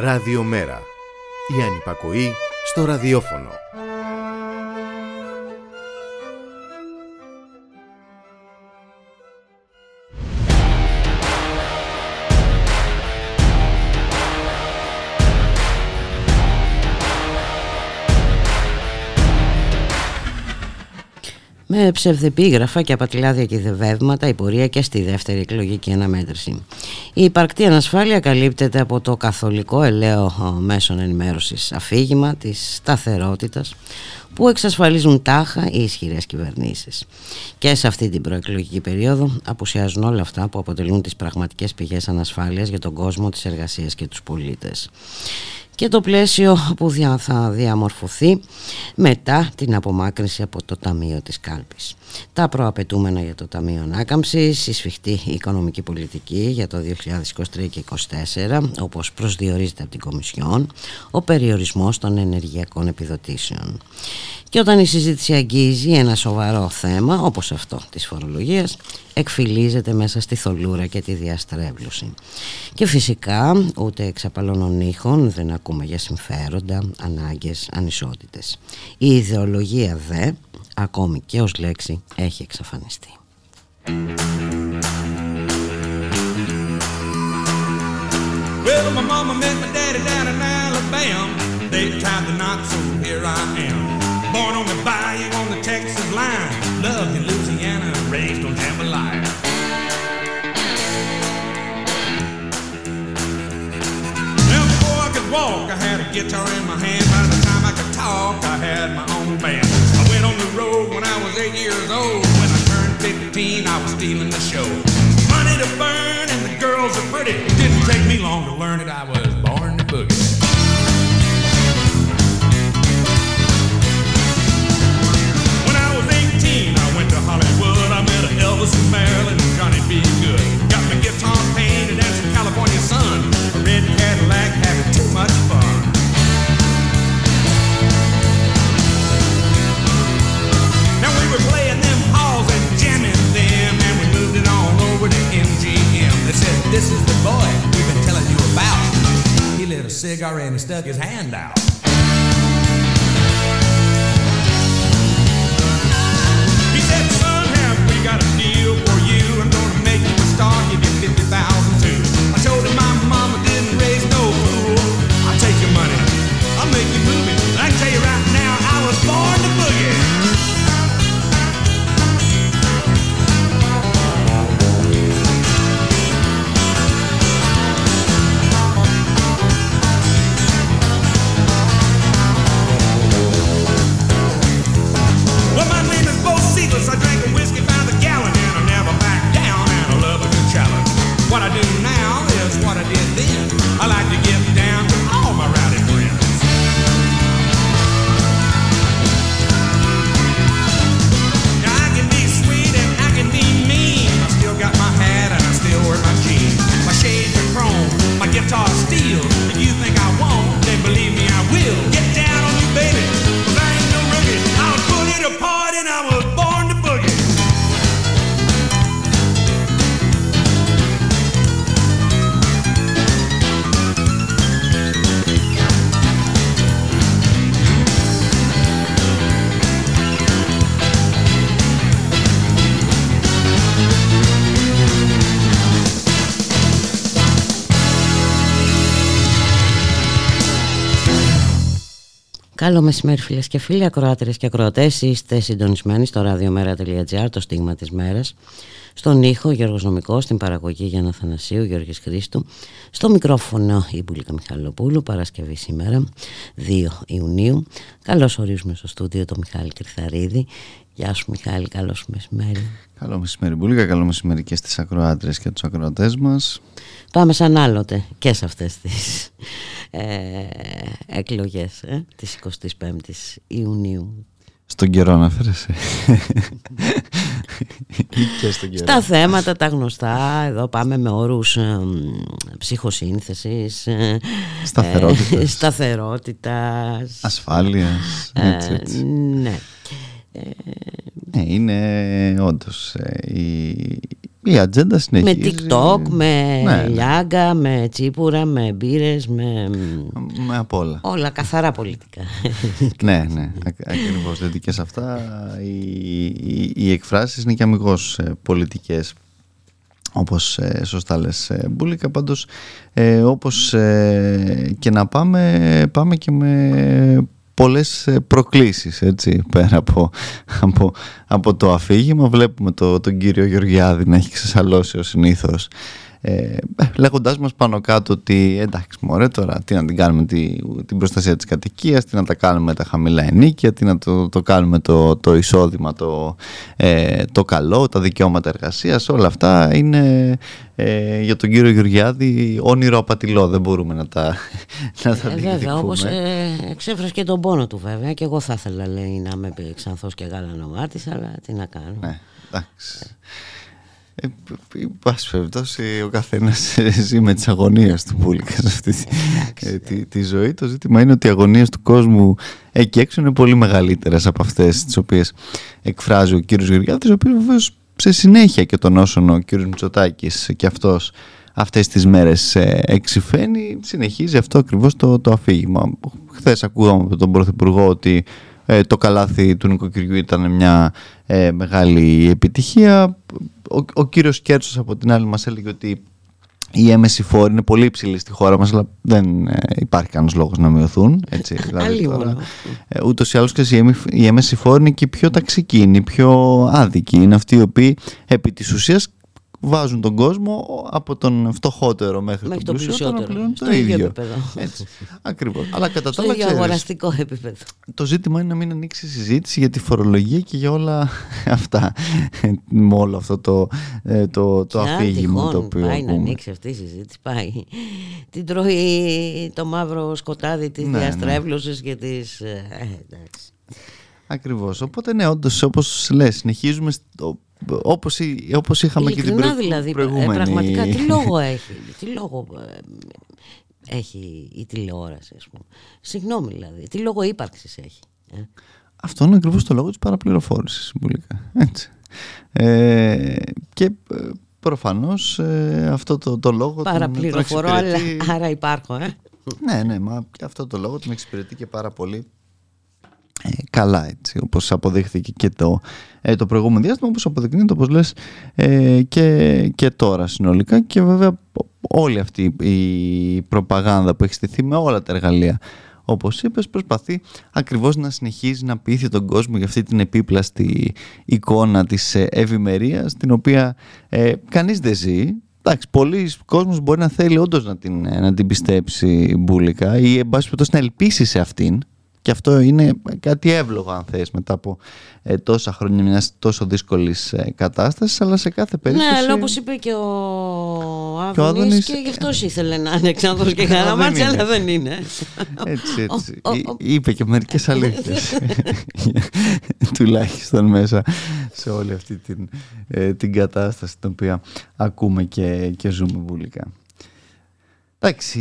Ραδιομέρα. Η ανυπακοή στο ραδιόφωνο. με ψευδεπίγραφα και απατηλά διακυδευεύματα η πορεία και στη δεύτερη εκλογική αναμέτρηση. Η υπαρκτή ανασφάλεια καλύπτεται από το καθολικό ελαίο μέσων ενημέρωσης αφήγημα της σταθερότητας που εξασφαλίζουν τάχα οι ισχυρές κυβερνήσεις. Και σε αυτή την προεκλογική περίοδο απουσιάζουν όλα αυτά που αποτελούν τις πραγματικές πηγές ανασφάλειας για τον κόσμο, τις εργασίες και τους πολίτες και το πλαίσιο που θα διαμορφωθεί μετά την απομάκρυνση από το Ταμείο της Κάλπης. Τα προαπαιτούμενα για το Ταμείο Ανάκαμψης, η σφιχτή οικονομική πολιτική για το 2023 και 2024, όπως προσδιορίζεται από την Κομισιόν, ο περιορισμός των ενεργειακών επιδοτήσεων. Και όταν η συζήτηση αγγίζει ένα σοβαρό θέμα, όπως αυτό της φορολογίας, εκφυλίζεται μέσα στη θολούρα και τη διαστρέβλωση. Και φυσικά ούτε εξ ήχων δεν ακούμε για συμφέροντα, ανάγκες, ανισότητες. Η ιδεολογία δε, Ακόμη και ως λέξη έχει εξαφανιστεί. The road when I was eight years old. When I turned 15, I was stealing the show. Money to burn and the girls are pretty. Didn't take me long to learn that I was born to boogie. When I was 18, I went to Hollywood. I met Elvis and Marilyn and Johnny B. Good. Got my guitar painted boy we've been telling you about. He lit a cigar and he stuck his hand out. He said, Son, have we got a deal for you? I'm gonna make you a star, What I do Καλό μεσημέρι φίλες και φίλοι, ακροάτερες και ακροατές. Είστε συντονισμένοι στο radiomera.gr, το στίγμα της μέρας. Στον ήχο Γιώργος Νομικός, στην παραγωγή Γιάννα Θανασίου, Γιώργης Χρήστου. Στο μικρόφωνο η Μπουλίκα Μιχαλοπούλου, Παρασκευή σήμερα, 2 Ιουνίου. Καλώς ορίζουμε στο στούντιο το Μιχάλη Κρυθαρίδη Γεια σου Μιχάλη, καλό σου μεσημέρι Καλό μεσημέρι Μπουλίκα, καλό μεσημέρι και στις ακροάτρες και τους ακροατές μας Πάμε σαν άλλοτε και σε αυτές τις ε, εκλογές ε, της 25ης Ιουνίου. Στον καιρό αναφέρεσαι. και στον καιρό. Στα θέματα τα γνωστά, εδώ πάμε με όρους ε, ψυχοσύνθεσης, ε, Σταθερότητας. ε, σταθερότητας, Ασφάλειας. Έτσι, ε, έτσι. ναι. Ναι, είναι όντως ε, η, η ατζέντα συνεχίζει. Με TikTok, με ναι, ναι. λιάγκα, με τσίπουρα, με μπύρες, με... Με απ' όλα. Όλα καθαρά πολιτικά. ναι, ναι, ακριβώς. Δηλαδή και σε αυτά οι, οι, οι εκφράσεις είναι και αμυγός ε, πολιτικές όπως ε, σωστά λες ε, Μπούλικα πάντως ε, όπως ε, και να πάμε πάμε και με πολλές ε, προκλήσεις έτσι πέρα από, από, από το αφήγημα. Βλέπουμε το, τον κύριο Γεωργιάδη να έχει ξεσαλώσει ο συνήθως ε, λέγοντάς μας πάνω κάτω ότι εντάξει μωρέ τώρα τι να την κάνουμε τη, την προστασία της κατοικίας, τι να τα κάνουμε τα χαμηλά ενίκια, τι να το, το κάνουμε το, το εισόδημα το, ε, το καλό, τα δικαιώματα εργασίας, όλα αυτά είναι ε, για τον κύριο Γεωργιάδη όνειρο απατηλό, δεν μπορούμε να τα, να τα ε, Βέβαια, όπως ε, εξέφρασε και τον πόνο του βέβαια και εγώ θα ήθελα λέει, να είμαι ξανθός και γαλανομάτης, αλλά τι να κάνω. Ναι, εντάξει. Ε, πάση περιπτώσει, ο καθένας ζει με τις αγωνίες του Μπούλικα σε αυτή τη, τη, τη, ζωή. Το ζήτημα είναι ότι οι αγωνίες του κόσμου εκεί έξω είναι πολύ μεγαλύτερες από αυτές τις οποίες εκφράζει ο κύριος Γεωργιάδης, ο οποίος βεβαίως σε συνέχεια και τον όσον ο κύριος Μητσοτάκης και αυτός αυτές τις μέρες ε, εξηφαίνει συνεχίζει αυτό ακριβώς το, το αφήγημα Χθες ακούγαμε από τον Πρωθυπουργό ότι ε, το καλάθι του νοικοκυριού ήταν μια ε, μεγάλη επιτυχία. Ο, ο κύριος Κέρτσος από την άλλη μας έλεγε ότι η έμεση φόρη είναι πολύ υψηλή στη χώρα μας αλλά δεν ε, υπάρχει κανένας λόγος να μειωθούν έτσι, δηλαδή τώρα, ε, ούτως ή άλλως και η έμεση φόρη είναι και πιο ταξική, είναι πιο άδικη. Είναι αυτοί οι οποίοι επί της ουσίας βάζουν τον κόσμο από τον φτωχότερο μέχρι, μέχρι τον πλουσιότερο να πληρώνουν το ίδιο. επίπεδο. Έτσι. Ακριβώς. Αλλά κατά Στο ίδιο αγοραστικό επίπεδο. Το ζήτημα είναι να μην ανοίξει συζήτηση για τη φορολογία και για όλα αυτά. Με όλο αυτό το, ε, το, το αφήγημα το οποίο πάει να ανοίξει αυτή η συζήτηση. Πάει. Την τρώει το μαύρο σκοτάδι της ναι, διαστρέβλωσης ναι. και της. Ε, εντάξει. Ακριβώς. Οπότε ναι, όντως όπως λες, συνεχίζουμε στο, όπως, όπως είχαμε και την προ... δηλαδή, προηγούμενη. πραγματικά, τι λόγο έχει, τι λόγο ε, έχει η τηλεόραση, ας πούμε. Συγγνώμη δηλαδή, τι λόγο ύπαρξης έχει. Ε; Αυτό είναι ακριβώς το λόγο της παραπληροφόρησης, συμβουλικά. Έτσι. Ε, και ε, προφανώς ε, αυτό το, το λόγο Παραπληροφορώ, αλλά άρα υπάρχω, ε. Ναι, ναι, μα αυτό το λόγο τον εξυπηρετεί και πάρα πολύ ε, καλά έτσι όπως αποδείχθηκε και το, ε, το προηγούμενο διάστημα όπως αποδεικνύεται όπως λες ε, και, και τώρα συνολικά. Και βέβαια όλη αυτή η προπαγάνδα που έχει στηθεί με όλα τα εργαλεία όπως είπες προσπαθεί ακριβώς να συνεχίζει να πείθει τον κόσμο για αυτή την επίπλαστη εικόνα της ε, ευημερίας, την οποία ε, κανείς δεν ζει. Εντάξει, πολλοί κόσμος μπορεί να θέλει όντως να την, να την πιστέψει μπουλικά ή εν πάση να ελπίσει σε αυτήν και αυτό είναι κάτι εύλογο αν θες μετά από ε, τόσα χρόνια μιας τόσο δύσκολης ε, κατάστασης αλλά σε κάθε περίπτωση... Ναι, αλλά όπως είπε και ο Άδωνης και, και γι' αυτός ήθελε να είναι Ξανθός και Καραμάτση αλλά δεν είναι. Έτσι, έτσι. είπε και μερικές αλήθειες τουλάχιστον μέσα σε όλη αυτή την, ε, την κατάσταση την οποία ακούμε και, και ζούμε βουλικά. Εντάξει.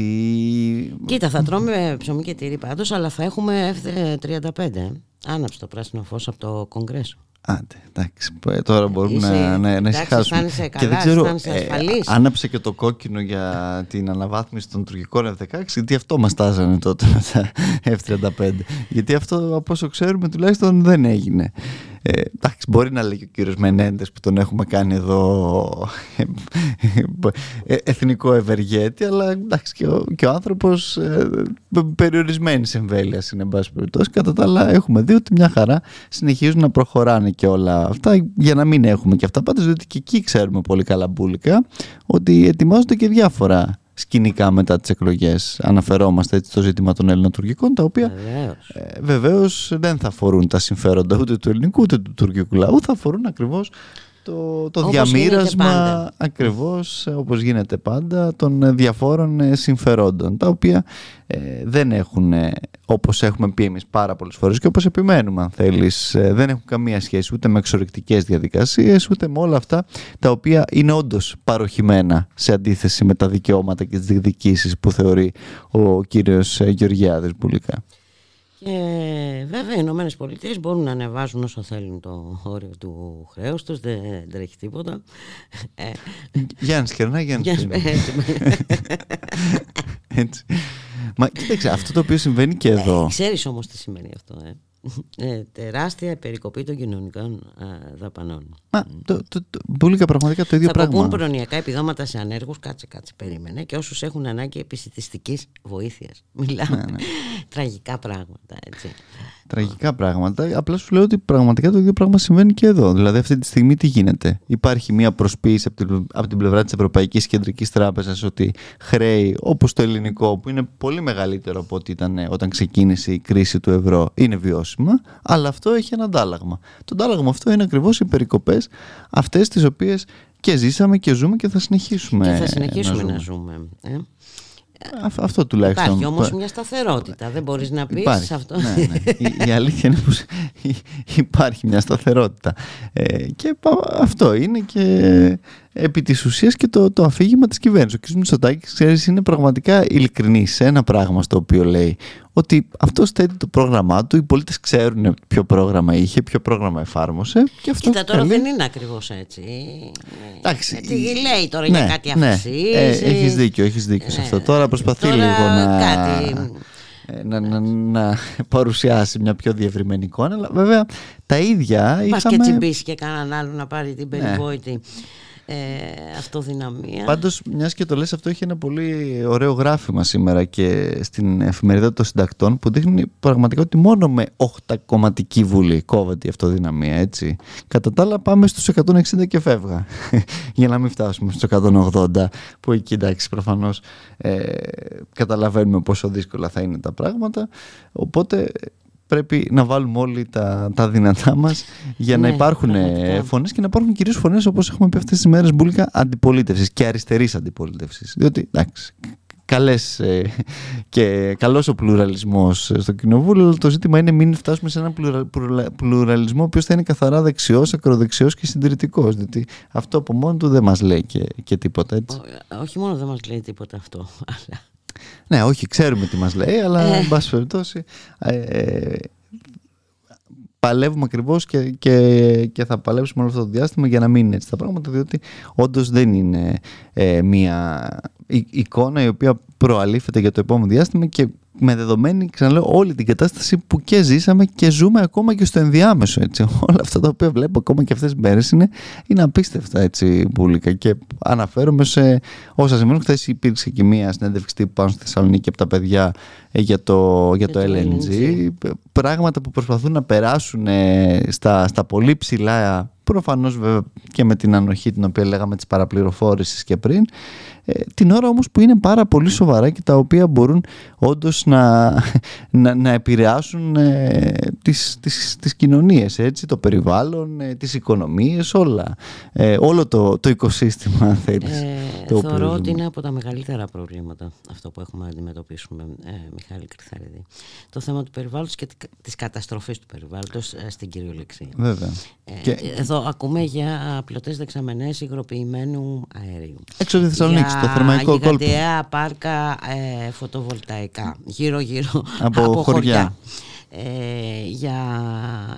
Κοίτα, θα τρώμε ψωμί και τυρί πάντως, αλλά θα έχουμε F35. Άναψε το πράσινο φως από το Κογκρέσο. Άντε, εντάξει, ε, τώρα μπορούμε Είσαι, να, να, να ησυχάσουμε. Καλά, και δεν ξέρω, ε, άναψε και το κόκκινο για την αναβάθμιση των τουρκικών F-16, γιατί αυτό μας τάζανε τότε με τα F-35. γιατί αυτό, από όσο ξέρουμε, τουλάχιστον δεν έγινε. Ε, εντάξει, μπορεί να λέει ο κύριος Μενέντες που τον έχουμε κάνει εδώ ε, εθνικό ευεργέτη, αλλά εντάξει, και ο, και ο άνθρωπος ε, περιορισμένη εμβέλεια είναι, εν πάση περιπτώσει. Κατά τα άλλα, έχουμε δει ότι μια χαρά συνεχίζουν να προχωράνε και όλα αυτά, για να μην έχουμε και αυτά. Πάντως, διότι και εκεί ξέρουμε πολύ καλά μπουλικά ότι ετοιμάζονται και διάφορα σκηνικά μετά τις εκλογές αναφερόμαστε έτσι στο ζήτημα των ελληνοτουρκικών τα οποία βεβαίως. Ε, δεν θα αφορούν τα συμφέροντα ούτε του ελληνικού ούτε του τουρκικού λαού θα αφορούν ακριβώς το, το διαμήρασμα ακριβώς όπως γίνεται πάντα των διαφόρων ε, συμφερόντων τα οποία ε, δεν έχουν ε, όπως έχουμε πει εμείς πάρα πολλές φορές και όπως επιμένουμε αν θέλεις δεν έχουν καμία σχέση ούτε με εξορρυκτικές διαδικασίες ούτε με όλα αυτά τα οποία είναι όντως παροχημένα σε αντίθεση με τα δικαιώματα και τις διεκδικήσεις που θεωρεί ο κύριος Γεωργιάδης Μπουλικά. Και βέβαια οι Ηνωμένες Πολιτείες μπορούν να ανεβάζουν όσο θέλουν το όριο του χρέους τους, δεν τρέχει τίποτα. Γιάννης Κερνά, Γιάννης Έτσι. Μα κοίταξε, αυτό το οποίο συμβαίνει και εδώ. Ε, ξέρεις όμως τι σημαίνει αυτό, ε. Ε, τεράστια περικοπή των κοινωνικών ε, δαπανών. Μα, το, το, το, πραγματικά το ίδιο θα πράγμα. Θα κοπούν προνοιακά επιδόματα σε ανέργους, κάτσε, κάτσε, περίμενε. Και όσους έχουν ανάγκη επιστημιστικής βοήθειας. Μιλάμε. Ναι, ναι. Τραγικά πράγματα, έτσι. Τραγικά πράγματα. Απλά σου λέω ότι πραγματικά το ίδιο πράγμα συμβαίνει και εδώ. Δηλαδή, αυτή τη στιγμή τι γίνεται; Υπάρχει μια προσποίηση από την, από την πλευρά της Ευρωπαϊκής Κεντρικής Τράπεζας ότι χρέη όπως το ελληνικό, που είναι πολύ μεγαλύτερο από ό,τι ήταν όταν ξεκίνησε η κρίση του ευρώ, είναι βιώσιμα. Αλλά αυτό έχει ένα αντάλλαγμα. Το αντάλλαγμα αυτό είναι ακριβώς οι περικοπές αυτές τις οποίες και ζήσαμε και ζούμε και θα συνεχίσουμε, και θα συνεχίσουμε να ζούμε. Να ζούμε ε; αυτό τουλάχιστον. Υπάρχει όμως μια σταθερότητα, δεν μπορείς να πεις υπάρχει, αυτό. Ναι, ναι. η, η, αλήθεια είναι πως υπάρχει μια σταθερότητα. Ε, και αυτό είναι και επί της ουσίας και το, το αφήγημα της κυβέρνησης. Ο κ. Μητσοτάκης, ξέρεις, είναι πραγματικά ειλικρινής σε ένα πράγμα στο οποίο λέει ότι αυτός θέτει το πρόγραμμά του, οι πολίτες ξέρουν ποιο πρόγραμμα είχε, ποιο πρόγραμμα εφάρμοσε. Και αυτό Κοίτα, τώρα δεν είναι ακριβώς έτσι. Εντάξει. Τι λέει τώρα ναι, για κάτι ναι. Ε, έχεις δίκιο, έχεις δίκιο σε αυτό. Τώρα προσπαθεί τώρα λίγο να... Κάτι... Ε, να, να, να, παρουσιάσει μια πιο διευρυμένη εικόνα αλλά βέβαια τα ίδια Μας είχαμε... και τσιμπήσει και κανέναν άλλο να πάρει την ναι. Περιβόητη ε, αυτοδυναμία. Πάντως, μιας και το λες, αυτό έχει ένα πολύ ωραίο γράφημα σήμερα και στην εφημερίδα των συντακτών που δείχνει πραγματικά ότι μόνο με 8 κομματική βουλή κόβεται η αυτοδυναμία, έτσι. Κατά τα άλλα πάμε στους 160 και φεύγα, για να μην φτάσουμε στους 180, που εκεί εντάξει προφανώς ε, καταλαβαίνουμε πόσο δύσκολα θα είναι τα πράγματα. Οπότε πρέπει να βάλουμε όλοι τα, τα δυνατά μας για να ναι, υπάρχουν φωνές και να υπάρχουν κυρίως φωνές όπως έχουμε πει αυτές τις μέρες μπουλικα αντιπολίτευσης και αριστερής αντιπολίτευσης. Διότι εντάξει, καλές, ε, και καλός ο πλουραλισμός στο κοινοβούλιο, αλλά το ζήτημα είναι μην φτάσουμε σε έναν πλουραλισμό ο οποίος θα είναι καθαρά δεξιός, ακροδεξιός και συντηρητικός. Διότι αυτό από μόνο του δεν μας λέει και, και τίποτα έτσι. όχι μόνο δεν μας λέει τίποτα αυτό, αλλά ναι, όχι, ξέρουμε τι μας λέει, αλλά ε. εν πάση περιπτώσει ε, παλεύουμε ακριβώς και, και, και θα παλέψουμε όλο αυτό το διάστημα για να μην είναι έτσι τα πράγματα, διότι όντως δεν είναι ε, μια εικόνα η οποία προαλήφεται για το επόμενο διάστημα και με δεδομένη, ξαναλέω, όλη την κατάσταση που και ζήσαμε και ζούμε ακόμα και στο ενδιάμεσο. Έτσι. Όλα αυτά τα οποία βλέπω ακόμα και αυτές τις μέρες είναι, είναι απίστευτα έτσι πουλικά και αναφέρομαι σε όσα σημαίνουν. Χθες υπήρξε και μία συνέντευξη τύπου πάνω στη Θεσσαλονίκη από τα παιδιά ε, για το, για το, LNG. Πράγματα που προσπαθούν να περάσουν ε, στα, στα πολύ ψηλά προφανώς βέβαια και με την ανοχή την οποία λέγαμε της παραπληροφόρησης και πριν ε, την ώρα όμως που είναι πάρα πολύ σοβαρά και τα οποία μπορούν όντως να, να, να επηρεάσουν ε, τις, τις, τις κοινωνίες, έτσι, το περιβάλλον, ε, τις οικονομίες, όλα. Ε, όλο το, το οικοσύστημα, αν θέλεις. Ε, το θεωρώ ότι είναι από τα μεγαλύτερα προβλήματα αυτό που έχουμε να αντιμετωπίσουμε, ε, Μιχάλη Κρυθαρίδη. Το θέμα του περιβάλλοντος και της καταστροφής του περιβάλλοντος ε, στην κυριολεξία. Βέβαια. και... Εδώ ακούμε για πλωτές δεξαμενές υγροποιημένου αερίου. Έξω από τη Θεσσαλονίκη, στο θερμαϊκό κόλπο. Για πάρκα ε, φωτοβολταϊκά γύρω-γύρω από, από χωριά. Ε, για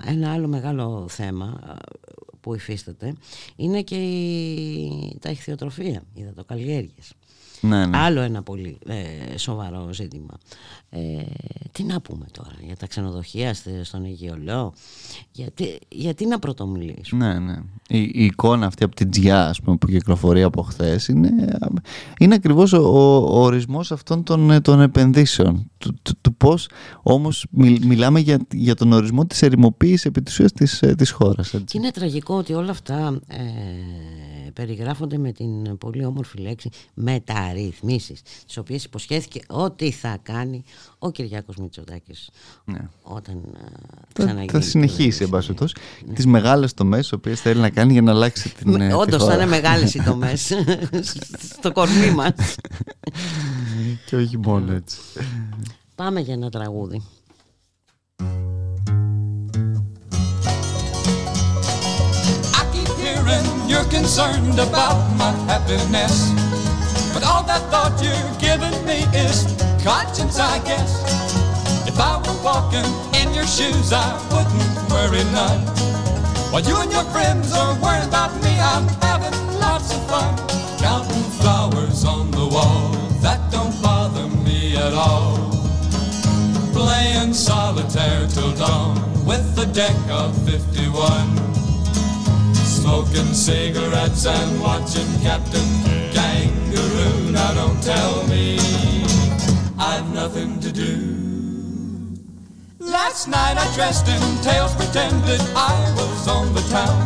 ένα άλλο μεγάλο θέμα ε, που υφίσταται είναι και η, τα ηχθειοτροφία, οι δατοκαλλιέργειες. Ναι, ναι. Άλλο ένα πολύ ε, σοβαρό ζήτημα. Ε, τι να πούμε τώρα για τα ξενοδοχεία στον Αιγαιολό, γιατί, γιατί να πρωτομιλήσουμε; Ναι, ναι. Η, η εικόνα αυτή από την Τζιά πούμε, που κυκλοφορεί από χθες είναι, είναι ακριβώς ο, ο, ορισμός αυτών των, των επενδύσεων. Του, του, του πώς όμως μιλάμε για, για τον ορισμό της ερημοποίησης επί της, της, της χώρας. Και είναι τραγικό ότι όλα αυτά ε, περιγράφονται με την πολύ όμορφη λέξη μεταρρυθμίσεις τις οποίες υποσχέθηκε ότι θα κάνει ο Κυριάκος Μητσοτάκης ναι. όταν ε, θα, θα συνεχίσει εν πάση ναι. τις μεγάλες τομές τις οποίες θέλει να κάνει για να αλλάξει την ε, Όντως θα είναι μεγάλες οι τομές στο κορμί μας και όχι μόνο έτσι Πάμε για ένα τραγούδι hearing you're concerned about my happiness. But all that thought you're giving me is conscience, I guess. If I were walking in your shoes, I wouldn't worry none. While you and your friends are worrying about me, I'm having lots of fun. Counting flowers on the wall, that don't bother me at all. Playing solitaire till dawn with the deck of 51. Smoking cigarettes and watching Captain Kangaroo. Now don't tell me I've nothing to do. Last night I dressed in tails, pretended I was on the town.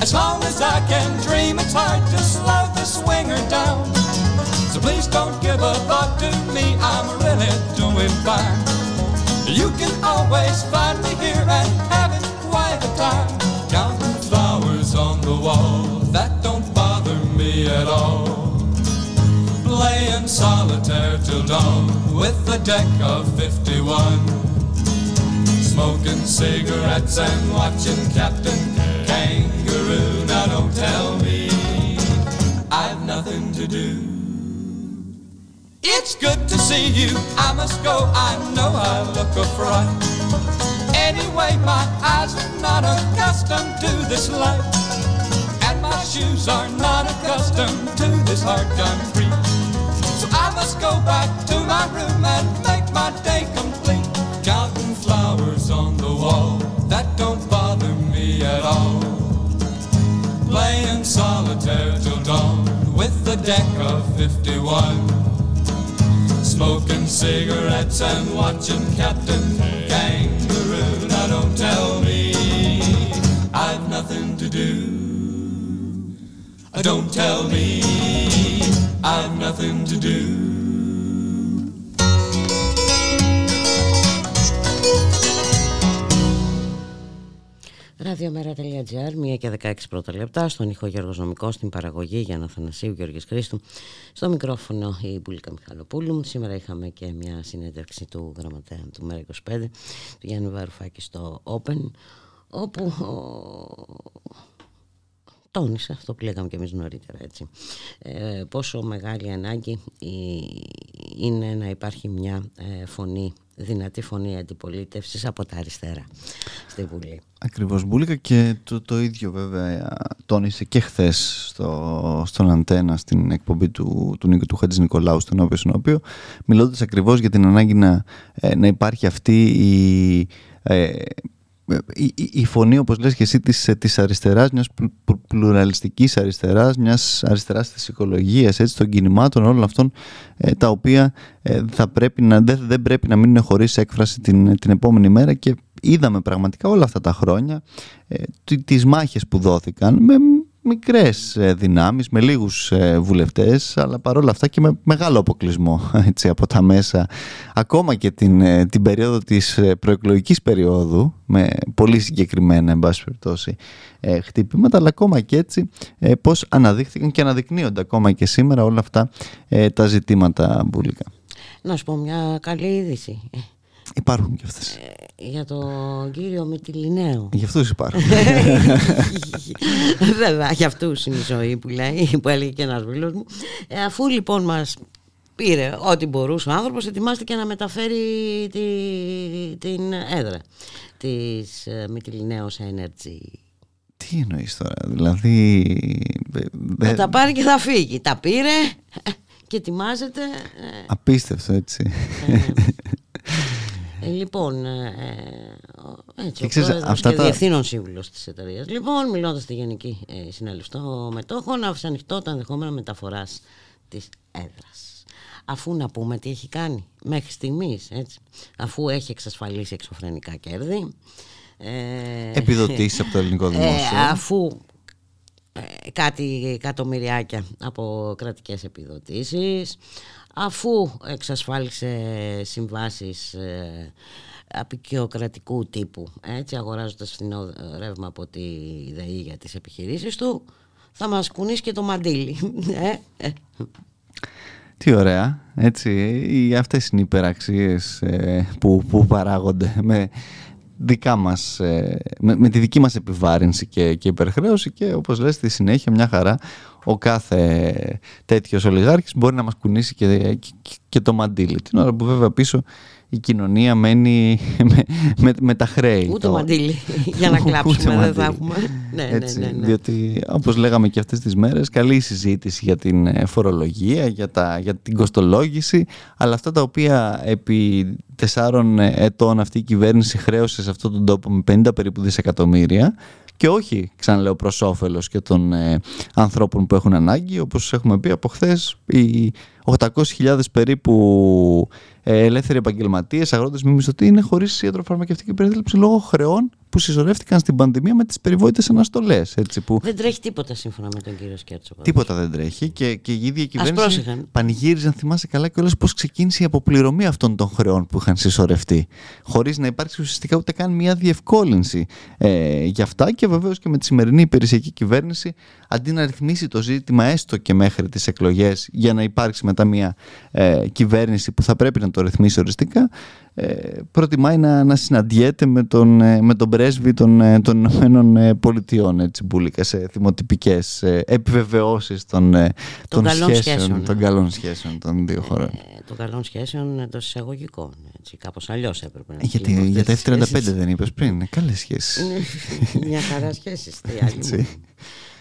As long as I can dream, it's hard to slow the swinger down. So please don't give a thought to me, I'm really doing fine. You can always find me here and having quite a time. Wall, that don't bother me at all. Playing solitaire till dawn with a deck of 51. Smoking cigarettes and watching Captain Kangaroo. Now don't tell me I've nothing to do. It's good to see you. I must go. I know I look a fright. Anyway, my eyes are not accustomed to this light. My shoes are not accustomed to this hard concrete. So I must go back to my room and make my day complete. Counting flowers on the wall, that don't bother me at all. Playing solitaire till dawn with the deck of 51. Smoking cigarettes and watching Captain Kangaroo. Now don't tell me I've nothing to do. Don't tell me I've nothing to do. Ραδιομέρα.gr, 1 και 16 πρώτα λεπτά, στον ήχο Γιώργος Νομικός, στην παραγωγή για Αθανασίου Γιώργης Χρήστου, στο μικρόφωνο η Μπουλίκα Μιχαλοπούλου. Σήμερα είχαμε και μια συνέντευξη του γραμματέα του ΜΕΡΑ 25, του Γιάννη Βαρουφάκη στο Open, όπου τόνισε αυτό που λέγαμε και εμείς νωρίτερα έτσι ε, πόσο μεγάλη ανάγκη είναι να υπάρχει μια ε, φωνή δυνατή φωνή αντιπολίτευσης από τα αριστερά στη Βουλή. Ακριβώς Μπούλικα και το, το ίδιο βέβαια τόνισε και χθες στο, στον Αντένα στην εκπομπή του, του Νίκο του Χατζης Νικολάου στον οποίο, στον οποίο μιλώντας ακριβώς για την ανάγκη να, ε, να υπάρχει αυτή η ε, η, η, φωνή όπως λες και εσύ της, της αριστεράς, μιας πλουραλιστικής αριστεράς, μιας αριστεράς της οικολογίας, έτσι, των κινημάτων, όλων αυτών ε, τα οποία ε, θα πρέπει να, δεν, δεν πρέπει να μείνουν χωρίς έκφραση την, την επόμενη μέρα. Και είδαμε πραγματικά όλα αυτά τα χρόνια ε, τις μάχες που δόθηκαν με μικρές ε, δυνάμεις, με λίγους ε, βουλευτές, αλλά παρόλα αυτά και με μεγάλο αποκλεισμό έτσι, από τα μέσα. Ακόμα και την, ε, την περίοδο της προεκλογικής περίοδου, με πολύ συγκεκριμένα, εν πάση περιπτώσει, χτυπήματα, αλλά ακόμα και έτσι πώς αναδείχθηκαν και αναδεικνύονται ακόμα και σήμερα όλα αυτά τα ζητήματα μπουλικά. Να σου πω μια καλή είδηση. Υπάρχουν και αυτές. Ε, για τον κύριο Μητυλινέο. Για αυτούς υπάρχουν. Βέβαια, για αυτούς είναι η ζωή που λέει, που έλεγε και ένας φίλος μου. Ε, αφού λοιπόν μας πήρε ό,τι μπορούσε ο άνθρωπος, ετοιμάστηκε να μεταφέρει τη, την έδρα της ε, Μητυλινέος Energy. Τι εννοείς τώρα, δηλαδή... Θα τα πάρει και θα φύγει. Τα πήρε και ετοιμάζεται... Απίστευτο έτσι. Ε, λοιπόν, ε, ε έτσι, ο ξέρεις, αυτά και τα... διευθύνων σύμβουλος της εταιρείας. Λοιπόν, μιλώντας στη Γενική ε, Συνέλευση των Μετόχων, άφησε ανοιχτό το ενδεχόμενο μεταφοράς της έδρας. Αφού να πούμε τι έχει κάνει μέχρι στιγμής, έτσι, αφού έχει εξασφαλίσει εξωφρενικά κέρδη. Ε, Επιδοτήσεις από το ελληνικό ε, δημόσιο. αφού ε, κάτι εκατομμυριάκια από κρατικές επιδοτήσεις αφού εξασφάλισε συμβάσεις ε, απεικιοκρατικού τύπου έτσι αγοράζοντας φθηνό ρεύμα από τη ΔΕΗ για τις επιχειρήσεις του θα μας κουνήσει και το μαντίλι ε, ε. Τι ωραία, έτσι, αυτές είναι οι υπεραξίες που, που παράγονται με δικά μας, ε, με, τη δική μας επιβάρυνση και, και υπερχρέωση και όπως λες στη συνέχεια μια χαρά ο κάθε τέτοιος ολιγάρχης μπορεί να μας κουνήσει και, και, το μαντίλι. Την ώρα που βέβαια πίσω η κοινωνία μένει με, με, με τα χρέη. Ούτε μαντήλι για να κλάψουμε δεν θα έχουμε. ναι, ναι, ναι, ναι. Διότι όπως λέγαμε και αυτές τις μέρες καλή συζήτηση για την ε, φορολογία, για, τα, για την κοστολόγηση αλλά αυτά τα οποία επί τεσσάρων ετών αυτή η κυβέρνηση χρέωσε σε αυτόν τον τόπο με 50 περίπου δισεκατομμύρια και όχι, ξαναλέω, προς όφελος και των ε, ανθρώπων που έχουν ανάγκη. Όπως έχουμε πει από χθες, οι 800.000 περίπου ε, ελεύθεροι επαγγελματίες, αγρότες μη μισθωτοί, είναι χωρίς ιατροφαρμακευτική περίθαλψη λόγω χρεών που συσσωρεύτηκαν στην πανδημία με τις περιβόητες αναστολές. Που... Δεν τρέχει τίποτα σύμφωνα με τον κύριο Σκέρτσο. Τίποτα δεν τρέχει και, και η ίδια κυβέρνηση πανηγύριζε, αν θυμάσαι καλά, και όλε πώς ξεκίνησε η αποπληρωμή αυτών των χρεών που είχαν συσσωρευτεί. Χωρίς να υπάρξει ουσιαστικά ούτε καν μια διευκόλυνση ε, για αυτά και βεβαίως και με τη σημερινή υπηρεσιακή κυβέρνηση, αντί να ρυθμίσει το ζήτημα έστω και μέχρι τις εκλογές για να υπάρξει μετά μια ε, κυβέρνηση που θα πρέπει να το ρυθμίσει οριστικά, ε, προτιμάει να, να συναντιέται με τον, ε, με τον πρέσβη των, ε, των Ηνωμένων Πολιτειών έτσι, μπουλικα, σε θυμοτυπικές επιβεβαιώσεις των, των, σχέσεων, σχέσεων, των καλών σχέσεων των δύο χωρών. Ε, των καλών σχέσεων εντός εισαγωγικών. Έτσι, κάπως αλλιώς έπρεπε να Γιατί, Για τα F-35 δεν είπες πριν, καλές σχέσεις. Μια χαρά σχέσεις. Ξέρεις,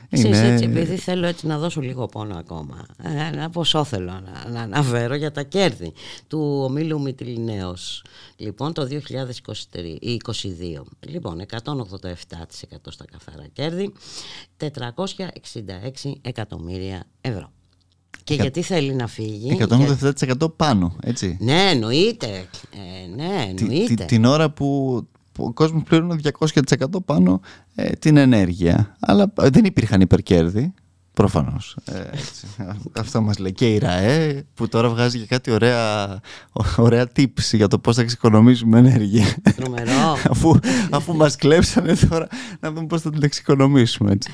έτσι, επειδή θέλω έτσι να δώσω λίγο πόνο ακόμα, ένα ποσό θέλω να, να αναφέρω για τα κέρδη του ομίλου Μητυλινέως. Λοιπόν, το 2022. Λοιπόν, 187% στα καθαρά κέρδη, 466 εκατομμύρια ευρώ. Και γιατί θέλει να φύγει. 187% πάνω, έτσι. Ναι, εννοείται. Ε, ναι, εννοείται. την ώρα που ο κόσμος πλήρωνε 200% πάνω ε, την ενέργεια. Αλλά ε, δεν υπήρχαν υπερκέρδη. Προφανώς. Ε, αυτό μας λέει και η ΡΑΕ που τώρα βγάζει και κάτι ωραία, ωραία tips για το πώς θα εξοικονομήσουμε ενέργεια. Τρομερό. αφού αφού μας κλέψανε τώρα να δούμε πώς θα την εξοικονομήσουμε. Έτσι.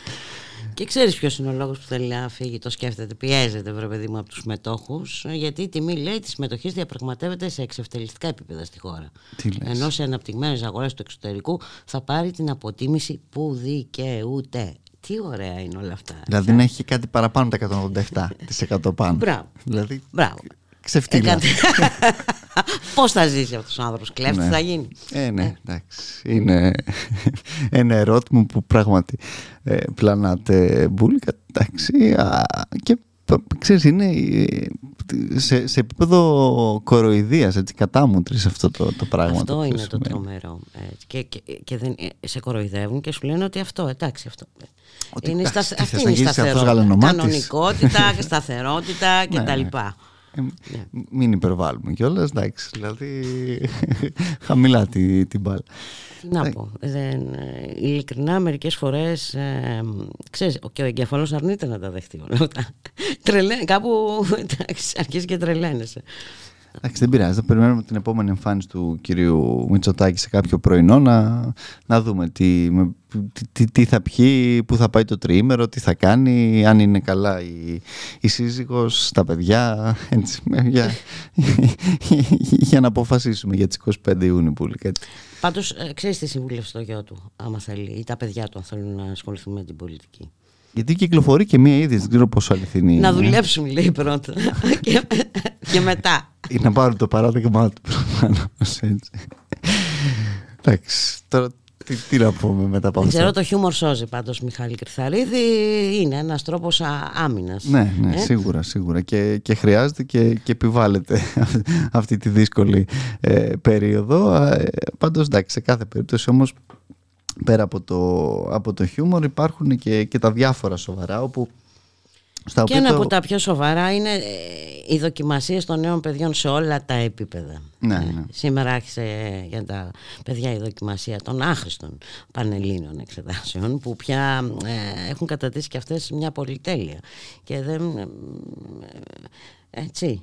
Και ξέρεις ποιος είναι ο λόγος που θέλει να φύγει, το σκέφτεται, πιέζεται, βρε παιδί μου, από τους μετόχους. Γιατί η τιμή, λέει, τη συμμετοχή διαπραγματεύεται σε εξευτελιστικά επίπεδα στη χώρα. Ενώ σε αναπτυγμένες αγορές του εξωτερικού θα πάρει την αποτίμηση που δικαιούται. Τι ωραία είναι όλα αυτά. Δηλαδή να έχει κάτι παραπάνω τα 187% πάνω. Μπράβο. Δηλαδή, Μπράβο. Ξεφτύλα. Πώς θα ζήσει αυτός ο άνθρωπος, κλέφτη ναι. θα γίνει; Ε, ναι, ε. εντάξει. Είναι ένα ερώτημα που πράγματι ε, πλανάται μπουλικα. Εντάξει. και ξέρεις, είναι ε, σε, σε επίπεδο κοροϊδίας, έτσι, κατάμουτρης αυτό το, το πράγμα. Αυτό το είναι το τρομερό. Και, και, και δεν, σε κοροϊδεύουν και σου λένε ότι αυτό, εντάξει, αυτό. Ότι, είναι στα, αυτή είναι η σταθερότητα. Κανονικότητα, σταθερότητα κτλ. Ναι, ναι. Ε, ναι. Μην υπερβάλλουμε κιόλας, εντάξει. Δηλαδή, χαμηλά την, την μπάλα. Τι να πω. Δεν, ειλικρινά, μερικές φορές. Ε, ξέρεις, και ο εγκεφαλός αρνείται να τα δεχτεί όλα αυτά. Τρελέ, κάπου αρχίζει και τρελαίνεσαι. Εντάξει, δεν πειράζει. Θα περιμένουμε την επόμενη εμφάνιση του κυρίου Μητσοτάκη σε κάποιο πρωινό να, να δούμε τι, τι, τι, θα πιει, πού θα πάει το τριήμερο, τι θα κάνει, αν είναι καλά η, η σύζυγος, τα παιδιά, έτσι, για, για να αποφασίσουμε για τις 25 Ιούνιου που λέει Πάντως, ε, ξέρεις τι συμβούλευσε το γιο του, άμα θέλει, ή τα παιδιά του, αν θέλουν να ασχοληθούν με την πολιτική. Γιατί κυκλοφορεί και μία είδη, δεν ξέρω πόσο αληθινή Να δουλέψουν, λέει πρώτα. και, και μετά. Ή να πάρουν το παράδειγμα του προφανώς. Εντάξει. Τώρα τι, τι να πούμε μετά από αυτό. Ξέρω το χιούμορ σώζει πάντως Μιχάλη Κρυθαρίδη είναι ένας τρόπος άμυνας. Ναι, ναι, ε; σίγουρα, σίγουρα και, και χρειάζεται και, και επιβάλλεται αυτή τη δύσκολη ε, περίοδο. Ε, πάντως εντάξει, σε κάθε περίπτωση όμως πέρα από το, από το χιούμορ υπάρχουν και, και τα διάφορα σοβαρά όπου στα και ένα από τα πιο σοβαρά είναι ε, οι δοκιμασίες των νέων παιδιών σε όλα τα επίπεδα. Ναι, ε, ναι. σήμερα άρχισε για τα παιδιά η δοκιμασία των άχρηστων πανελλήνων εξετάσεων που πια ε, έχουν κατατήσει και αυτές μια πολυτέλεια και δεν... έτσι...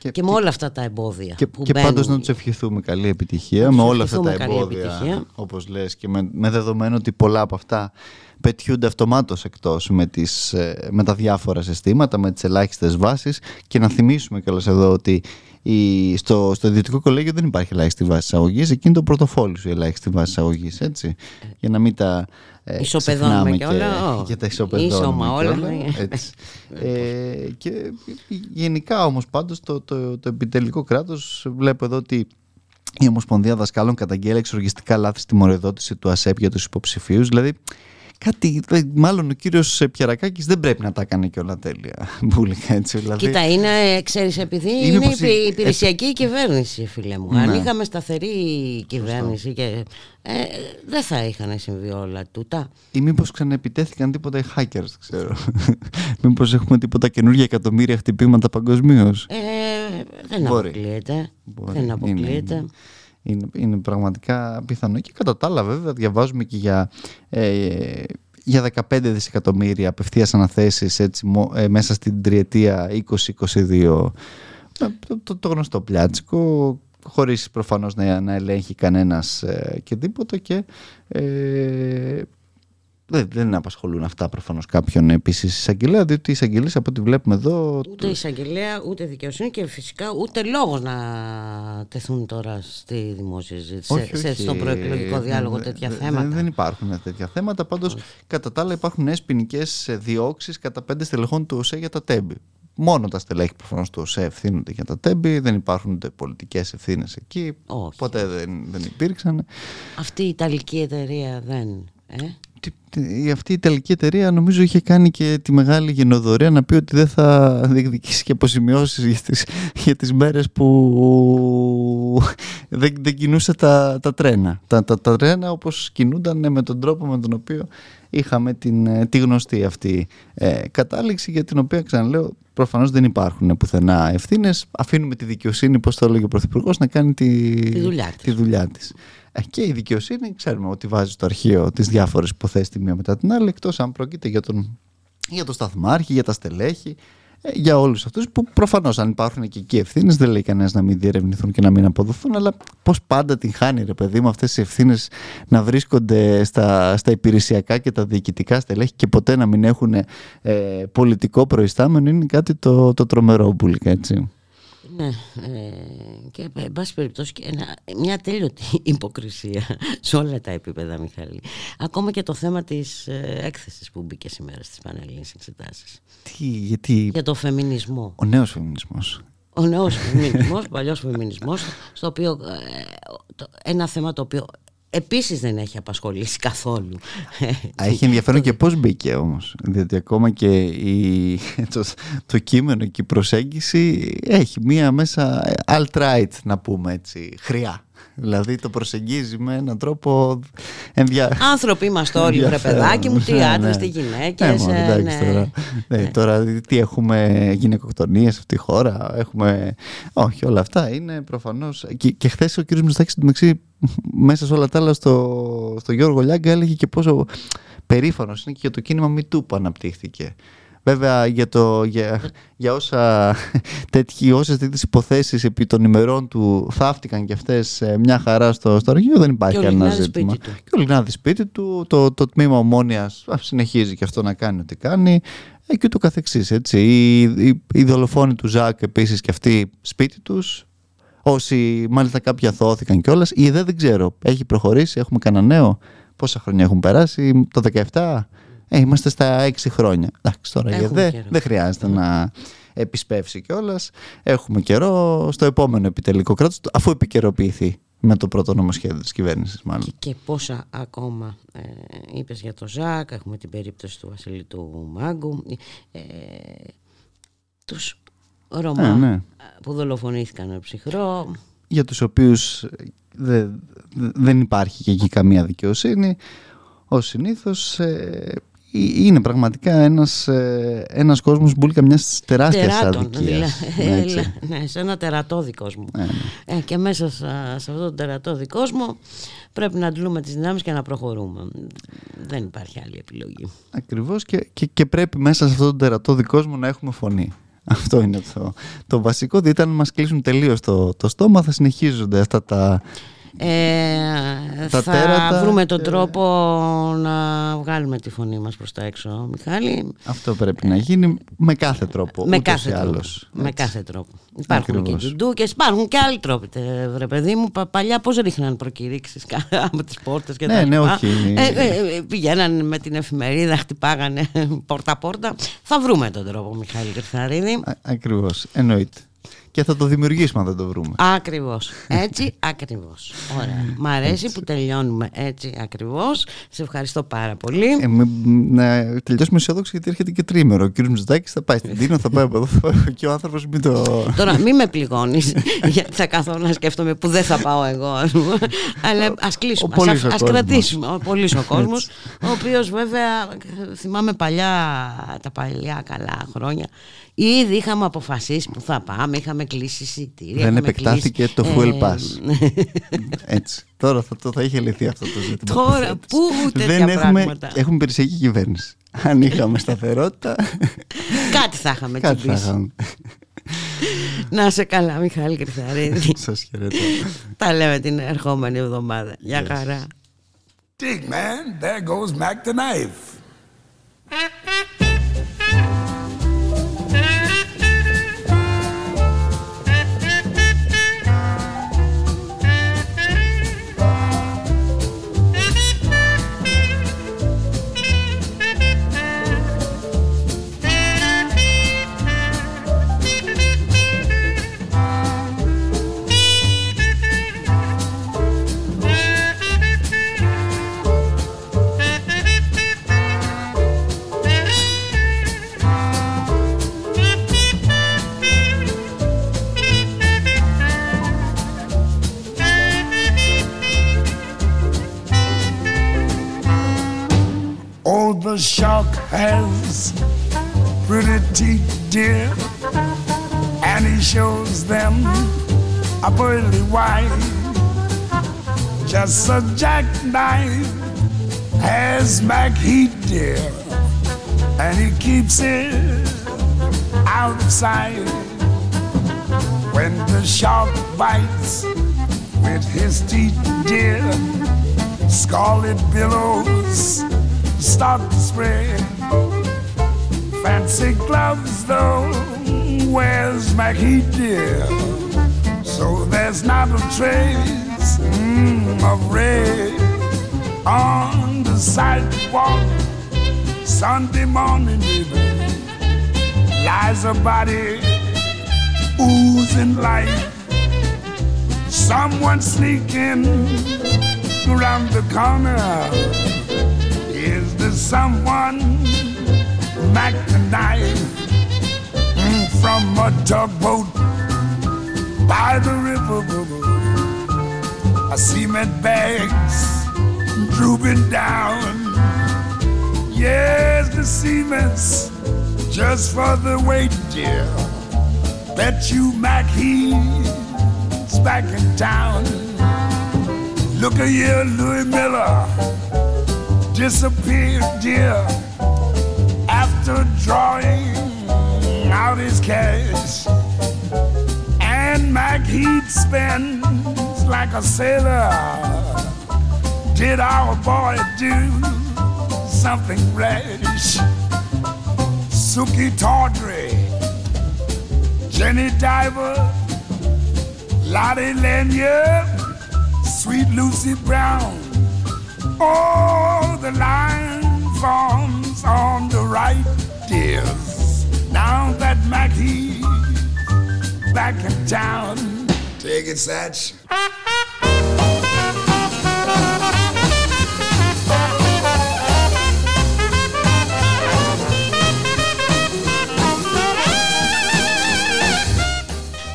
Και, και με όλα αυτά τα εμπόδια. Και, που και πάντως να τους ευχηθούμε καλή επιτυχία με όλα αυτά τα εμπόδια, όπως λες, και με, με δεδομένο ότι πολλά από αυτά πετιούνται αυτομάτως εκτός με, τις, ε, με τα διάφορα συστήματα, με τις ελάχιστες βάσεις και να θυμίσουμε κιόλας εδώ ότι η, στο, στο Ιδιωτικό Κολέγιο δεν υπάρχει ελάχιστη βάση εισαγωγής, εκείνη το πρωτοφόλι σου η ελάχιστη βάση εισαγωγής, έτσι. Για να μην τα ε, Ισοπεδώνουμε και όλα. Και, τα ισοπεδώνουμε Ισομα όλα. Ναι. Λοιπόν. Ε, και γενικά όμως πάντως το, το, το επιτελικό κράτος βλέπω εδώ ότι η Ομοσπονδία Δασκάλων καταγγέλει εξοργιστικά λάθη στη μοριοδότηση του ΑΣΕΠ για τους υποψηφίους. Δηλαδή, κάτι, μάλλον ο κύριος Πιαρακάκης δεν πρέπει να τα κάνει και όλα τέλεια. Μπουλικά, έτσι, δηλαδή. Κοίτα, είναι, ξέρεις, επειδή είναι, είναι πως... η υπηρεσιακή ε... κυβέρνηση, φίλε μου. Ναι. Αν είχαμε σταθερή κυβέρνηση και ε, δεν θα είχαν συμβεί όλα τούτα. Ή μήπως ξαναεπιτέθηκαν τίποτα οι hackers, ξέρω. μήπως έχουμε τίποτα καινούργια εκατομμύρια χτυπήματα παγκοσμίως. Ε, δεν Μπορεί. αποκλείεται. Μπορεί. Δεν αποκλείεται. Είναι, είναι, είναι, πραγματικά πιθανό. Και κατά τα άλλα, βέβαια, διαβάζουμε και για. Ε, για 15 δισεκατομμύρια απευθείας αναθέσεις έτσι, ε, μέσα στην τριετία 2022 ε, το, το γνωστό πλιάτσικο χωρίς προφανώς να, να ελέγχει κανένας ε, και τίποτα και ε, δεν, δεν απασχολούν αυτά προφανώς κάποιον επίσης εισαγγελέα, διότι οι εισαγγελίε από ό,τι βλέπουμε εδώ. Ούτε εισαγγελέα, ούτε δικαιοσύνη και φυσικά ούτε λόγος να τεθούν τώρα στη δημόσια συζήτηση, όχι, σε, όχι, στον προεκλογικό διάλογο δε, τέτοια δε, θέματα. Δεν υπάρχουν τέτοια θέματα. Πάντως, κατά τα άλλα, υπάρχουν νέες ποινικές διώξεις κατά πέντε στελεχών του ΟΣΕ για τα τέμπη. Μόνο τα στελέχη προφανώς του ΟΣΕ ευθύνονται για τα τέμπη, δεν υπάρχουν ούτε πολιτικές ευθύνες εκεί. Όχι. Ποτέ δεν, δεν υπήρξαν. Αυτή η Ιταλική εταιρεία δεν. Ε; αυτή η Ιταλική εταιρεία νομίζω είχε κάνει και τη μεγάλη γενοδορία να πει ότι δεν θα διεκδικήσει και αποζημιώσεις για τις, για τις μέρες που δεν, δεν κινούσε τα, τα τρένα. Τα, τα, τα τρένα όπως κινούνταν με τον τρόπο με τον οποίο είχαμε την, τη γνωστή αυτή ε, κατάληξη για την οποία ξαναλέω προφανώς δεν υπάρχουν πουθενά ευθύνες. Αφήνουμε τη δικαιοσύνη, πώς το έλεγε ο Πρωθυπουργός, να κάνει τη, τη δουλειά Της δουλειά της. Ε, και η δικαιοσύνη ξέρουμε ότι βάζει στο αρχείο τις διάφορες υποθέσεις τη μία μετά την άλλη εκτός αν πρόκειται για τον, για τον σταθμάρχη, για τα στελέχη ε, για όλους αυτούς που προφανώς αν υπάρχουν και εκεί ευθύνες, δεν λέει κανένας να μην διερευνηθούν και να μην αποδοθούν αλλά πώς πάντα την χάνει ρε παιδί μου αυτές οι ευθύνες να βρίσκονται στα, στα υπηρεσιακά και τα διοικητικά στελέχη και ποτέ να μην έχουν ε, πολιτικό προϊστάμενο είναι κάτι το, το τρομερό μπουλικά έτσι. Ναι, ε, και εν πάση περιπτώσει και ένα, μια τέλειωτη υποκρισία σε όλα τα επίπεδα, Μιχάλη. Ακόμα και το θέμα της ε, έκθεσης που μπήκε σήμερα στις πανελλήνιες εξετάσεις. Τι, γιατί... Για το φεμινισμό. Ο νέος φεμινισμός. Ο νέος φεμινισμός, ο παλιός φεμινισμός, στο οποίο, ε, ένα θέμα το οποίο επίσης δεν έχει απασχολήσει καθόλου. Έχει ενδιαφέρον και πώς μπήκε όμως, διότι ακόμα και η, το, το κείμενο και η προσέγγιση έχει μία μέσα alt-right να πούμε έτσι, χρειά. Δηλαδή το προσεγγίζει με έναν τρόπο ενδια... Άνθρωποι είμαστε όλοι βρε παιδάκι μου, τι ναι, άντρες, ναι. τι γυναίκες ε, ναι. τώρα, ναι, τώρα τι έχουμε γυναικοκτονίες σε αυτή τη χώρα έχουμε... Όχι όλα αυτά είναι προφανώς και, και χθες ο κύριος Μιστάκης μεταξύ μέσα σε όλα τα άλλα στο, στο Γιώργο Λιάγκα έλεγε και πόσο περήφανος είναι και για το κίνημα MeToo που αναπτύχθηκε Βέβαια για, το, για, για όσα, τέτοιοι, όσες τέτοιες υποθέσεις επί των ημερών του θαύτηκαν και αυτές μια χαρά στο, στο αρχείο δεν υπάρχει κανένα ζήτημα. Και ο Λιγνάδης σπίτι του, το, το τμήμα ομόνιας συνεχίζει και αυτό να κάνει ό,τι κάνει ε, και ούτω καθεξής. Έτσι. Οι, οι, οι δολοφόνοι του Ζακ επίσης και αυτοί σπίτι τους Όσοι μάλιστα κάποιοι αθώθηκαν κιόλας. Η ΕΔΕ δεν ξέρω. Έχει προχωρήσει, έχουμε κανένα νέο. Πόσα χρόνια έχουν περάσει, το 17. Ε, είμαστε στα έξι χρόνια. Εντάξει, τώρα η ΕΔΕ δεν χρειάζεται να επισπεύσει κιόλας. Έχουμε καιρό στο επόμενο επιτελικό κράτος, αφού επικαιροποιηθεί με το πρώτο νομοσχέδιο της κυβέρνησης μάλλον. Και, και πόσα ακόμα ε, είπες για το ΖΑΚ, έχουμε την περίπτωση του Βασίλη του Μάγκου, ε, τους Ρωμά ε, ναι. που δολοφονήθηκαν με ψυχρό. Για τους οποίους δεν υπάρχει και εκεί καμία δικαιοσύνη. Ως συνήθως ε, είναι πραγματικά ένας, ε, ένας κόσμος που μια τεράστια αδικίας. Δηλαδή, ναι, σε ένα τερατώδη κόσμο. Ναι, ναι. Ε, και μέσα σε, σε αυτό το τερατώδη κόσμο πρέπει να αντλούμε τις δυνάμεις και να προχωρούμε. Δεν υπάρχει άλλη επιλογή. Ακριβώς και, και, και πρέπει μέσα σε αυτό το τερατώδη κόσμο να έχουμε φωνή. Αυτό είναι το, το βασικό, διότι αν μας κλείσουν τελείως το, το στόμα θα συνεχίζονται αυτά τα, ε, θα βρούμε τον τρόπο να βγάλουμε τη φωνή μας προς τα έξω, Μιχάλη. Αυτό πρέπει να γίνει με κάθε τρόπο, με κάθε τρόπο. Με κάθε τρόπο. Υπάρχουν Ακριβώς. και ντουντούκες, υπάρχουν και άλλοι τρόποι, βρε παιδί μου. Παλιά πώς ρίχναν προκηρύξεις από τις πόρτες και ναι, τα ναι, όχι. Ε, ε, ε, πηγαίναν με την εφημερίδα, χτυπάγανε πόρτα-πόρτα. Θα βρούμε τον τρόπο, Μιχάλη Κρυθαρίδη. Ακριβώς, εννοείται. Και θα το δημιουργήσουμε αν δεν το βρούμε. Ακριβώς. Έτσι ακριβώς. Ωραία. Μ' αρέσει που τελειώνουμε έτσι ακριβώς. Σε ευχαριστώ πάρα πολύ. Ε, με, να τελειώσουμε αισιόδοξο γιατί έρχεται και τρίμερο. Ο κύριος Μητσοτάκης θα πάει στην Τίνο, θα πάει από εδώ θα πάει και ο άνθρωπος μην το. Τώρα μην με πληγώνεις. γιατί θα καθώ να σκέφτομαι που δεν θα πάω εγώ, ας πούμε. Αλλά ας κλείσουμε. Α κρατήσουμε. Ο πολύς ο κόσμος. ο οποίος βέβαια θυμάμαι παλιά τα παλιά καλά χρόνια. Ήδη είχαμε αποφασίσει που θα πάμε, είχαμε κλείσει εισιτήρια. Δεν επεκτάθηκε κλείσει, το fuel pass. Ε, Έτσι. Τώρα θα, το, θα είχε λυθεί αυτό το ζήτημα. Τώρα πού τέτοια Δεν έχουμε, πράγματα. έχουμε περισσιακή κυβέρνηση. Αν είχαμε σταθερότητα. Κάτι θα είχαμε Κάτι θα είχαμε. Να σε καλά, Μιχάλη Κρυθαρίδη. Σας χαιρετώ. Τα λέμε την ερχόμενη εβδομάδα. Γεια χαρά. Dig, man, there goes Mac the knife. The shark has pretty teeth, dear, and he shows them a pearly white. Just a jackknife has Mac Heat, dear, and he keeps it out of sight. When the shark bites with his teeth, dear, scarlet billows start to spread. Fancy gloves, though, where's Mackie dear? So there's not a trace mm, of red on the sidewalk. Sunday morning, baby, lies a body oozing life. Someone sneaking around the corner. Someone Mac the mm, from a tugboat by the river? I cement bags drooping down. Yes, the cement's just for the weight, dear. Bet you Mac he's back in town. Look here, Louis Miller disappeared, dear, after drawing out his cash. And Mac Heat spends like a sailor. Did our boy do something rash? Suki Tawdry, Jenny Diver, Lottie Lanyard, Sweet Lucy Brown. Oh, the line forms on the right, dears. Now that Mackie's back in town. Take it, Satch.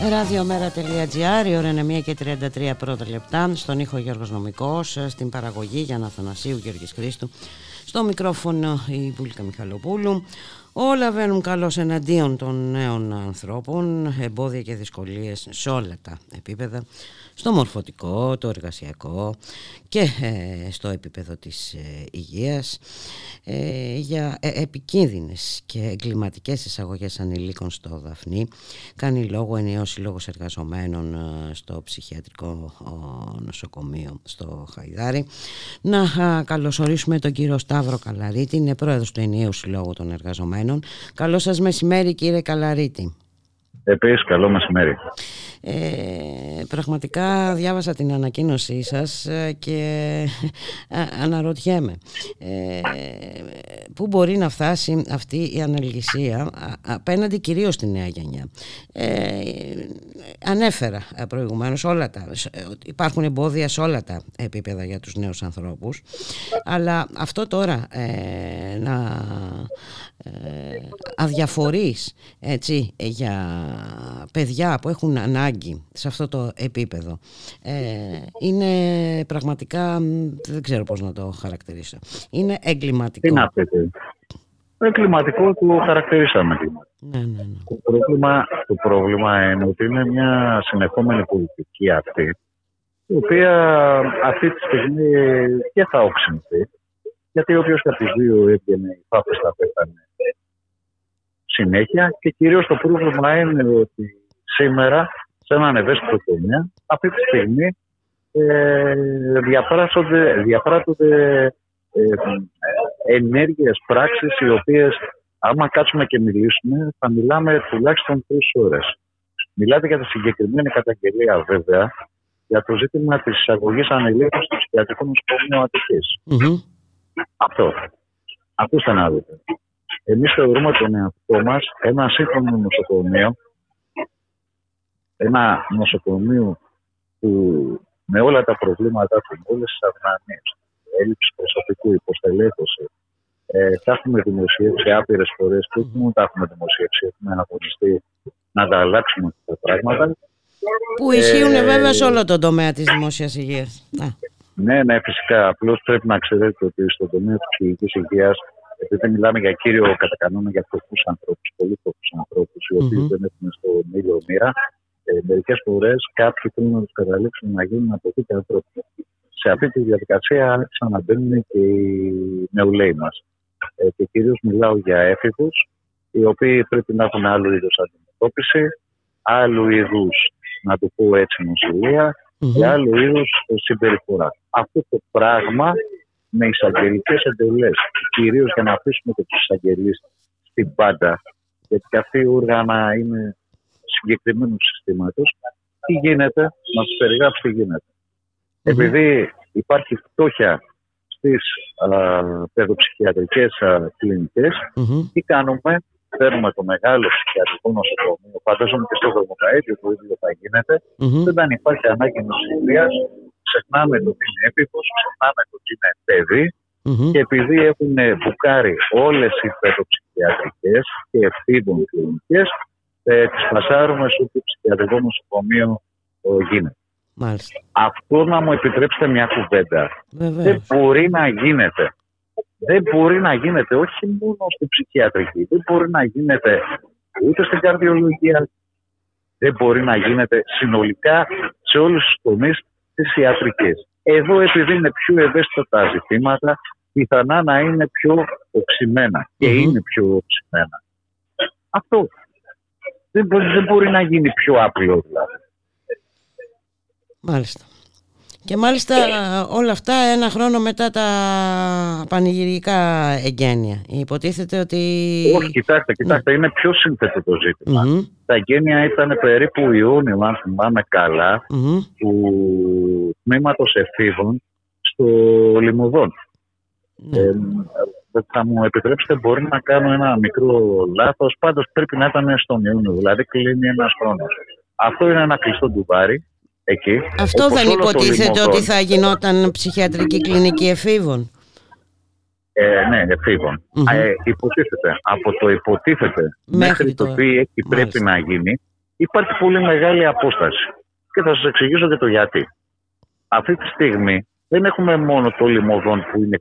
Ραδιομέρα.gr, η ώρα είναι 1 και 33 πρώτα λεπτά. Στον ήχο Γιώργος Νομικός, στην παραγωγή Γιάννα Θανασίου, Γιώργης Χρήστου. Στο μικρόφωνο η Βούλικα Μιχαλοπούλου. Όλα βαίνουν καλώς εναντίον των νέων ανθρώπων, εμπόδια και δυσκολίες σε όλα τα επίπεδα στο μορφωτικό, το εργασιακό και ε, στο επίπεδο της ε, υγείας ε, για επικίνδυνες και εγκληματικές εισαγωγές ανηλίκων στο Δαφνί. Κάνει λόγο ενιαίος σύλλογος εργαζομένων στο ψυχιατρικό νοσοκομείο στο Χαϊδάρι. Να καλωσορίσουμε τον κύριο Σταύρο Καλαρίτη είναι πρόεδρος του ενιαίου συλλόγου των εργαζομένων. Καλό σας μεσημέρι κύριε Καλαρίτη Επίσης, καλό μεσημέρι. Ε, πραγματικά διάβασα την ανακοίνωσή σας ε, και ε, αναρωτιέμαι ε, πού μπορεί να φτάσει αυτή η αναλγησία απέναντι κυρίως στη νέα γενιά. Ε, ανέφερα προηγουμένως όλα τα, υπάρχουν εμπόδια σε όλα τα επίπεδα για τους νέους ανθρώπους αλλά αυτό τώρα να αδιαφορείς έτσι, για παιδιά που έχουν ανάγκη σε αυτό το επίπεδο. Ε, είναι πραγματικά, δεν ξέρω πώς να το χαρακτηρίσω. Είναι εγκληματικό. Τι να πείτε. Εγκληματικό του χαρακτηρίσαμε. Ναι, ναι, ναι. Το, πρόβλημα, το πρόβλημα είναι ότι είναι μια συνεχόμενη πολιτική αυτή η οποία αυτή τη στιγμή και θα οξυνθεί γιατί όποιος από τις δύο έβγαινε η θα πέθανε συνέχεια και κυρίως το πρόβλημα είναι ότι σήμερα σε έναν ευαίσθητο τομέα, αυτή τη στιγμή ε, διαπράττονται ε, ενέργειες, πράξεις οι οποίες άμα κάτσουμε και μιλήσουμε θα μιλάμε τουλάχιστον τρεις ώρες. Μιλάτε για τη συγκεκριμένη καταγγελία βέβαια για το ζήτημα της εισαγωγής ανελίκων στο ψυχιατρικό νοσοκομείο Αττικής. Αυτό. Ακούστε να δείτε. Εμείς θεωρούμε τον εαυτό μας ένα σύγχρονο νοσοκομείο ένα νοσοκομείο που με όλα τα προβλήματά του, με όλες τις αδυναμίες, έλλειψη προσωπικού, υποστελέχωση, ε, τα έχουμε δημοσιεύσει άπειρες φορές και όχι μόνο τα έχουμε δημοσιεύσει, έχουμε αναγωνιστεί να τα αλλάξουμε τα πράγματα. Που ισχύουν ε, βέβαια σε όλο τον τομέα της δημόσιας υγείας. Ναι, ναι, φυσικά. Απλώς πρέπει να ξέρετε ότι στον τομέα της ψυχικής υγείας, επειδή μιλάμε για κύριο κατά κανόνα για φτωχού ανθρώπους, πολύ φτωχού ανθρώπους, οι οποιοι mm-hmm. δεν έχουν στο ήλιο μοίρα, ε, Μερικές φορές κάποιοι θέλουν να τους καταλήξουν να γίνουν από εκεί ανθρώποι. Σε αυτή τη διαδικασία άρχισαν να μπαίνουν και οι νεολαίοι μας. Ε, και κυρίως μιλάω για έφηβους, οι οποίοι πρέπει να έχουν άλλου είδους αντιμετώπιση, άλλου είδους, να το πω έτσι, νοσηλεία mm-hmm. και άλλου είδους συμπεριφορά. Αυτό το πράγμα με εισαγγελικές εντολές, κυρίως για να αφήσουμε και τους εισαγγελείς στην πάντα, γιατί και αυτή η όργανα είναι συγκεκριμένου συστήματος, τι γίνεται, να σα περιγράψω τι γίνεται. Mm-hmm. Επειδή υπάρχει φτώχεια στις παιδοψυχιατρικές κλινικές, mm-hmm. τι κάνουμε, φέρνουμε το μεγάλο ψυχιατρικό νοσοκομείο, φαντάζομαι και στο Δρομοκαίδιο το ίδιο θα γίνεται, mm-hmm. δεν υπάρχει ανάγκη νοσηλείας, ξεχνάμε το τι είναι έπιπο, ξεχνάμε το τι είναι παιδί, Mm-hmm. Και επειδή έχουν μπουκάρει όλες οι παιδοψυχιατρικές και ευθύνων κλινικές, ε, τις φασάρουμε σε όποιο ψυχιατρικό νοσοκομείο γίνεται. Μάλιστα. Αυτό να μου επιτρέψετε μια κουβέντα. Δεν μπορεί να γίνεται. Δεν μπορεί να γίνεται όχι μόνο στην ψυχιατρική. Δεν μπορεί να γίνεται ούτε στην καρδιολογία. Δεν μπορεί να γίνεται συνολικά σε όλους τους τομείς της ιατρικής. Εδώ επειδή είναι πιο ευαίσθητα τα ζητήματα, πιθανά να είναι πιο οξυμένα και είναι πιο οξυμένα. Αυτό δεν μπορεί, δεν μπορεί να γίνει πιο απλό δηλαδή. Μάλιστα. Και μάλιστα όλα αυτά ένα χρόνο μετά τα πανηγυρικά εγγένεια. Υποτίθεται ότι... Όχι, κοιτάξτε, κοιτάξτε, είναι πιο σύνθετο το ζητημα Τα εγγένεια ήταν περίπου Ιούνιο, αν θυμάμαι καλά, mm-hmm. του τμήματος εφήβων στο Λιμουδόν. Mm. Ε, θα μου επιτρέψετε, μπορεί να κάνω ένα μικρό λάθος. Πάντως πρέπει να ήταν στον Ιούνιο, δηλαδή κλείνει ένας χρόνος. Αυτό είναι ένα κλειστό ντουβάρι. Εκεί, Αυτό δεν υποτίθεται ότι θα γινόταν ψυχιατρική κλινική εφήβων. Ε, ναι, εφήβων. Ε, υποτίθεται. Από το υποτίθεται μέχρι, το τι έχει πρέπει να γίνει, υπάρχει πολύ μεγάλη απόσταση. Και θα σας εξηγήσω και το γιατί. Αυτή τη στιγμή δεν έχουμε μόνο το λιμωδόν που είναι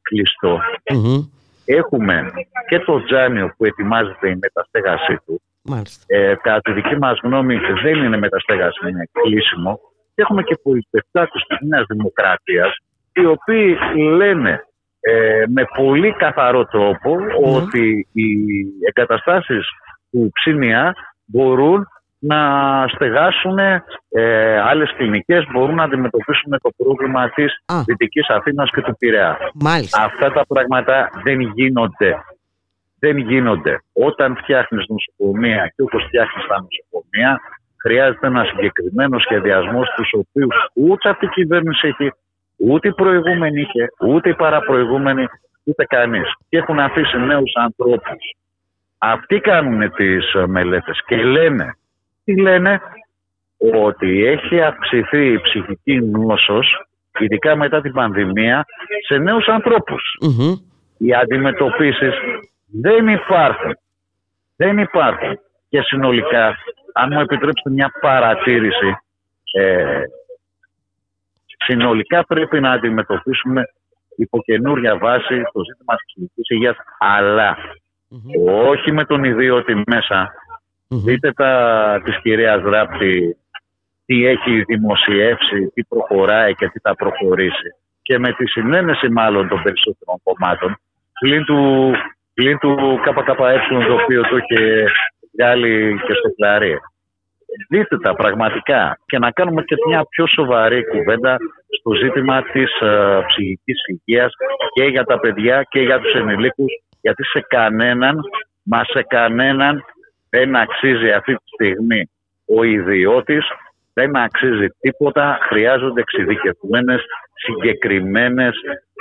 Έχουμε και το Τζάνιο που ετοιμάζεται η μεταστέγασή του. Ε, κατά τη δική μας γνώμη δεν είναι μεταστέγαση, είναι κλείσιμο. Και έχουμε και πολιτευτάκους της Νέας Δημοκρατίας, οι οποίοι λένε ε, με πολύ καθαρό ότι οι εγκαταστάσεις του ψήνια μπορούν να στεγάσουν ε, άλλες κλινικές, μπορούν να αντιμετωπίσουν το πρόβλημα της Α. Δυτικής Αθήνας και του Πειραιά. Μάλιστα. Αυτά τα πράγματα δεν γίνονται. δεν γίνονται. Όταν φτιάχνεις νοσοκομεία και όπως φτιάχνεις τα νοσοκομεία, χρειάζεται ένα συγκεκριμένο σχεδιασμό, του οποίους ούτε αυτή η κυβέρνηση έχει, ούτε η προηγούμενη είχε, ούτε η παραπροηγούμενη, ούτε κανείς. Και έχουν αφήσει νέους ανθρώπους. Αυτοί κάνουν τις μελέτες και λένε, τι λένε, ότι έχει αυξηθεί η ψυχική νόσος, ειδικά μετά την πανδημία, σε νέους Οι αντιμετωπίσεις δεν υπάρχουν. Δεν υπάρχουν. Και συνολικά, αν μου επιτρέψετε μια παρατήρηση, ε, συνολικά πρέπει να αντιμετωπίσουμε υπό καινούρια βάση το ζήτημα της ψυχικής υγείας, όχι με τον ιδιώτη μέσα. Δείτε τα της κυρίας Ράπτη τι έχει δημοσιεύσει, τι προχωράει και τι θα προχωρήσει. Και με τη συνένεση μάλλον των περισσότερων κομμάτων, πλην του, πλην του ΚΚΕ το οποίο το είχε βγάλει και στο κλαρί. Δείτε τα πραγματικά και να κάνουμε και μια πιο σοβαρή κουβέντα στο ζήτημα της uh, ψυχικής υγείας και για τα παιδιά και για τους ενηλίκους γιατί σε κανέναν, μα σε κανέναν δεν αξίζει αυτή τη στιγμή ο ιδιώτης δεν αξίζει τίποτα, χρειάζονται εξειδικευμένες συγκεκριμένες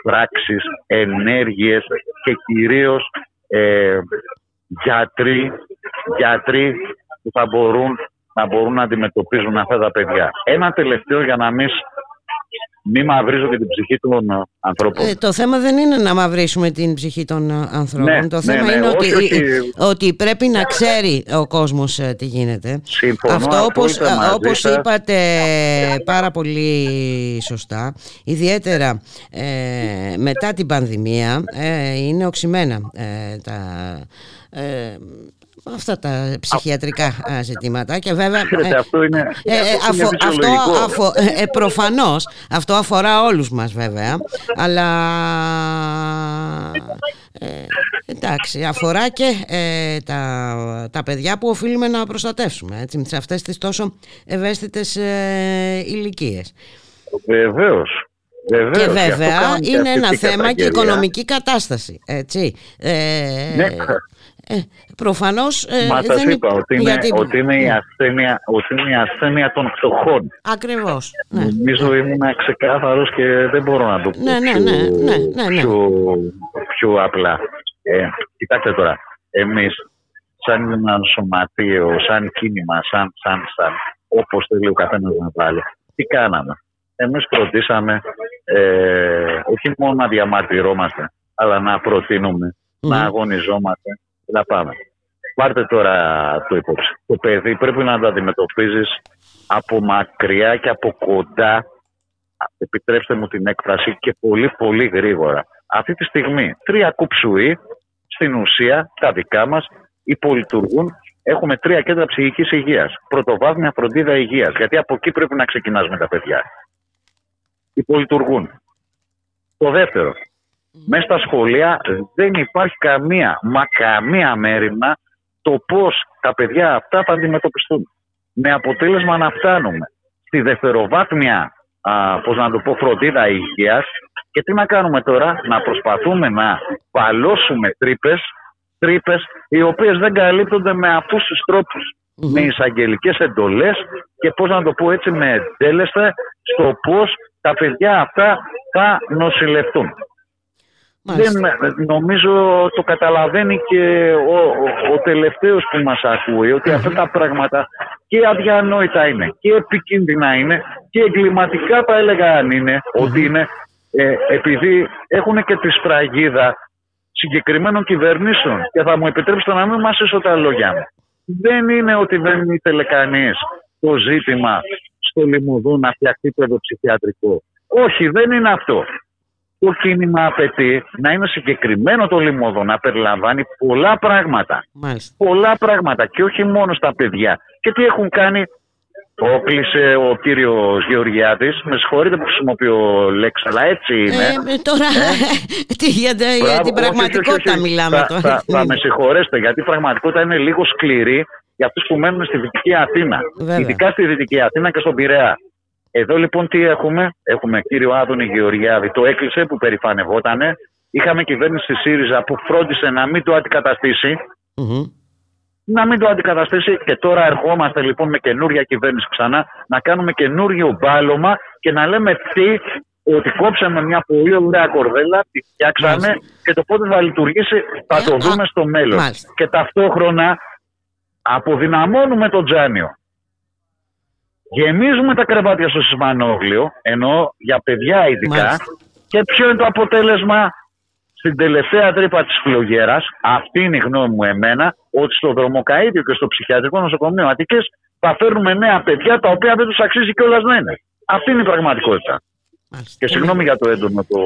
πράξεις, ενέργειες και κυρίως ε, γιατροί, γιατροί που θα μπορούν να μπορούν να αντιμετωπίζουν αυτά τα παιδιά. Ένα τελευταίο για να μην μη μαυρίζω και την ψυχή των ε, ανθρώπων. Ε, το θέμα δεν είναι να μαυρίσουμε την ψυχή των ε, ανθρώπων. Ναι, το θέμα ναι, ναι, είναι ότι, ότι πρέπει να ξέρει ο κόσμος τι γίνεται. Συμφωνώ, Αυτό όπως, όπως είπατε πάρα πολύ σωστά, ιδιαίτερα μετά την πανδημία είναι οξυμένα τα αυτά τα ψυχιατρικά ζητήματα και βέβαια ε, αυτό είναι, ε, ε αυτό, ε, προφανώς αυτό αφορά όλους μας βέβαια αλλά εντάξει αφορά και τα, τα παιδιά που οφείλουμε να προστατεύσουμε έτσι, σε αυτές τις τόσο ευαίσθητες ηλικίες Βεβαίως και βέβαια είναι ένα θέμα και οικονομική κατάσταση. Έτσι. ναι. Ε, προφανώς ε, Μα δεν είπα ότι είναι, ότι, είναι η ασθένεια, ότι είναι η ασθένεια των φτωχών. Ακριβώς. Ναι. Νομίζω ήμουν ξεκάθαρος και δεν μπορώ να το πω ναι, ναι, ναι, ναι, ναι, ναι. Πιο, πιο απλά. Ε, κοιτάξτε τώρα, εμείς σαν ένα σωματείο, σαν κίνημα, σαν, σαν, σαν, όπως θέλει ο καθένας να βάλει, τι κάναμε; Εμείς προτίσαμε ε, όχι μόνο να διαμαρτυρόμαστε, αλλά να προτείνουμε, να αγωνιζόμαστε, να πάμε. Πάρτε τώρα το υπόψη. Το παιδί πρέπει να το αντιμετωπίζεις από μακριά και από κοντά. Επιτρέψτε μου την έκφραση και πολύ πολύ γρήγορα. Αυτή τη στιγμή τρία κουψουί στην ουσία τα δικά μας υπολειτουργούν. Έχουμε τρία κέντρα ψυχικής υγείας. Πρωτοβάθμια φροντίδα υγείας. Γιατί από εκεί πρέπει να ξεκινάς με τα παιδιά. Υπολειτουργούν. Το δεύτερο, μέσα στα σχολεία δεν υπάρχει καμία, μα καμία μέρημνα το πώς τα παιδιά αυτά θα αντιμετωπιστούν. Με αποτέλεσμα να φτάνουμε στη δευτεροβάθμια, α, πώς να το πω, φροντίδα υγείας και τι να κάνουμε τώρα, να προσπαθούμε να παλώσουμε τρύπες, τρύπες οι οποίες δεν καλύπτονται με αυτούς τους τρόπους. Με εισαγγελικές εντολές και πώς να το πω έτσι με εντέλεσθε στο πώς τα παιδιά αυτά θα νοσηλευτούν. Δεν, νομίζω το καταλαβαίνει και ο, ο, ο τελευταίος που μας ακούει ότι αυτά τα πράγματα και αδιανόητα είναι και επικίνδυνα είναι και εγκληματικά θα έλεγα αν είναι ότι είναι ε, επειδή έχουν και τη σφραγίδα συγκεκριμένων κυβερνήσεων. Και θα μου επιτρέψετε να μην μας τα λόγια μου. Δεν είναι ότι δεν ήθελε κανείς το ζήτημα στο Λιμουδού να φτιαχτεί παιδοψυχιατρικό. Όχι, δεν είναι αυτό το κίνημα απαιτεί να είναι συγκεκριμένο το λιμόδο, να περιλαμβάνει πολλά πράγματα. Πολλά πράγματα και όχι μόνο στα παιδιά. Και τι έχουν κάνει, το κλείσε ο κύριος Γεωργιάδη. Με συγχωρείτε που χρησιμοποιώ λέξη, αλλά έτσι είναι. Ε, τώρα ε; τι, για, την πραγματικότητα όχι, όχι, μιλάμε θα, τώρα. Θα, θα, με συγχωρέσετε, γιατί η πραγματικότητα είναι λίγο σκληρή για αυτούς που μένουν στη Δυτική Αθήνα. Βέβαια. Ειδικά στη Δυτική Αθήνα και στον Πειραιά. Εδώ λοιπόν τι έχουμε; Έχουμε κύριο Άδωνη Γεωργιάδη. Το έκλεισε που περηφανευότανε. είχαμε κυβέρνηση στη ΣΥΡΙΖΑ που φρόντισε να μην το αντικαταστήσει. Να μην το αντικαταστήσει και τώρα ερχόμαστε λοιπόν με καινούργια κυβέρνηση ξανά να κάνουμε καινούργιο μπάλωμα και να λέμε τι ότι κόψαμε μια πολύ ωραία κορδέλα, τη φτιάξαμε και το πότε θα λειτουργήσει θα το ε, δούμε στο μέλλον. Και ταυτόχρονα αποδυναμώνουμε το τζάνιο. Γεμίζουμε τα κρεβάτια στο Σισμανόγλιο, ενώ για παιδιά ειδικά. Και ποιο είναι το αποτέλεσμα στην τελευταία τρύπα της φλογέρας, αυτή είναι η γνώμη μου εμένα, ότι στο δρομοκαίδιο και στο ψυχιατρικό νοσοκομείο Αττικής θα φέρνουμε νέα παιδιά τα οποία δεν τους αξίζει κιόλας να είναι. Αυτή είναι η πραγματικότητα. Και συγγνώμη για το έντονο το.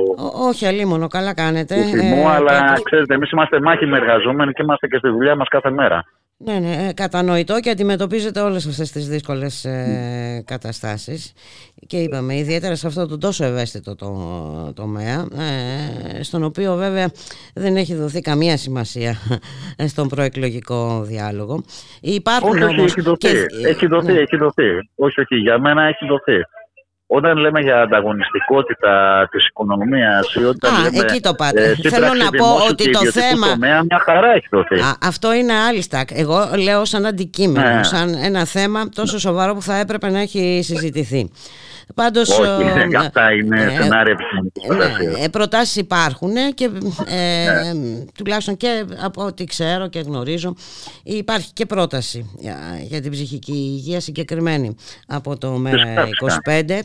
όχι, αλίμονο, καλά κάνετε. ε, αλλά ξέρετε, εμείς είμαστε μάχημοι εργαζόμενοι και είμαστε και στη δουλειά μας κάθε μέρα. Ναι, ναι, ε, κατανοητό και αντιμετωπίζετε όλες αυτές τις δύσκολες ε, καταστάσεις και είπαμε ιδιαίτερα σε αυτό το τόσο ευαίσθητο το, τομέα ε, στον οποίο βέβαια δεν έχει δοθεί καμία σημασία στον προεκλογικό διάλογο. Υπάρχουν όχι, όμως έχει δοθεί, έχει δοθεί, ναι. έχει δοθεί. Όχι, όχι, για μένα έχει δοθεί. Όταν λέμε για ανταγωνιστικότητα της οικονομίας ή όταν Α, λέμε, εκεί το πάτε. Ε, Θέλω να πω ότι το θέμα... Τομέα, μια χαρά έχει δοθεί. Α, αυτό είναι άλλη στάκ. Εγώ λέω σαν αντικείμενο, ναι. σαν ένα θέμα τόσο σοβαρό που θα έπρεπε να έχει συζητηθεί. Πάντως, Όχι, ε, αυτά είναι ε, σενάρια επιστημονικής ε, Προτάσεις υπάρχουν και ε, ναι. τουλάχιστον και από ό,τι ξέρω και γνωρίζω υπάρχει και πρόταση για, για την ψυχική υγεία συγκεκριμένη από το ΜΕΡΑ25. Ε,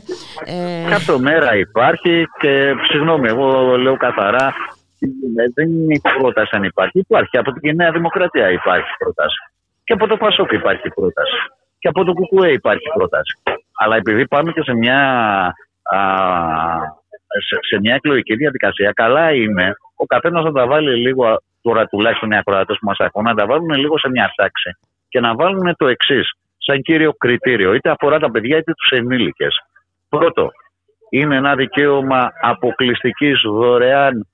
Κάθε μέρα υπάρχει και συγγνώμη, εγώ λέω καθαρά δεν είναι πρόταση αν υπάρχει. Υπάρχει. Από την Νέα Δημοκρατία υπάρχει πρόταση. Και από το Πασόκ υπάρχει πρόταση. Και από το Κουκουέ υπάρχει πρόταση. Αλλά επειδή πάμε και σε μια, α, σε, σε μια εκλογική διαδικασία, καλά είναι ο καθένας να τα βάλει λίγο, τώρα τουλάχιστον οι ακροατές που μας ακούνε, να τα βάλουν λίγο σε μια τάξη και να βάλουν το εξής, σαν κύριο κριτήριο, είτε αφορά τα παιδιά είτε τους ενήλικες. Πρώτο, είναι ένα δικαίωμα αποκλειστικής δωρεάν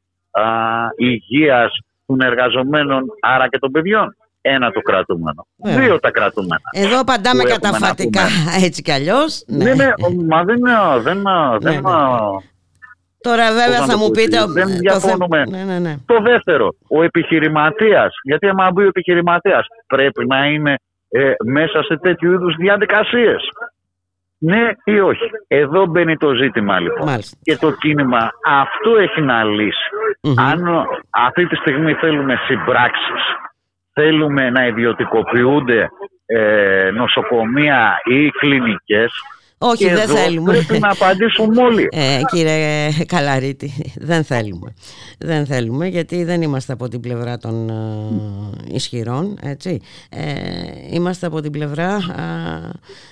υγείας των εργαζομένων, άρα και των παιδιών ένα το κρατούμενο. Ναι. Δύο τα κρατούμενα. Εδώ απαντάμε καταφατικά έτσι κι αλλιώς. Ναι. ναι, ναι, μα δεν είναι. Δεν, δεν, ναι, Τώρα βέβαια θα μου πείτε... Δεν διαφωνούμε. Ναι, ναι, ναι. Το δεύτερο, ο επιχειρηματίας, γιατί άμα μπει ο επιχειρηματίας πρέπει να είναι ε, μέσα σε τέτοιου είδους διαδικασίες. Ναι ή όχι. Εδώ μπαίνει το ζήτημα λοιπόν. Και το κίνημα αυτό έχει να λυσει Αν αυτή τη στιγμή θέλουμε συμπράξεις θέλουμε να ιδιωτικοποιούνται ε, νοσοκομεία ή κλινικές όχι, δεν θέλουμε. Πρέπει να απαντήσουμε όλοι. Ε, κύριε Καλαρίτη, δεν θέλουμε. Δεν θέλουμε γιατί δεν είμαστε από την πλευρά των ε, ισχυρών, έτσι. Ε, είμαστε από την πλευρά,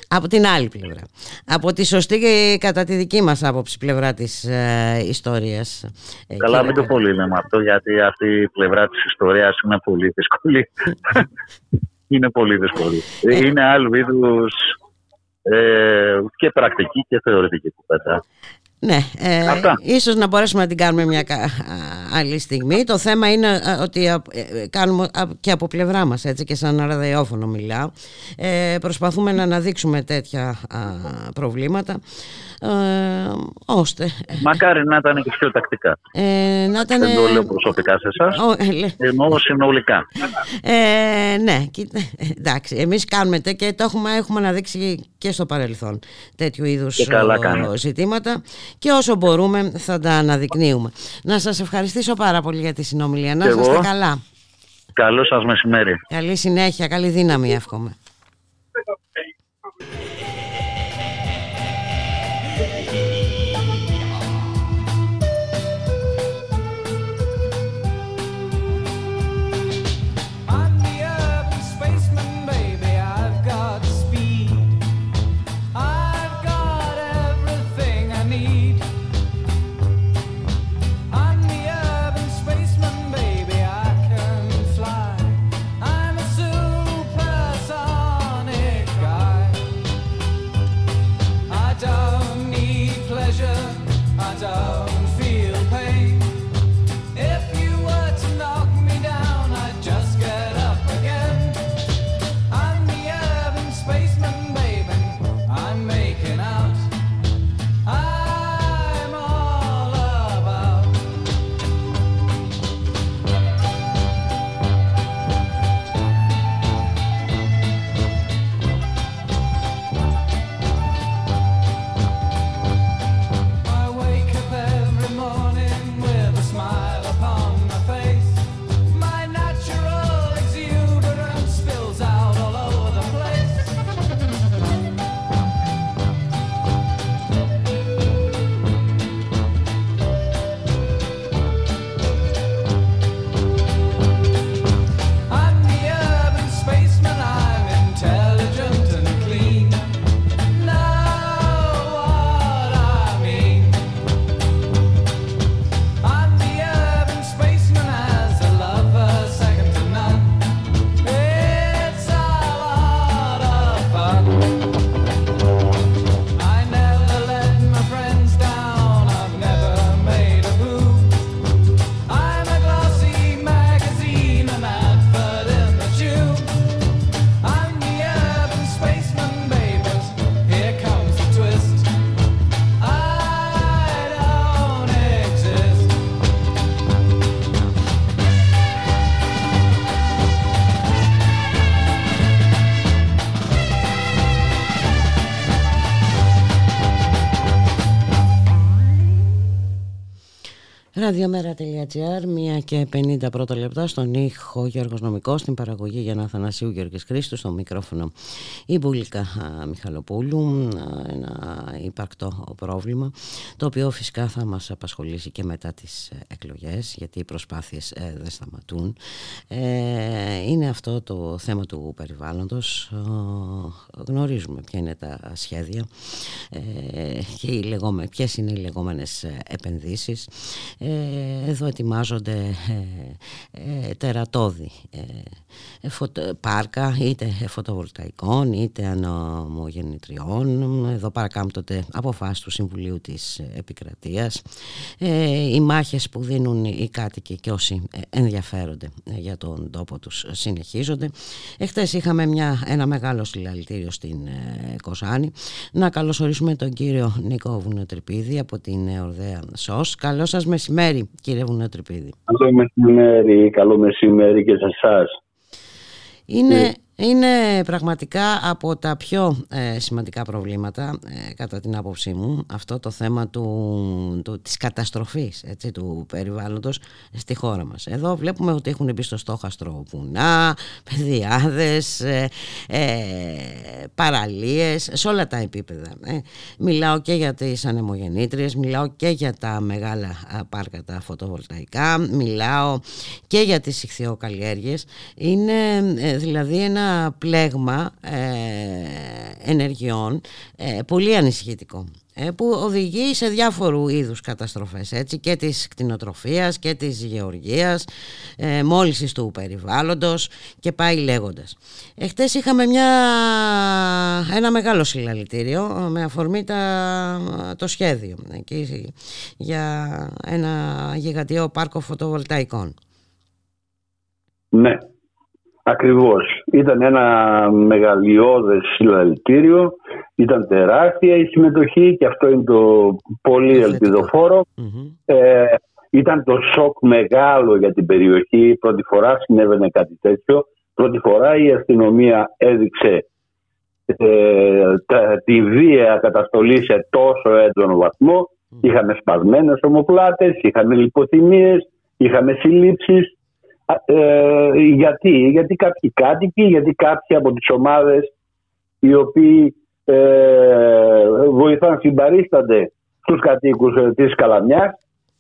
από την άλλη πλευρά. Από τη σωστή και κατά τη δική μας άποψη πλευρά της ε, ιστορίας. Ε, Καλά, μην το πολύ λέμε αυτό γιατί αυτή η πλευρά της ιστορίας είναι πολύ δύσκολη. είναι πολύ δύσκολη. είναι άλλου είδους ε, και πρακτική και θεωρητική κουβέντα. Ναι, ε, ίσως να μπορέσουμε να την κάνουμε μια άλλη στιγμή. Το θέμα είναι ε, ότι ε, κάνουμε και από πλευρά μας, έτσι και σαν ραδιόφωνο μιλάω, ε, προσπαθούμε να αναδείξουμε τέτοια προβλήματα ε, ώστε... Μακάρι να ήταν και πιο τακτικά. Ε, να ήταν... Δεν το λέω προσωπικά σε εσάς, ε, εννοώ συνολικά. Ε, ναι, εντάξει, εμείς κάνουμε και το έχουμε, έχουμε αναδείξει και στο παρελθόν τέτοιου είδους ζητήματα και όσο μπορούμε θα τα αναδεικνύουμε. Να σας ευχαριστήσω πάρα πολύ για τη συνομιλία. Να είστε καλά. Καλό σας μεσημέρι. Καλή συνέχεια, καλή δύναμη εύχομαι. Ραδιομέρα.gr, 1 και 50 πρώτα λεπτά στον ήχο Γιώργος Νομικός, στην παραγωγή για να Θανασίου Γιώργης Χρήστου, στο μικρόφωνο η Μπουλίκα Μιχαλοπούλου, ένα υπαρκτό πρόβλημα, το οποίο φυσικά θα μας απασχολήσει και μετά τις εκλογές, γιατί οι προσπάθειες ε, δεν σταματούν. Ε, είναι αυτό το θέμα του περιβάλλοντος, γνωρίζουμε ποια είναι τα σχέδια ε, και οι λεγόμενες, ποιες είναι οι λεγόμενες επενδύσεις ε, εδώ ετοιμάζονται ε, ε, τερατώδη πάρκα είτε φωτοβολταϊκών είτε ανομογεννητριών. Εδώ παρακάμπτονται αποφάσεις του Συμβουλίου της Επικρατείας. Οι μάχες που δίνουν οι κάτοικοι και όσοι ενδιαφέρονται για τον τόπο τους συνεχίζονται. Εχθές είχαμε μια, ένα μεγάλο συλλαλητήριο στην Κοσάνη. Να καλωσορίσουμε τον κύριο Νίκο Βουνοτρυπίδη από την Ορδέα ΣΟΣ καλό σας μεσημέρι κύριε Βουνοτρυπίδη. Καλό μεσημέρι, καλό μεσημέρι και σε εσάς. Είναι ε, είναι πραγματικά από τα πιο ε, σημαντικά προβλήματα ε, κατά την άποψή μου αυτό το θέμα του, του, της καταστροφής έτσι, του περιβάλλοντος στη χώρα μας. Εδώ βλέπουμε ότι έχουν μπει στο στόχαστρο βουνά, παιδιάδες, ε, ε, παραλίες, σε όλα τα επίπεδα. Μιλάω και για τις ανεμογεννήτριες, μιλάω και για τα μεγάλα πάρκα τα φωτοβολταϊκά, μιλάω και για τις ηχθειοκαλλιέργειες. Είναι δηλαδή ένα πλέγμα ε, ενεργειών ε, πολύ ανησυχητικό ε, που οδηγεί σε διάφορου είδους καταστροφές έτσι, και της κτηνοτροφίας και της γεωργίας ε, μόλυσης του περιβάλλοντος και πάει λέγοντας. Εχθές είχαμε μια, ένα μεγάλο συλλαλητήριο με αφορμή τα, το σχέδιο εκεί, για ένα γιγαντιαίο πάρκο φωτοβολταϊκών. Ναι, Ακριβώς. Ήταν ένα μεγαλειώδες συλλαλητήριο, ήταν τεράστια η συμμετοχή και αυτό είναι το πολύ Ε, ήταν το σοκ μεγάλο για την περιοχή. Πρώτη φορά συνέβαινε κάτι τέτοιο. Πρώτη φορά η αστυνομία έδειξε ε, τη βία καταστολή σε τόσο έντονο βαθμό. Είχαμε σπασμένες ομοπλάτες, είχαμε λιποθυμίες, είχαμε συλλήψεις ε, γιατί, γιατί κάποιοι κάτοικοι, γιατί κάποιοι από τις ομάδες οι οποίοι ε, βοηθάν, συμπαρίστανται στους κατοίκους ε, της Καλαμιάς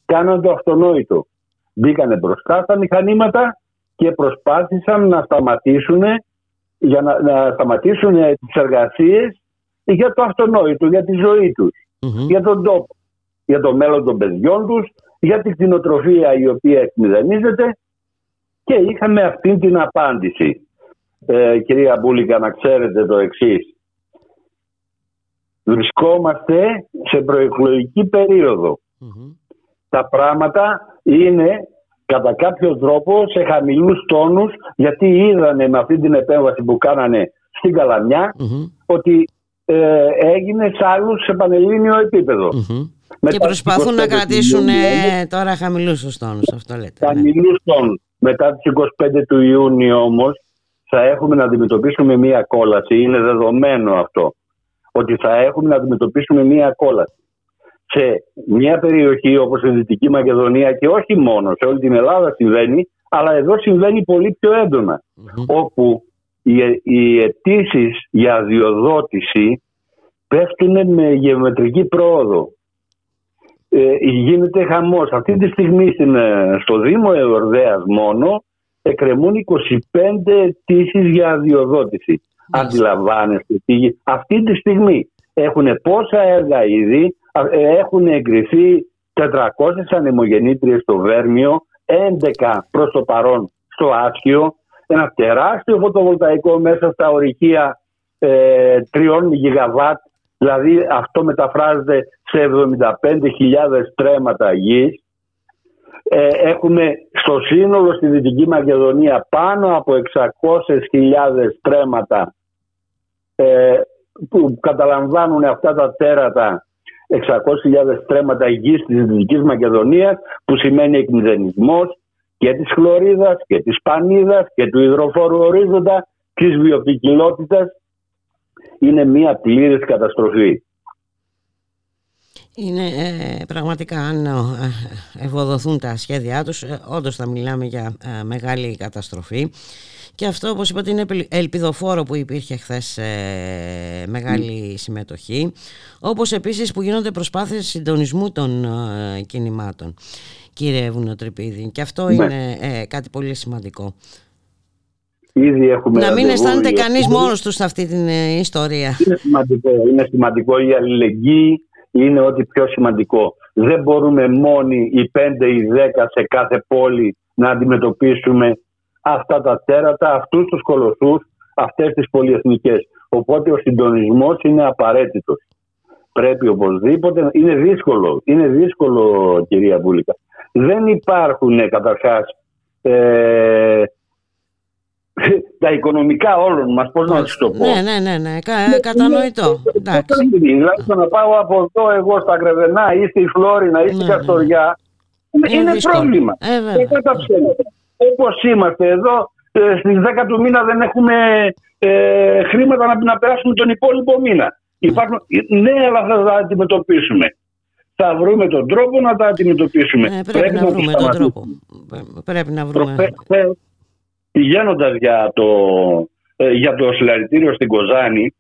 κάναν το αυτονόητο. Μπήκανε μπροστά στα μηχανήματα και προσπάθησαν να σταματήσουν για να, να σταματήσουν τις εργασίες για το αυτονόητο, για τη ζωή τους, για τον τόπο, για το μέλλον των παιδιών τους, για την κτηνοτροφία η οποία εκμηδενίζεται και είχαμε αυτή την απάντηση. Ε, κυρία Μπούλικα, να ξέρετε το εξής. Βρισκόμαστε σε προεκλογική Τα πράγματα είναι κατά κάποιο τρόπο σε χαμηλούς τόνους γιατί είδανε με αυτή την επέμβαση που κάνανε στην καλαμια ότι ε, έγινε σε άλλους σε πανελλήνιο Και προσπαθούν να κρατήσουν τώρα χαμηλούς τους τόνους, αυτό λέτε. Ναι. Χαμηλούς τόνους. Μετά τις 25 του Ιούνιου όμως θα έχουμε να αντιμετωπίσουμε μία κόλαση. Είναι δεδομένο αυτό. Ότι θα έχουμε να αντιμετωπίσουμε μία κόλαση. Σε μια περιοχή όπως η Δυτική Μακεδονία και όχι μόνο, σε όλη την Ελλάδα συμβαίνει, αλλά εδώ συμβαίνει πολύ πιο εντονα Όπου οι, οι αιτήσεις για αδειοδότηση πέφτουν με γεωμετρική πρόοδο ε, γίνεται χαμός. Αυτή τη στιγμή στην, ε, στο Δήμο Εορδέας μόνο εκκρεμούν 25 αιτήσεις για αδειοδότηση. Αντιλαμβάνεστε αυτή τη στιγμή έχουν πόσα έργα ήδη, ε, έχουν εγκριθεί 400 ανεμογεννήτριες στο Βέρμιο, 11 προς το παρόν στο Άσχιο, ένα τεράστιο φωτοβολταϊκό μέσα στα ορυχεία ε, 3 γιγαβάτ Δηλαδή αυτό μεταφράζεται σε 75.000 τρέματα γης. Ε, έχουμε στο σύνολο στη Δυτική Μακεδονία πάνω από 600.000 τρέματα ε, που καταλαμβάνουν αυτά τα τέρατα 600.000 τρέματα γης της Δυτικής Μακεδονίας που σημαίνει εκμηδενισμός και της χλωρίδας και της πανίδας και του υδροφόρου ορίζοντα της βιοποικιλότητας είναι μια πλήρης καταστροφή. Είναι ε, πραγματικά αν ε, ευοδοθούν τα σχέδιά τους ε, όντως θα μιλάμε για ε, μεγάλη καταστροφή και αυτό όπως είπατε είναι ελπιδοφόρο που υπήρχε χθες μεγάλη συμμετοχή όπως επίσης που γίνονται προσπάθειες συντονισμού των κινημάτων κύριε Βουνοτρυπίδη και αυτό ναι. είναι κάτι πολύ σημαντικό. Ήδη έχουμε να μην αισθάνεται κανείς μόνος τους σε αυτή την ιστορία. Είναι σημαντικό, είναι σημαντικό η αλληλεγγύη είναι ότι πιο σημαντικό. Δεν μπορούμε μόνοι οι 5 ή 10 σε κάθε πόλη να αντιμετωπίσουμε αυτά τα τέρατα, αυτούς τους κολοσσούς, αυτές τις πολυεθνικές. Οπότε ο συντονισμός είναι απαραίτητος. Πρέπει οπωσδήποτε, είναι δύσκολο, είναι δύσκολο κυρία Βούλικα. Δεν υπάρχουν καταρχάς ε, τα οικονομικά όλων μας, πώς να σου το πω. Ναι, ναι, ναι, ναι. Κα, κατανοητό. Δηλαδή το να πάω από εδώ εγώ στα Γρεβενά ή στη Φλόρινα ή στην ναι, Καστοριά είναι, είναι πρόβλημα. Ε, Όπως είμαστε εδώ, ε, στις 10 του μήνα δεν έχουμε ε, χρήματα να, να περάσουμε τον υπόλοιπο μήνα. Υπάρχουν, ναι, αλλά θα τα αντιμετωπίσουμε. Θα βρούμε τον τρόπο να τα αντιμετωπίσουμε. Ε, πρέπει, πρέπει, να, βρούμε τον τρόπο. Πρέπει να βρούμε. Πηγαίνοντας για το, ε, για το συλλαλητήριο στην Κοζάνη,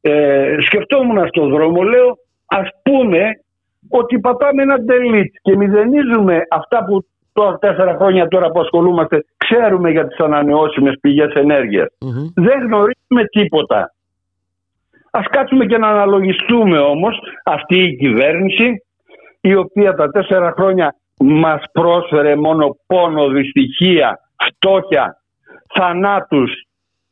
ε, σκεφτόμουν στον δρόμο, λέω, ας πούμε ότι πατάμε ένα delete και μηδενίζουμε αυτά που τώρα τέσσερα χρόνια τώρα που ασχολούμαστε ξέρουμε για τις ανανεώσιμες πηγές Δεν γνωρίζουμε τίποτα. Ας κάτσουμε και να αναλογιστούμε όμως αυτή η κυβέρνηση η οποία τα τέσσερα χρόνια μας πρόσφερε μόνο πόνο, δυστυχία, φτώχεια, θανάτους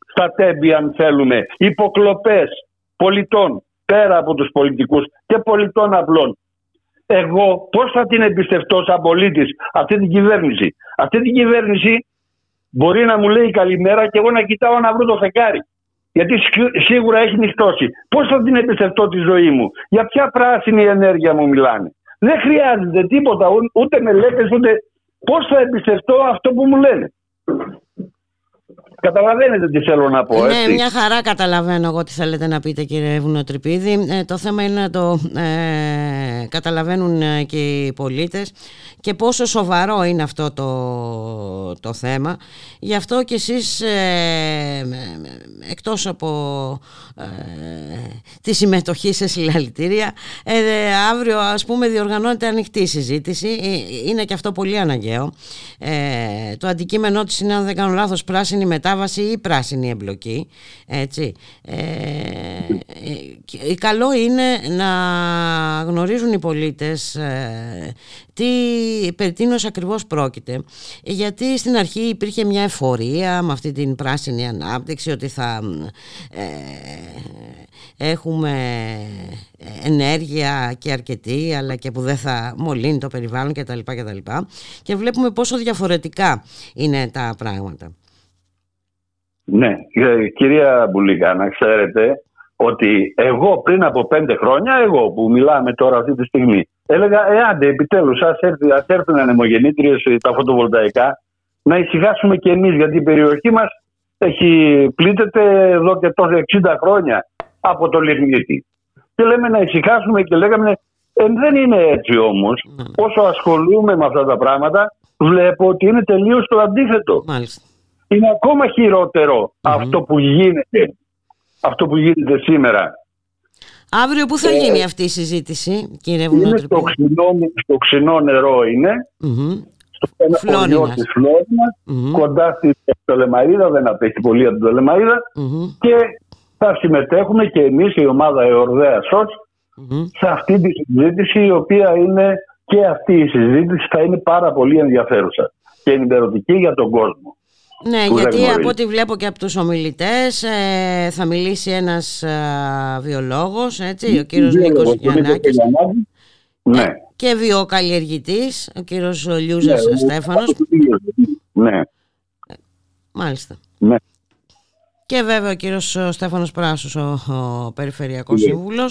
στα τέμπη αν θέλουμε, υποκλοπές πολιτών πέρα από τους πολιτικούς και πολιτών απλών. Εγώ πώς θα την εμπιστευτώ σαν πολίτης αυτή την κυβέρνηση; Αυτή την κυβέρνηση μπορεί να μου λέει καλημέρα και εγώ να κοιτάω να βρω το φεκάρι. Γιατί σίγουρα έχει νυχτώσει. Πώς θα την εμπιστευτώ τη ζωή μου; Για ποια πράσινη ενέργεια μου μιλάνε; Δεν χρειάζεται τίποτα, ούτε μελέτες, ούτε πώς θα εμπιστευτώ αυτό που μου λένε. Καταλαβαίνετε τι θέλω να πω, Ναι, μια χαρά καταλαβαίνω εγώ τι θέλετε να πείτε κύριε Βουνοτρυπίδη. Ε, το θέμα είναι να το ε, καταλαβαίνουν ε, και οι πολίτες και πόσο σοβαρό είναι αυτό το, το θέμα. Γι' αυτό και εσείς ε, εκτός από ε, τη συμμετοχή σε συλλαλητήρια αύριο ας πούμε διοργανώνεται ανοιχτή συζήτηση. Είναι και αυτό πολύ αναγκαίο. το αντικείμενό της είναι αν δεν κάνω λάθος πράσινη μετά μετάβαση ή πράσινη εμπλοκή έτσι ε, ε, καλό είναι να γνωρίζουν οι πολίτες ε, τι περί τίνος ακριβώς πρόκειται γιατί στην αρχή υπήρχε μια εφορία με αυτή την πράσινη ανάπτυξη ότι θα ε, έχουμε ενέργεια και αρκετή αλλά και που δεν θα μολύνει το περιβάλλον κτλ. Και, και βλέπουμε πόσο διαφορετικά είναι τα πράγματα. Ναι, ε, κυρία Μπουλίκα, να ξέρετε ότι εγώ πριν από πέντε χρόνια, εγώ που μιλάμε τώρα αυτή τη στιγμή, έλεγα, εάντε επιτέλους, ας έρθουν ανεμογεννήτριες τα φωτοβολταϊκά, να ησυχάσουμε κι εμείς, γιατί η περιοχή μας έχει πλήττεται εδώ και τόσο 60 χρόνια από το λιγνίτη. Και λέμε να ησυχάσουμε και λέγαμε, ε, δεν είναι έτσι όμως. Mm. Όσο ασχολούμαι με αυτά τα πράγματα, βλέπω ότι είναι τελείως το αντίθετο. Μάλιστα είναι ακόμα αυτό που γίνεται αυτό που γίνεται σήμερα. Αύριο πού θα ε, γίνει αυτή η συζήτηση κύριε Είναι στο ξινό, στο ξινό νερό είναι. Mm-hmm. στο ένα χωριό της φλορινας κοντά στη Τολεμαίδα δεν απέχει πολύ από την τολεμαιδα και θα συμμετέχουμε και εμείς η ομάδα Εορδέα ΣΟΤ σε αυτή τη συζήτηση η οποία είναι και αυτή η συζήτηση θα είναι πάρα πολύ ενδιαφέρουσα και ενημερωτική για τον κόσμο. Ναι, γιατί από ό,τι βλέπω και από τους ομιλητές ε, θα μιλήσει ένας ε, βιολόγος, έτσι, ο κύριος Νίκος Γιαννάκης. Ναι. Ε, και βιοκαλλιεργητής, ο κύριος Λιούζας ναι, Στέφανος. Ναι. Μάλιστα. Ναι. Και βέβαια ο κύριος Στέφανος Πράσος, ο, ο Περιφερειακός ναι.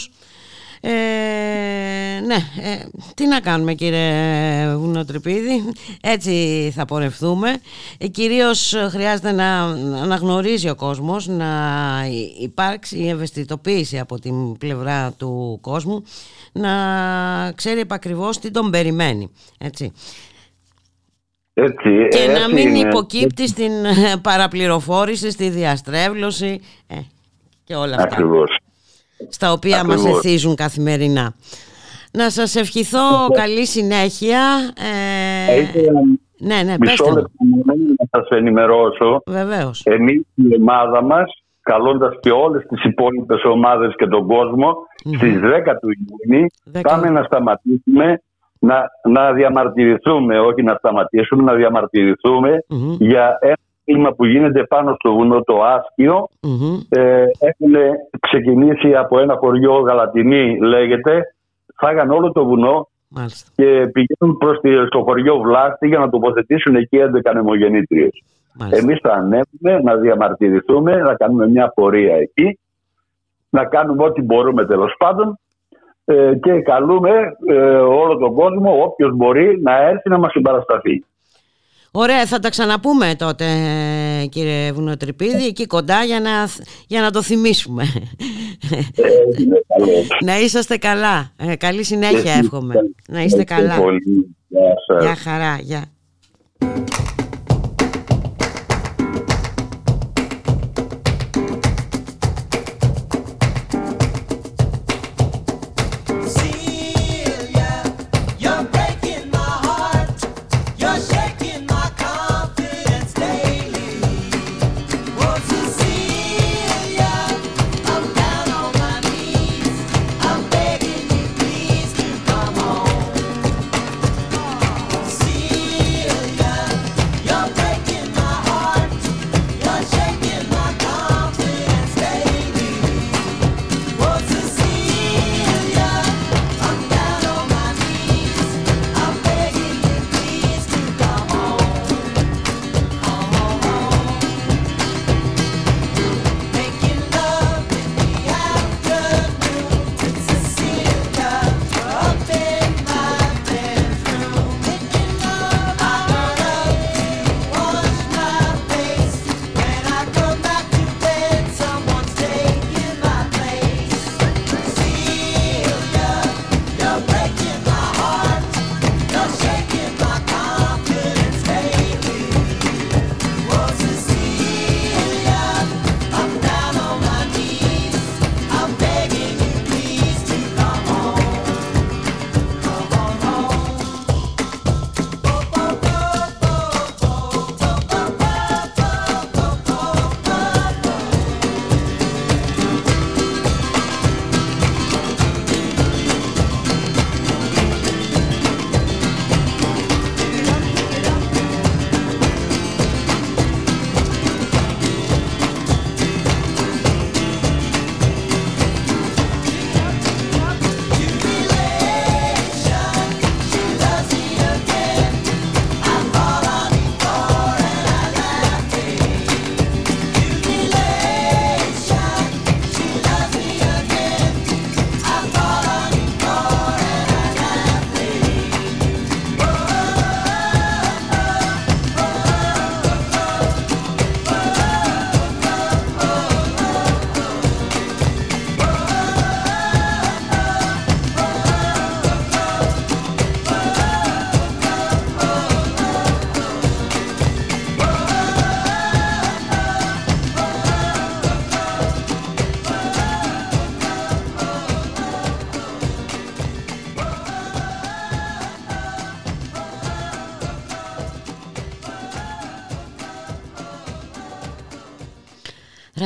Σύμβουλος. Ε, ναι, ε, τι να κάνουμε κύριε Βουνοτρυπίδη, έτσι θα πορευτούμε. Ε, κυρίως χρειάζεται να αναγνωρίζει ο κόσμος, να υπάρξει η ευαισθητοποίηση από την πλευρά του κόσμου, να ξέρει επακριβώς τι τον περιμένει, έτσι. Έτσι, Και να έτσι μην είναι. υποκύπτει στην παραπληροφόρηση, στη διαστρέβλωση ε, και όλα αυτά Ακριβώς. Στα οποία μας Ακριβώς. εθίζουν καθημερινά. Να σας ευχηθώ καλή συνέχεια. Ε, Θα ήθελα ναι, ναι, Μισό πέστε μου. λεπτό να σας ενημερώσω. Βεβαίως. Εμείς η ομάδα μας, καλώντας και όλες τις υπόλοιπες ομάδες και τον κόσμο, στις 10 του Ιούνιου Δέκα. πάμε να σταματήσουμε να, να διαμαρτυρηθούμε, όχι να σταματήσουμε, να διαμαρτυρηθούμε Μμμ, για ένα κλίμα που γίνεται πάνω στο βουνό το Άσκιο. μμμ. Ε, έχουν ξεκινήσει από ένα χωριό Γαλατινή λέγεται, φάγαν όλο το βουνό Μάλιστα. και πηγαίνουν προς τη, στο χωριό Βλάστη για να τοποθετήσουν εκεί 11 νεμογεννήτριες. Μάλιστα. Εμείς θα ανέβουμε να διαμαρτυρηθούμε, να κάνουμε μια πορεία εκεί, να κάνουμε ό,τι μπορούμε τέλος πάντων ε, και καλούμε ε, όλο τον κόσμο, όποιος μπορεί, να έρθει να μας συμπαρασταθεί. Ωραία, θα τα ξαναπούμε τότε ε, κύριε Βουνοτρυπίδη εκεί κοντά για να, για να το θυμίσουμε. Ε, είναι καλό. να είσαστε καλά. Ε, καλή συνέχεια εύχομαι. Να είστε Ευχαριστώ καλά. πολύ. Γεια σας. Γεια χαρά. Γεια.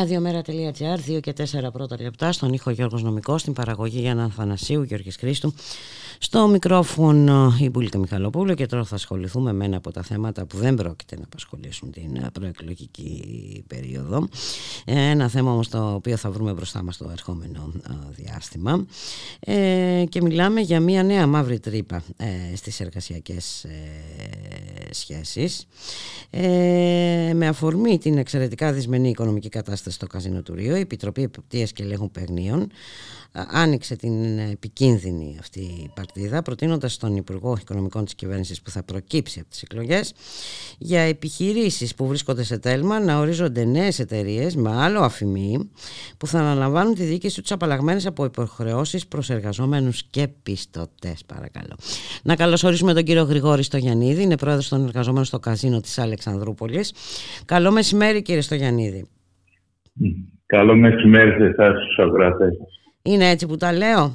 Ραδιομέρα.gr, 2 και 4 πρώτα λεπτά, στον ήχο Γιώργος Νομικός, στην παραγωγή Γιάννα Αθανασίου, Γιώργης Χρήστου. Στο μικρόφωνο η Μπουλίκα Μιχαλοπούλου και τώρα θα ασχοληθούμε με ένα από τα θέματα που δεν πρόκειται να απασχολήσουν την προεκλογική περίοδο. Ένα θέμα όμως το οποίο θα βρούμε μπροστά μας το ερχόμενο διάστημα ε, και μιλάμε για μια νέα μαύρη τρύπα ε, στις εργασιακές ε, σχέσεις με αφορμή την εξαιρετικά δυσμενή οικονομική κατάσταση στο Καζίνο του Ρίου, η Επιτροπή Επιπτίας και Ελέγχου Παιγνίων άνοιξε την επικίνδυνη αυτή η παρτίδα προτείνοντας στον Υπουργό Οικονομικών της Κυβέρνησης που θα προκύψει από τις εκλογές για επιχειρήσεις που βρίσκονται σε τέλμα να ορίζονται νέες εταιρείες με άλλο αφημί που θα αναλαμβάνουν τη διοίκηση τους απαλλαγμένες από υποχρεώσεις προς εργαζόμενους και πιστωτές παρακαλώ. Να καλωσορίσουμε τον κύριο Γρηγόρη Στογιαννίδη, είναι πρόεδρος των εργαζομένων στο καζίνο της Αλεξανδρούπολης. Καλό μεσημέρι κύριε Στογιαννίδη. Καλό μεσημέρι σε εσάς τους είναι έτσι που τα λέω,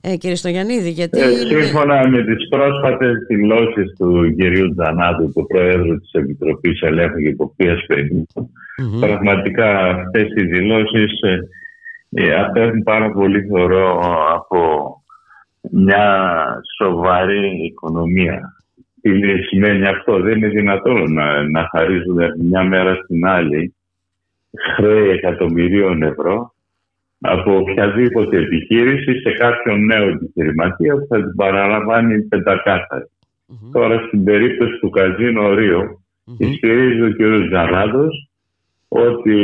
ε, κύριε Στογιαννίδη, γιατί... Ε, σύμφωνα με τις πρόσφατες δηλώσεις του κυρίου Τζανάτου, του Προέδρου της Επιτροπής Ελέγχου και Υποπτίας πραγματικά αυτές οι δηλώσεις ε, ε, απέχουν πάρα πολύ θεωρώ από μια σοβαρή οικονομία. Τι σημαίνει αυτό, δεν είναι δυνατόν να, να χαρίζουν μια μέρα στην άλλη χρέη εκατομμυρίων ευρώ από οποιαδήποτε επιχείρηση σε κάποιον νέο επιχειρηματία που θα την παραλαμβάνει πεντακάθαρη. Mm-hmm. Τώρα στην περίπτωση του Καζίνο Ρίο mm-hmm. ισχυρίζει ο κ. Ζαράδος ότι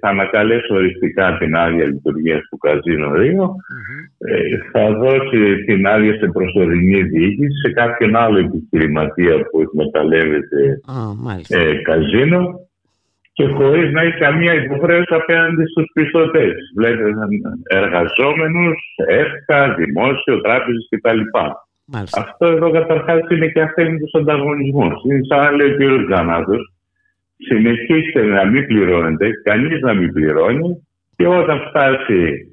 θα ανακαλέσει οριστικά την άδεια λειτουργίας του Καζίνο Ρίο, ε, θα δώσει την άδεια σε προσωρινή διοίκηση σε κάποιον άλλο επιχειρηματία που εκμεταλλεύεται ε, καζίνο και χωρίς να έχει καμία υποχρέωση απέναντι στους πιστωτές. Βλέπετε εργαζόμενους, ΕΦΚΑ, δημόσιο, τράπεζες κτλ. Αυτό εδώ καταρχάς είναι και τους ανταγωνισμούς. Είναι σαν να λέει ο κ. Γκανάτο, συνεχίστε να μην πληρώνετε, κανείς να μην πληρώνει και όταν φτάσει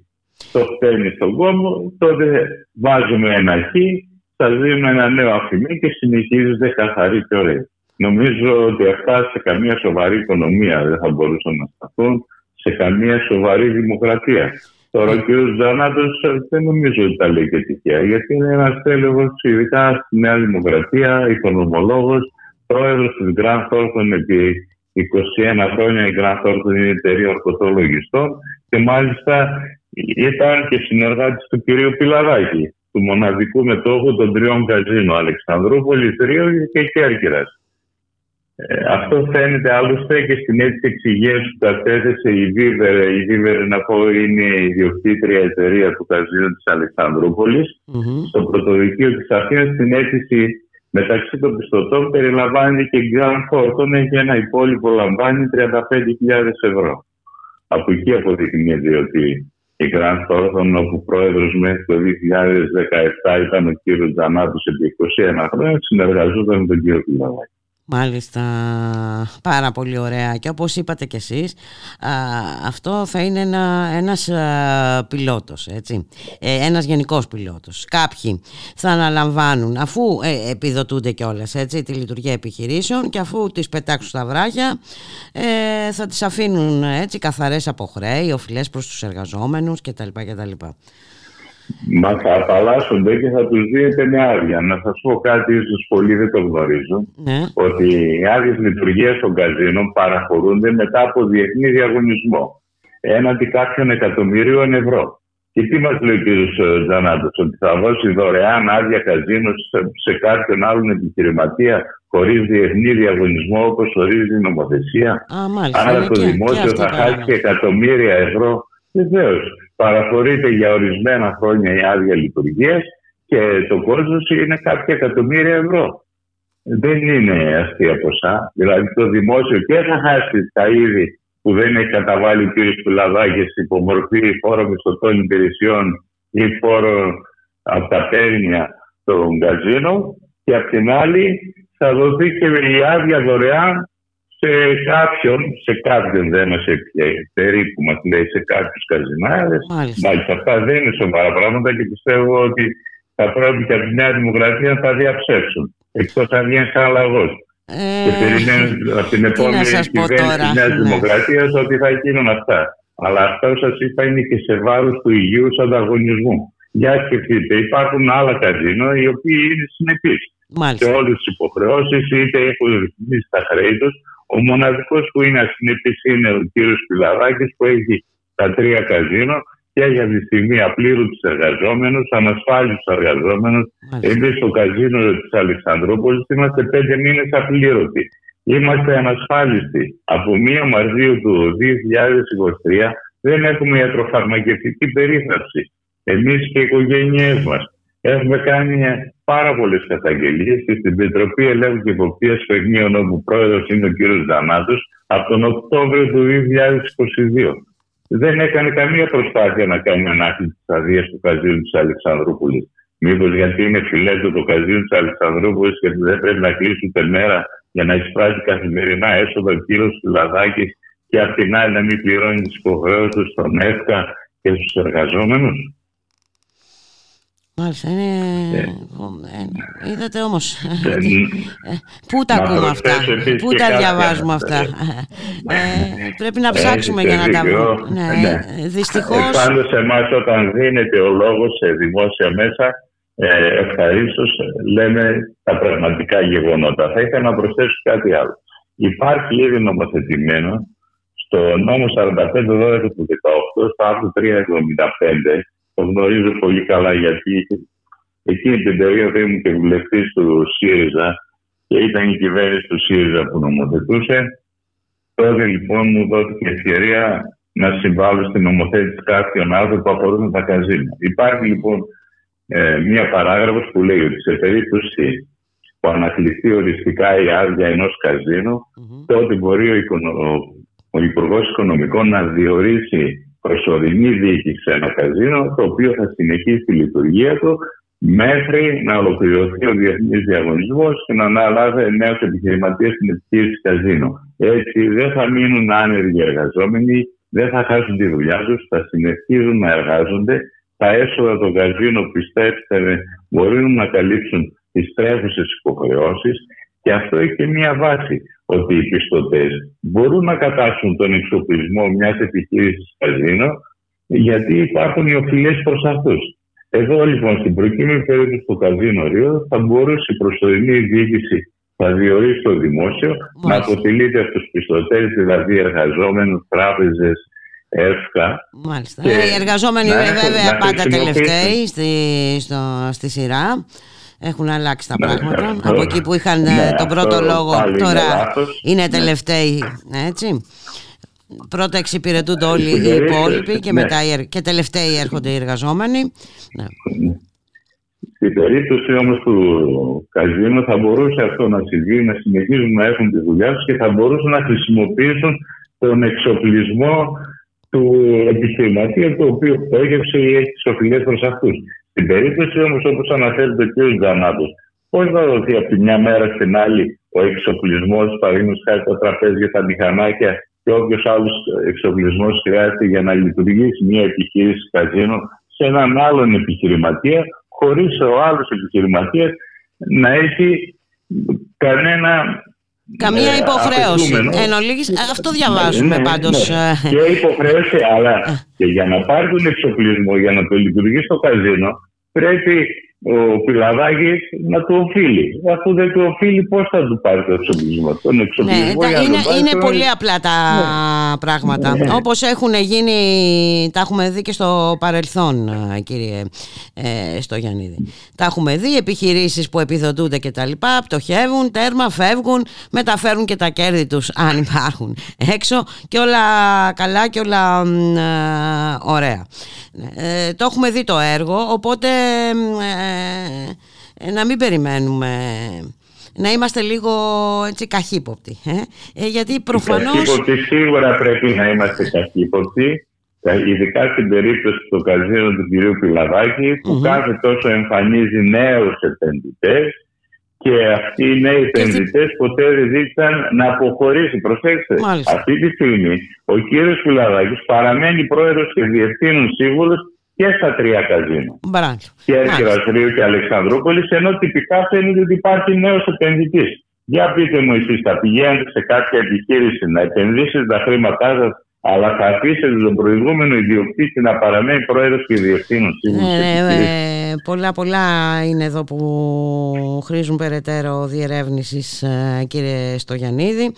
το φταίνει στον κόμμα, τότε βάζουμε ένα χ, σας δίνουμε ένα νέο αφημί και συνεχίζετε καθαρή και ωραία. Νομίζω ότι αυτά σε καμία σοβαρή οικονομία δεν θα μπορούσαν να σταθούν, σε καμία σοβαρή δημοκρατία. Τώρα ο κ. Ζανάτο δεν νομίζω ότι τα λέει και τυχαία, γιατί είναι ένας τέλεχο, ειδικά στη Νέα Δημοκρατία, οικονομολόγος, πρόεδρος της Grand Thornton επί 21 χρόνια. Η Grand Thornton είναι η εταιρεία ορκωτολογιστών και μάλιστα ήταν και συνεργάτης του κ. Πιλαδάκη, του μοναδικού μετόχου των τριών καζίνων, Αλεξανδρούπολης, Τρίο και Κέρκυρας. Ε, αυτό φαίνεται άλλωστε και στην αίτηση εξηγήσεις που κατέθεσε η Βίβερ. Η Βίβερ, να πω, είναι η διοκτήτρια εταιρεία του καζίνου της αλεξανδρουπολης Στο πρωτοδικείο της Αθήνας, στην αίτηση μεταξύ των πιστωτών περιλαμβάνει και η Grand Thornton έχει ένα υπόλοιπο λαμβάνει 35.000 ευρώ. Από εκεί αποδεικνύεται ότι η Grand Thornton, όπου πρόεδρος μέχρι το 2017 ήταν ο κύριος Τζανάτος επί 21 χρόνια, συνεργαζόταν με τον κύριο Πιλαβάκη. Μάλιστα, πάρα πολύ ωραία και όπως είπατε κι εσείς αυτό θα είναι ένα, ένας α, πιλότος, έτσι, ε, ένας γενικός πιλότος. Κάποιοι θα αναλαμβάνουν αφού ε, επιδοτούνται κιόλας έτσι, τη λειτουργία επιχειρήσεων και αφού τις πετάξουν στα βράχια ε, θα τις αφήνουν έτσι καθαρές από χρέη, οφειλές προς τους εργαζόμενους κτλ. κτλ. Μα θα απαλλάσσονται και θα τους δίνετε με άδεια. Να σας πω κάτι, ίσως πολλοί δεν το γνωρίζουν. Ναι. Ότι οι άδειες λειτουργίας των καζίνων παραχωρούνται μετά από διεθνή διαγωνισμό έναντι κάποιων εκατομμυρίων ευρώ. Και τι μας λέει ο κ. Ζανάτο, ότι θα δώσει δωρεάν άδεια καζίνο σε κάποιον άλλον επιχειρηματία χωρίς διεθνή διαγωνισμό όπως ορίζει η νομοθεσία; Α, Άρα το δημόσιο θα χάσει εκατομμύρια ευρώ. Βεβαίως παραχωρείται για ορισμένα χρόνια η άδεια λειτουργίας και το κόστος είναι κάποια εκατομμύρια ευρώ. Δεν είναι αστεία ποσά. Δηλαδή το δημόσιο και θα χάσει τα είδη που δεν έχει καταβάλει ο κ. Πουλαδάκης υπό μορφή φόρο μισθωτών υπηρεσιών ή φόρο από τα παίρνια των καζίνων και απ' την άλλη θα δοθεί και η άδεια δωρεάν σε κάποιον, σε κάποιον δεν μας περίπου που μας λέει, σε κάποιους καζινάδες. Μάλιστα. αυτά δεν είναι σοβαρά πράγματα και πιστεύω ότι θα πρέπει και από τη Νέα Δημοκρατία να τα διαψεύσουν. Εκτός αν βγαίνει σαν λαγό. Ε, και περιμένουν από την επόμενη κυβέρνηση της Νέας ναι. Δημοκρατίας ότι θα γίνουν αυτά. Αλλά αυτά, σας είπα, είναι και σε βάρος του υγιούς ανταγωνισμού. Για σκεφτείτε, υπάρχουν άλλα καζίνο οι οποίοι είναι συνεπείς σε όλες τις υποχρεώσεις, είτε έχουν ρυθμίσει τα χρέη τους. Ο μοναδικός που είναι ασυνεπή είναι ο κύριος Πιλαράκης που έχει τα τρία καζίνο και για τη στιγμή απλήρωτου εργαζόμενους, ανασφάλιστους εργαζόμενους. Εμείς στο καζίνο της Αλεξανδρούπολης είμαστε πέντε μήνες απλήρωτοι. Είμαστε ανασφάλιστοι. Από 1 Μαρτίου του 2023 δεν έχουμε ιατροφαρμακευτική περίθαλψη. Εμείς και οι οικογένειές μας. Έχουμε κάνει πάρα πολλές καταγγελίες και στην Επιτροπή Ελέγχου και Υποπτία Παιχνίων, όπου πρόεδρος είναι ο κ. Δανάτο, από τον Οκτώβριο του 2022. Δεν έκανε καμία προσπάθεια να κάνει ανάκληση της αδείας του καζίνου της Αλεξανδρούπολης. Μήπως γιατί είναι φιλέτο το καζίνο της Αλεξανδρούπολης και δεν πρέπει να κλείσει ούτε μέρα για να εισπράττει καθημερινά έσοδα ο κύριο Λαδάκη και απ' την άλλη να μην πληρώνει τις υποχρεώσεις στον ΕΦΚΑ και στους εργαζόμενους; Μάλιστα, είναι... Ε, ε, είδατε όμως, ε, πού τα ακούμε αυτά, πού τα διαβάζουμε αυτά; πρέπει να ψάξουμε για να τα βρούμε. Ναι, ναι. Δυστυχώς... Πάντως εμάς όταν δίνεται ο λόγος σε δημόσια μέσα, ευχαρίστως λέμε τα πραγματικά γεγονότα. Θα ήθελα να προσθέσω κάτι άλλο. Υπάρχει ήδη νομοθετημένο στο νόμο 45-12 του 18, στο άρθρο 375, το γνωρίζω πολύ καλά γιατί εκείνη την περίοδο ήμουν και βουλευτής του ΣΥΡΙΖΑ και ήταν η κυβέρνηση του ΣΥΡΙΖΑ που νομοθετούσε. Τότε λοιπόν μου δόθηκε ευκαιρία να συμβάλλω στην νομοθέτηση κάποιων άλλων που αφορούν τα καζίνα. Υπάρχει λοιπόν ε, μία παράγραφος που λέει ότι σε περίπτωση που ανακληθεί οριστικά η άδεια ενός καζίνου, τότε μπορεί ο, ο, ο Υπουργός Οικονομικών να διορίσει προσωρινή διοίκηση σε ένα καζίνο, το οποίο θα συνεχίσει τη λειτουργία του μέχρι να ολοκληρωθεί ο διεθνής διαγωνισμός και να αναλάβει νέο επιχειρηματία στην επιχείρηση καζίνο. Έτσι δεν θα μείνουν άνεργοι εργαζόμενοι, δεν θα χάσουν τη δουλειά τους, θα συνεχίζουν να εργάζονται. Τα έσοδα των καζίνο, πιστέψτε με, μπορούν να καλύψουν τις τρέχουσες υποχρεώσεις και αυτό έχει και μία βάση ότι οι πιστωτές μπορούν να κατάσχουν τον εξοπλισμό μιας επιχείρησης καζίνο γιατί υπάρχουν οι οφειλές προς αυτούς. Εδώ λοιπόν στην προκειμένη περίπτωση του καζίνο Ρίο θα μπορούσε η προσωρινή διοίκηση θα διορίσει το δημόσιο να αποτελείται από τους πιστωτές, δηλαδή εργαζόμενους, τράπεζες, ΕΦΚΑ. Μάλιστα. Και οι εργαζόμενοι βέβαια πάντα τελευταίοι στη, στο, στη σειρά. Έχουν αλλάξει τα ναι, πράγματα. Ναι, Από εκεί που είχαν ε, ναι, τον πρώτο λόγο, τώρα είναι τελευταίοι. Έτσι. Πρώτα εξυπηρετούνται όλοι οι υπόλοιποι και μετά και τελευταίοι έρχονται οι εργαζόμενοι. Στην περίπτωση όμως του καζίνου θα μπορούσε αυτό να συμβεί, να συνεχίζουν να έχουν τη δουλειά τους και θα μπορούσαν να χρησιμοποιήσουν τον εξοπλισμό του επιχειρηματία το οποίο πρόγευσε ή έχει τι οφειλέ προς αυτούς. Στην περίπτωση όμως, όπως αναφέρεται ο κ. Τζανάτο, πώς θα δοθεί από τη μια μέρα στην άλλη ο εξοπλισμός, παραδείγματος χάρη τα τραπέζια, τα μηχανάκια και όποιος άλλος εξοπλισμός χρειάζεται για να λειτουργήσει μια επιχείρηση καζίνο σε έναν άλλον επιχειρηματία, χωρίς ο άλλος επιχειρηματίας να έχει κανένα Καμία ε, υποχρέωση. Εν ολίγης, αυτό διαβάζουμε ναι, ναι, πάντως. Ναι. Και υποχρέωση, αλλά και για να πάρουν εξοπλισμό, για να το λειτουργήσει το καζίνο, πρέπει ο Πιλαδάκη να το οφείλει. Αφού δεν το οφείλει, πώς θα του πάρει το εξοπλισμό. Τον εξοπλισμό ναι, είναι, είναι πολύ απλά τα ναι. πράγματα. Ναι. Όπως έχουν γίνει, τα έχουμε δει και στο παρελθόν, κύριε ε, στο Γιάννηδη. Τα έχουμε δει, επιχειρήσεις που επιδοτούνται και τα λοιπά, πτωχεύουν, τέρμα, φεύγουν, μεταφέρουν και τα κέρδη τους, αν υπάρχουν έξω και όλα καλά και όλα ε, ωραία. Ε, το έχουμε δει το έργο, οπότε ε, να μην περιμένουμε να είμαστε λίγο έτσι καχύποπτοι. Ε; Ε, γιατί προφανώς... Καχύποπτοι σίγουρα πρέπει να είμαστε καχύποπτοι, ειδικά στην περίπτωση του καζίνου του κυρίου Πιλαδάκη, που κάθε τόσο εμφανίζει νέους επενδυτές και αυτοί οι νέοι επενδυτές ποτέ δεν ζήτησαν να αποχωρήσει. Προσέξτε, αυτή τη στιγμή ο κύριος Πιλαδάκης παραμένει πρόεδρος και διευθύνων σύμβουλος και στα τρία καζίνα. Και Ερκυραστρίου και Αλεξανδρούπολης, ενώ τυπικά φαίνεται ότι υπάρχει νέος επενδυτής. Για πείτε μου εσείς, θα πηγαίνετε σε κάποια επιχείρηση να επενδύσετε τα χρήματά σας αλλά θα αφήσετε τον προηγούμενο ιδιοκτήτη να παραμένει πρόεδρος και διευθύνων. Ναι, ναι, πολλά πολλά είναι εδώ που χρήζουν περαιτέρω διερεύνησης ε, κύριε Στογιαννίδη.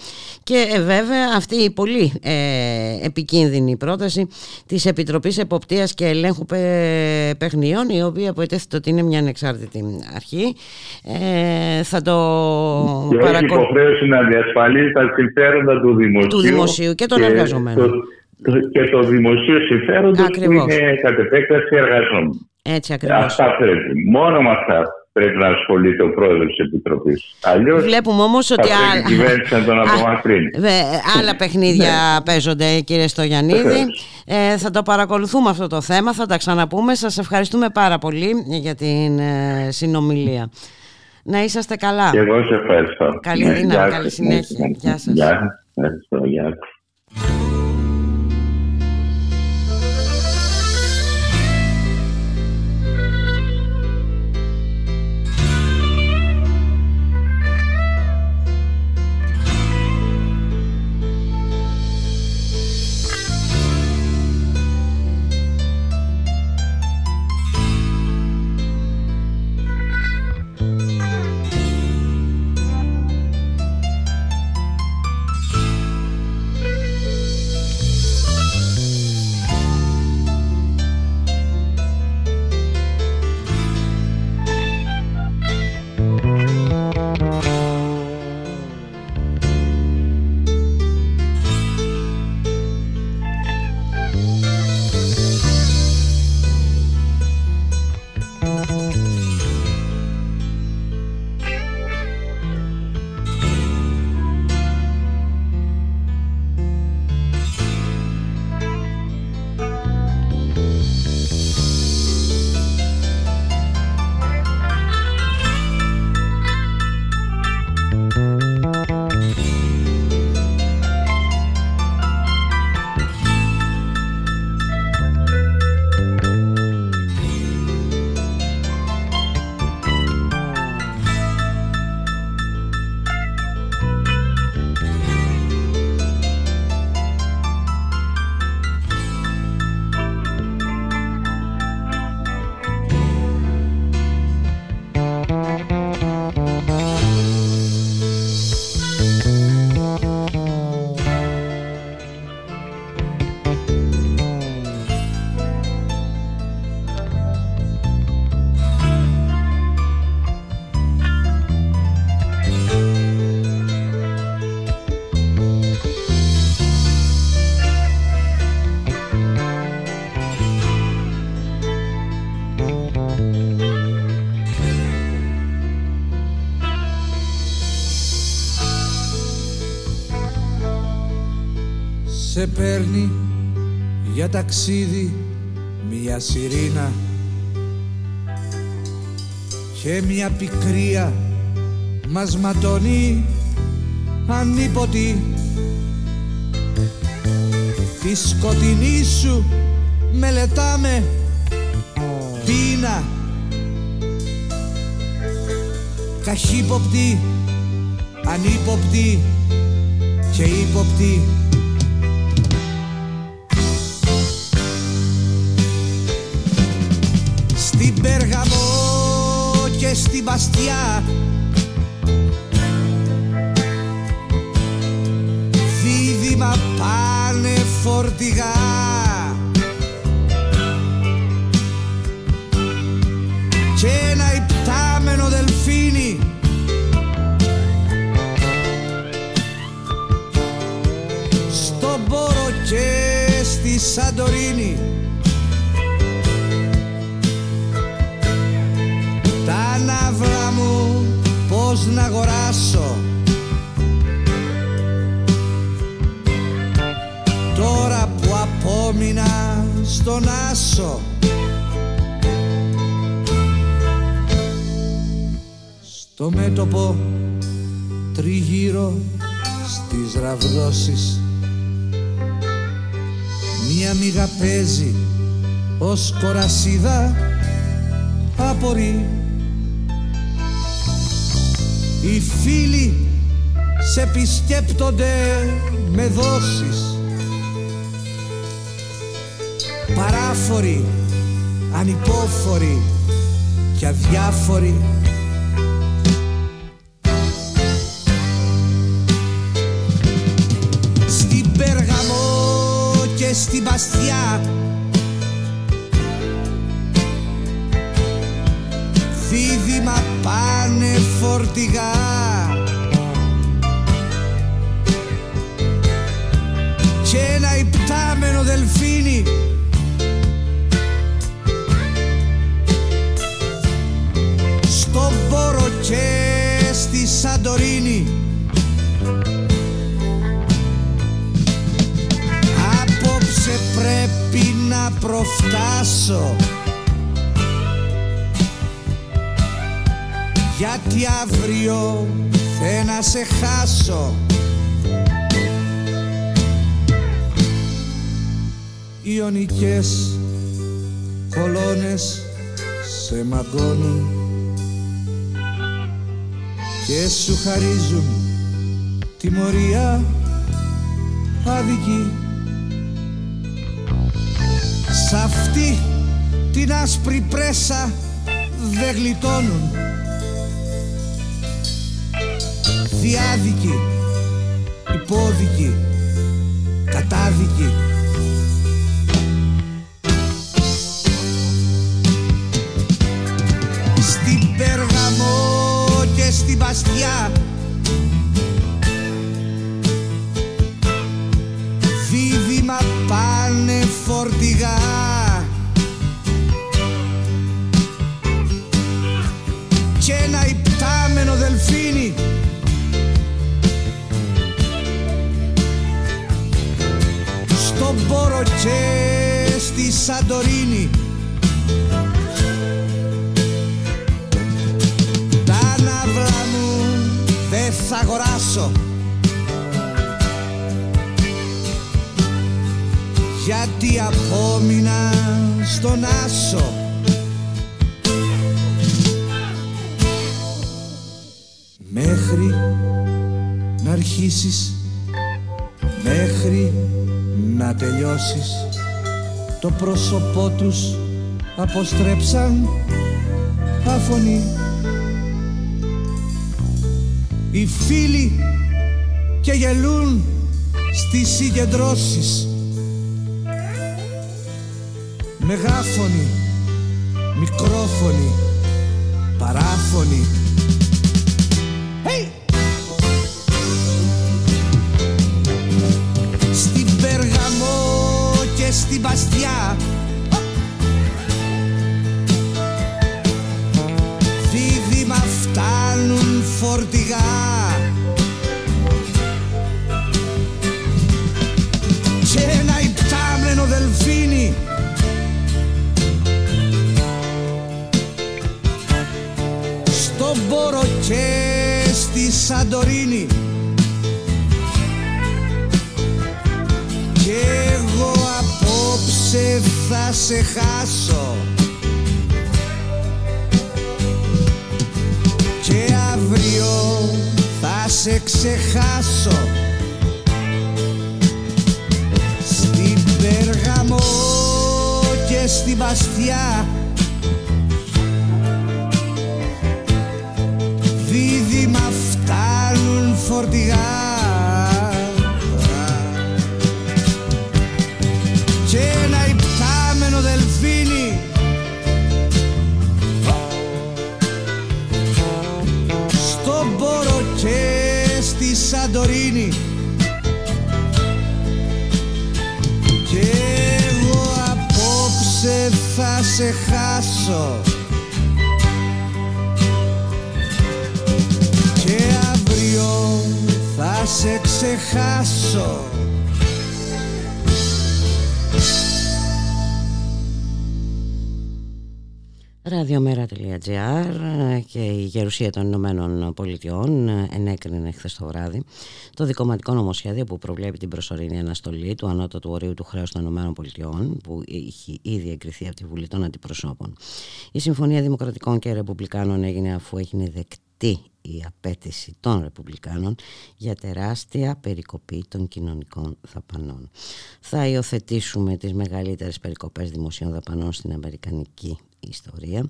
Και ε, βέβαια αυτή η πολύ ε, επικίνδυνη πρόταση της Επιτροπής Εποπτείας και Ελέγχου Παιχνιών η οποία αποτέθεται ότι είναι μια ανεξάρτητη αρχή ε, θα το και έχει υποχρέωση να διασφαλίσει τα συμφέροντα του δημοσίου, του δημοσίου και των εργαζομένων και το δημοσίο συμφέροντος που είναι κατ' επέκταση εργαζόμενο. Έτσι ακριβώς. Αυτά πρέπει. Μόνο με αυτά πρέπει να ασχολείται ο πρόεδρος της Επιτροπής. Αλλιώς βλέπουμε όμως ότι. Άλλα... Η κυβέρνηση να τον απομακρύνει. Άλλα παιχνίδια ναι. παίζονται, κύριε Στογιαννίδη. Ε, θα το παρακολουθούμε αυτό το θέμα, θα τα ξαναπούμε. Σας ευχαριστούμε πάρα πολύ για την ε, συνομιλία. Να είσαστε καλά. Και εγώ σε ευχαριστώ. Καλή ναι, δύναμη, καλή συνέχεια. Γεια σας. Γεια σας. Ταξίδι μια σιρήνα και μια πικρία μας ματώνει ανίποτη. Τη σκοτεινή σου μελετάμε πείνα καχύποπτη, ανύποπτη και ύποπτη στην Παστιά Στο μέτωπο τριγύρω στις ραβδόσεις. Μία μίγα παίζει ως κορασίδα απορεί οι φίλοι σε επισκέπτονται με δόσεις. Παράφοροι, ανυπόφοροι και αδιάφοροι και στην Παστιά. Δίδυμα πάνε φορτηγά. Και ένα υπτάμενο δελφίνι. Στο Βόρο και στη Σαντορίνη Απόψε πρέπει να προφτάσω. Γιατί αύριο θε να σε χάσω. Ιωνικές κολόνες σε μαγκώνουν και σου χαρίζουν τιμωρία άδικη Σ' αυτή την άσπρη πρέσα δεν γλιτώνουν. Διάδικη, υπόδικη, κατάδικη. Στην Πέργαμο και στην Παστιά Πόρο και στη Σαντορίνη. Τα ναύλα μου δεν θα αγοράσω. Γιατί απόμεινα στον άσο. Μέχρι να αρχίσεις μέχρι να τελειώσεις. Το πρόσωπό τους αποστρέψαν άφωνοι. Οι φίλοι και γελούν στις συγκεντρώσεις. Μεγάφωνοι, μικρόφωνοι, παράφωνοι στην Παστιά. Δίδυμα φτάνουν φορτηγά. Και ένα υπτάμενο δελφίνι. Στον Πόρο και στη Σαντορίνη θα σε χάσω. Και αύριο θα σε ξεχάσω. Στην Πέργαμο και στην Παστιά. Δίδυμα φτάνουν φορτηγά θα σε χάσω και αύριο θα σε ξεχάσω Ραδιομέρα.gr και η Γερουσία των Ηνωμένων Πολιτειών ενέκρινε χθες το βράδυ το δικοματικό νομοσχέδιο που προβλέπει την προσωρινή αναστολή του ανώτατου ορίου του χρέους των Ηνωμένων Πολιτειών που έχει ήδη εγκριθεί από τη Βουλή των Αντιπροσώπων. Η Συμφωνία Δημοκρατικών και Ρεπουμπλικάνων έγινε αφού έγινε δεκτή η απέτηση των Ρεπουμπλικάνων για τεράστια περικοπή των κοινωνικών δαπανών. Θα υιοθετήσουμε τις μεγαλύτερες περικοπές δημοσίων δαπανών στην Αμερικανική ιστορία,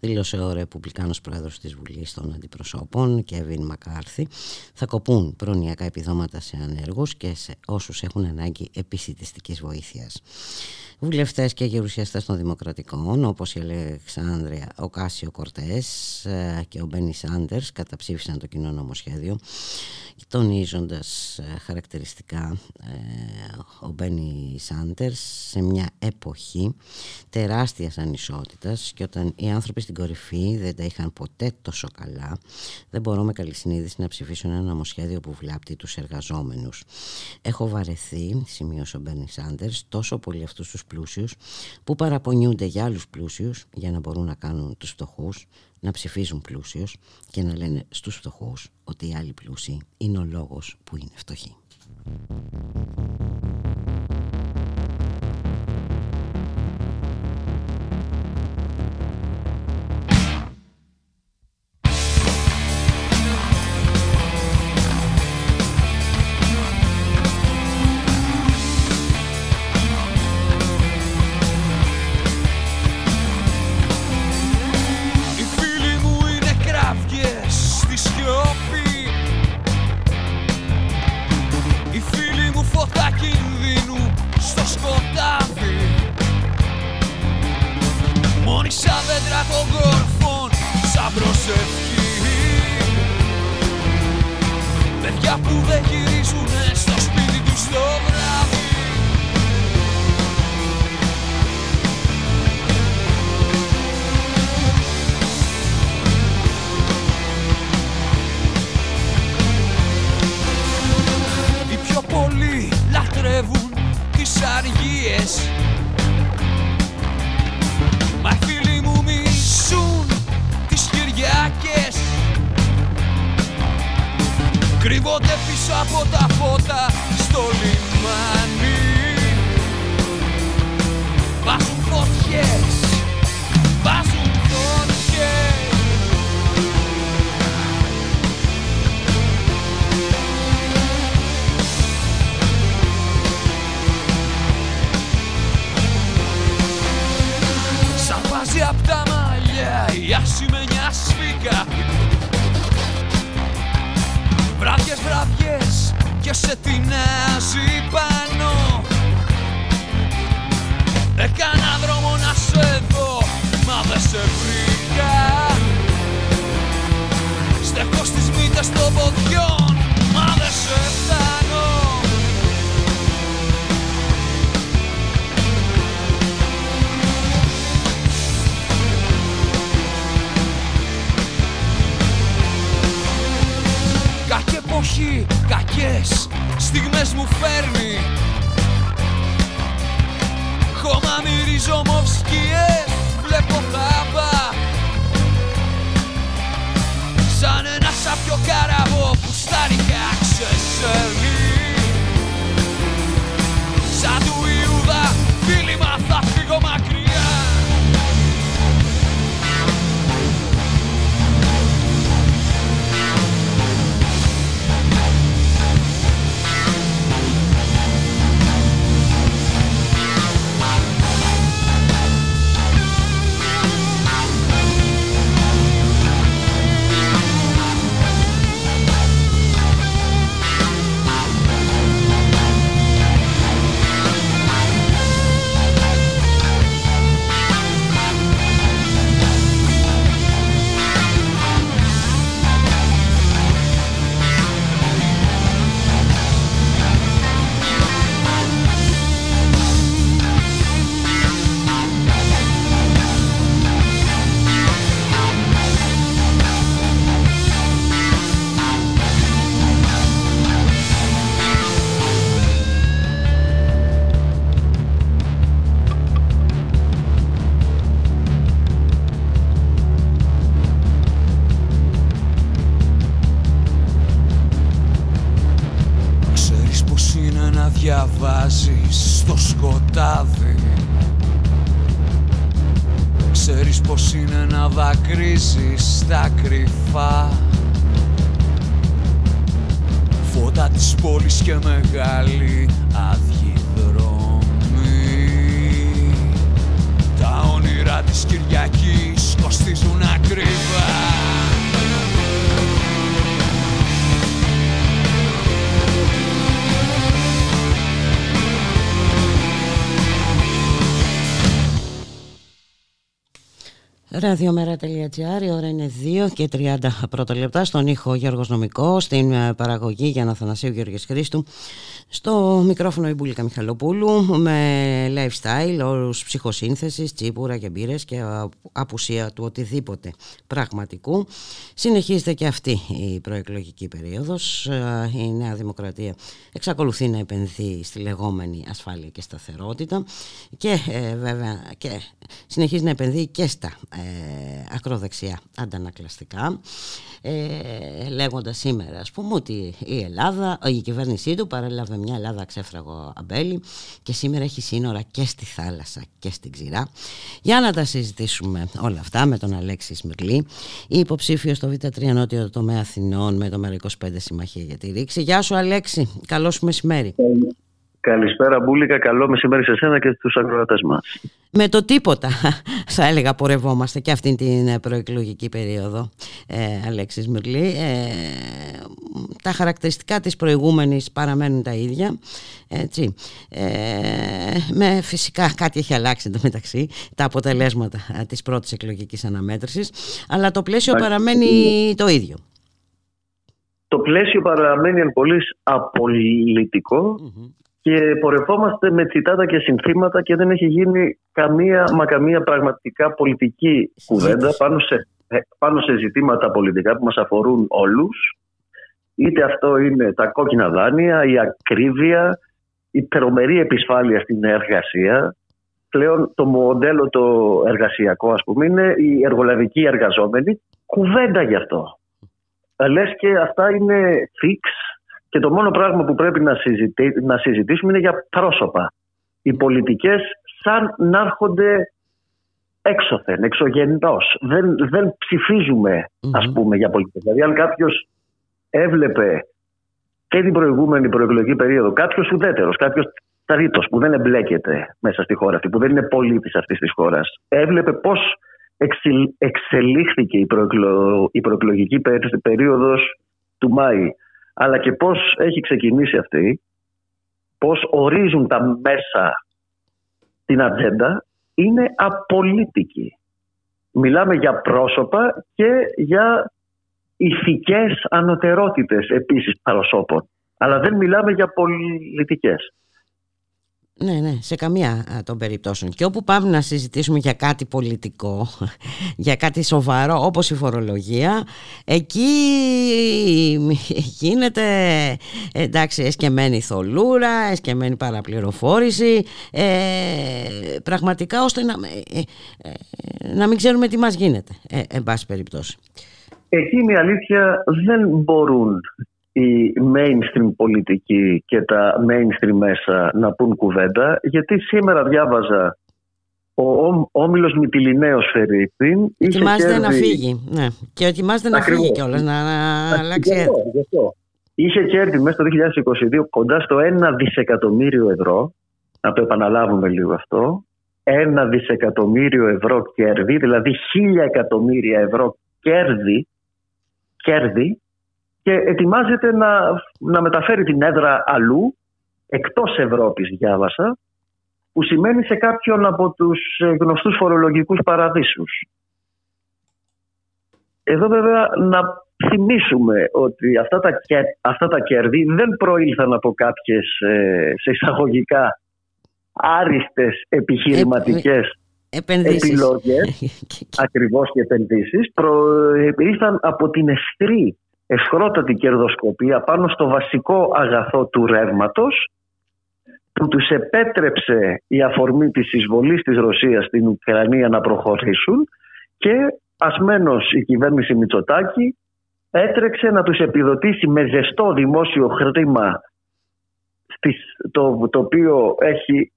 δήλωσε ο Ρεπουμπλικάνος πρόεδρος της Βουλής των Αντιπροσώπων, Κέβιν Μακάρθη, θα κοπούν προνοιακά επιδόματα σε ανέργους και σε όσους έχουν ανάγκη επισητιστικής βοήθειας. Βουλευτές και γερουσιαστές των Δημοκρατικών, όπως η Αλεξάνδρεια, ο Κάσιο Κορτές ε, και ο Μπένι Σάντερς, καταψήφισαν το κοινό νομοσχέδιο, τονίζοντας ε, χαρακτηριστικά ε, ο Μπένι Σάντερς σε μια εποχή τεράστιας ανισότητας και όταν οι άνθρωποι στην κορυφή δεν τα είχαν ποτέ τόσο καλά, δεν μπορώ με καλή συνείδηση να ψηφίσω ένα νομοσχέδιο που βλάπτει τους εργαζόμενους. Έχω βαρεθεί, σημείωσε ο Μπένι Σάντερς, τόσο πολύ αυτούς τους πλούσιους που παραπονιούνται για άλλους πλούσιους για να μπορούν να κάνουν τους φτωχούς να ψηφίζουν πλούσιους και να λένε στους φτωχούς ότι οι άλλοι πλούσιοι είναι ο λόγος που είναι φτωχοί. Ραδιομέρα.gr, η ώρα είναι 2 και 30 πρώτα λεπτά. Στον ήχο Γιώργος Νομικός, στην ε, παραγωγή για να Θανασίου Γιώργης Χρήστου. Στο μικρόφωνο η Μπουλίκα Μιχαλοπούλου με lifestyle, όρους ψυχοσύνθεσης, τσίπουρα και μπύρες και απουσία του οτιδήποτε πραγματικού. Συνεχίζεται και αυτή η προεκλογική περίοδος. Ε, η Νέα Δημοκρατία εξακολουθεί να επενδύει στη λεγόμενη ασφάλεια και σταθερότητα και ε, βέβαια και συνεχίζει να επενδύει και στα ε, ακροδεξιά αντανακλαστικά ε, λέγοντας σήμερα ας πούμε ότι η Ελλάδα, η κυβέρνησή του παρέλαβε μια Ελλάδα ξέφραγο αμπέλι και σήμερα έχει σύνορα και στη θάλασσα και στην ξηρά. Για να τα συζητήσουμε όλα αυτά με τον Αλέξης Σμυρλή, υποψήφιος στο Β3 Νότιο Τομέα Αθηνών με το ΜΕΡΑ25 Συμμαχία για τη Ρήξη. Γεια σου Αλέξη, καλό σου μεσημέρι. Καλησπέρα Μπούλικα, καλό μεσημέρι σε εσένα και στους αγρότες μας. Με το τίποτα θα έλεγα πορευόμαστε και αυτήν την προεκλογική περίοδο ε, Αλέξης Μυρλή. Ε, τα χαρακτηριστικά της προηγούμενης παραμένουν τα ίδια. Έτσι. Ε, με φυσικά κάτι έχει αλλάξει το μεταξύ τα αποτελέσματα της πρώτης εκλογικής αναμέτρησης αλλά το πλαίσιο παραμένει το ίδιο. Το πλαίσιο παραμένει εν και πορευόμαστε με τσιτάτα και συνθήματα και δεν έχει γίνει καμία μα καμία πραγματικά πολιτική κουβέντα πάνω σε, ε, πάνω σε ζητήματα πολιτικά που μας αφορούν όλους είτε αυτό είναι τα κόκκινα δάνεια, η ακρίβεια, η τρομερή επισφάλεια στην εργασία. Πλέον το μοντέλο το εργασιακό ας πούμε είναι οι εργολαβικοί εργαζόμενοι. Κουβέντα γι' αυτό. Λες και αυτά είναι fix και το μόνο πράγμα που πρέπει να, να συζητήσουμε είναι για πρόσωπα. Οι πολιτικές σαν να έρχονται έξωθεν, εξωγεννός. Δεν, δεν ψηφίζουμε ας πούμε για πολιτικές. Δηλαδή αν κάποιος έβλεπε και την προηγούμενη προεκλογική περίοδο κάποιος ουδέτερος, κάποιος τρίτος που δεν εμπλέκεται μέσα στη χώρα αυτή, που δεν είναι πολίτης αυτής της χώρας, έβλεπε πώς εξελίχθηκε η, προεκλο, η προεκλογική περίοδος του Μάη αλλά και πώς έχει ξεκινήσει αυτή, πώς ορίζουν τα μέσα την ατζέντα, είναι απολύτικη. Μιλάμε για πρόσωπα και για ηθικές ανωτερότητες επίσης προσώπων. Αλλά δεν μιλάμε για πολιτικές. Ναι, ναι, σε καμία των περιπτώσεων. Και όπου πάμε να συζητήσουμε για κάτι πολιτικό, για κάτι σοβαρό όπως η φορολογία, εκεί γίνεται εντάξει εσκεμμένη θολούρα, εσκεμμένη παραπληροφόρηση, ε, πραγματικά ώστε να, ε, ε, να μην ξέρουμε τι μας γίνεται, ε, εν πάση περιπτώσει. Εκεί η αλήθεια δεν μπορούν η mainstream πολιτική και τα mainstream μέσα να πούν κουβέντα γιατί σήμερα διάβαζα ο Όμιλος Μητυλινέος Φερρυπίν Ετοιμάζεται κέρδη... να φύγει ναι. και ετοιμάζεται να φύγει κιόλας να, να αλλάξει αυτό, Είχε κέρδη μέσα στο 2022 κοντά στο 1 δισεκατομμύριο ευρώ. Να το επαναλάβουμε λίγο αυτό. Ένα δισεκατομμύριο ευρώ κέρδη δηλαδή χίλια εκατομμύρια ευρώ κέρδη κέρδη και ετοιμάζεται να, να μεταφέρει την έδρα αλλού, εκτός Ευρώπης διάβασα, που σημαίνει σε κάποιον από τους γνωστούς φορολογικούς παραδείσους. Εδώ βέβαια να θυμίσουμε ότι αυτά τα, αυτά τα κέρδη δεν προήλθαν από κάποιες ε, σε εισαγωγικά άριστες επιχειρηματικές επενδύσεις. επιλογές, ακριβώς και επενδύσεις, προήλθαν από την εχθρή ευχρότατη κερδοσκοπία πάνω στο βασικό αγαθό του ρεύματος που τους επέτρεψε η αφορμή της εισβολής της Ρωσίας στην Ουκρανία να προχωρήσουν και ασμένος η κυβέρνηση Μητσοτάκη έτρεξε να τους επιδοτήσει με ζεστό δημόσιο χρήμα το, το, οποίο έχει,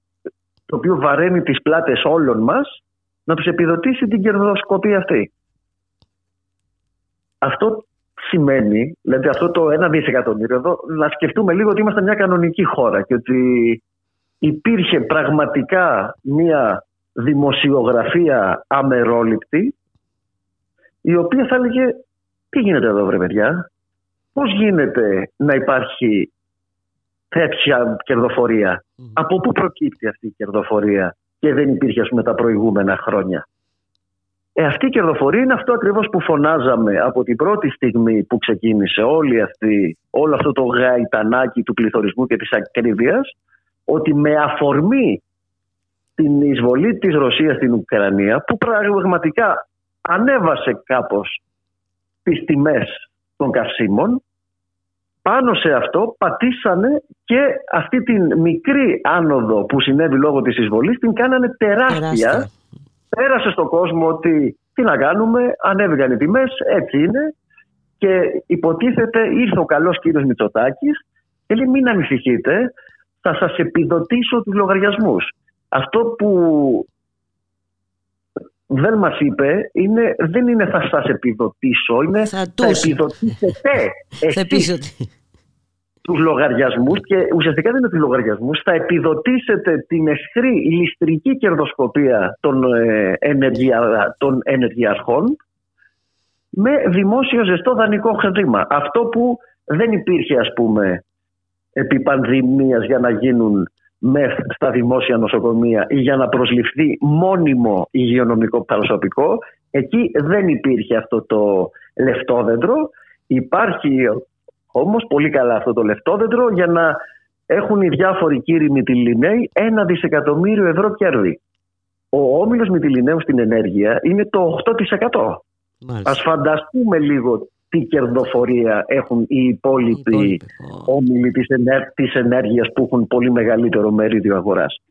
το οποίο βαραίνει τις πλάτες όλων μας να τους επιδοτήσει την κερδοσκοπία αυτή. Αυτό σημαίνει, δηλαδή αυτό το ένα δισεκατομμύριο εδώ, να σκεφτούμε λίγο ότι είμαστε μια κανονική χώρα και ότι υπήρχε πραγματικά μια δημοσιογραφία αμερόληπτη η οποία θα έλεγε τι γίνεται εδώ βρε παιδιά, πώς γίνεται να υπάρχει τέτοια από πού προκύπτει αυτή η κερδοφορία και δεν υπήρχε ας πούμε τα προηγούμενα χρόνια; Ε, αυτή η κερδοφορία είναι αυτό ακριβώς που φωνάζαμε από την πρώτη στιγμή που ξεκίνησε όλη αυτή, όλο αυτό το γαϊτανάκι του πληθωρισμού και της ακρίβειας ότι με αφορμή την εισβολή της Ρωσίας στην Ουκρανία που πραγματικά ανέβασε κάπως τις τιμές των καυσίμων πάνω σε αυτό πατήσανε και αυτή την μικρή άνοδο που συνέβη λόγω της εισβολής την κάνανε τεράστια. Πέρασε στον κόσμο ότι τι να κάνουμε, ανέβηκαν οι τιμές, έτσι είναι. Και υποτίθεται ήρθε ο καλός κύριος Μητσοτάκης και λέει μην ανησυχείτε, θα σας επιδοτήσω τους λογαριασμούς. Αυτό που δεν μας είπε είναι, δεν είναι θα σας επιδοτήσω, είναι θα, θα επιδοτήσετε εσείς τους λογαριασμούς και ουσιαστικά δεν είναι τους λογαριασμούς, θα επιδοτήσετε την εσχρή ληστρική κερδοσκοπία των, ε, ενεργεια, των ενεργειαρχών με δημόσιο ζεστό δανεικό χρήμα. Αυτό που δεν υπήρχε ας πούμε επί πανδημίας για να γίνουν μεθ στα δημόσια νοσοκομεία ή για να προσληφθεί μόνιμο υγειονομικό προσωπικό. Εκεί δεν υπήρχε αυτό το λεφτόδεντρο. Υπάρχει όμως πολύ καλά αυτό το λεφτόδεντρο για να έχουν οι διάφοροι κύριοι Μητυλινέοι ένα δισεκατομμύριο ευρώ κέρδη. Ο όμιλος Μητυλινέου στην ενέργεια είναι το 8%. Μάλιστα. Ας φανταστούμε λίγο τι κερδοφορία έχουν οι υπόλοιποι όμιλοι της, ενέργεια της ενέργειας που έχουν πολύ μεγαλύτερο μερίδιο αγοράς.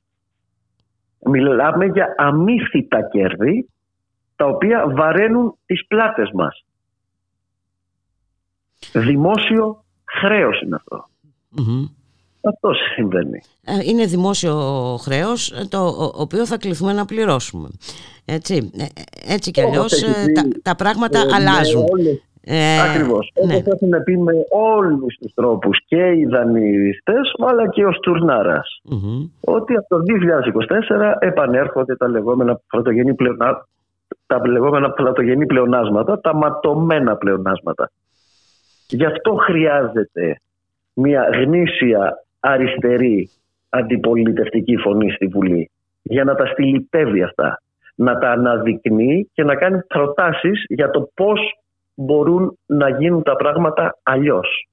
Μιλάμε για αμύθιτα κέρδη τα οποία βαραίνουν τις πλάτες μας. Δημόσιο χρέος είναι Αυτό συμβαίνει. Ε, είναι δημόσιο χρέος το οποίο θα κληθούμε να πληρώσουμε. Έτσι, ε, έτσι κι αλλιώς τα, τα πράγματα αλλάζουν. Ε, Ακριβώς. Ναι. Όπως έχουν πει με όλους τους τρόπους και οι δανειστές, αλλά και ο στουρναρα ότι από το 2024 επανέρχονται τα λεγόμενα πρωτογενή πλεονάσματα, τα λεγόμενα πρωτογενή πλεονάσματα, τα ματωμένα πλεονάσματα. Γι' αυτό χρειάζεται μια γνήσια αριστερή αντιπολιτευτική φωνή στη Βουλή για να τα στυλιτεύει αυτά, να τα αναδεικνύει και να κάνει προτάσεις για το πώς μπορούν να γίνουν τα πράγματα αλλιώς.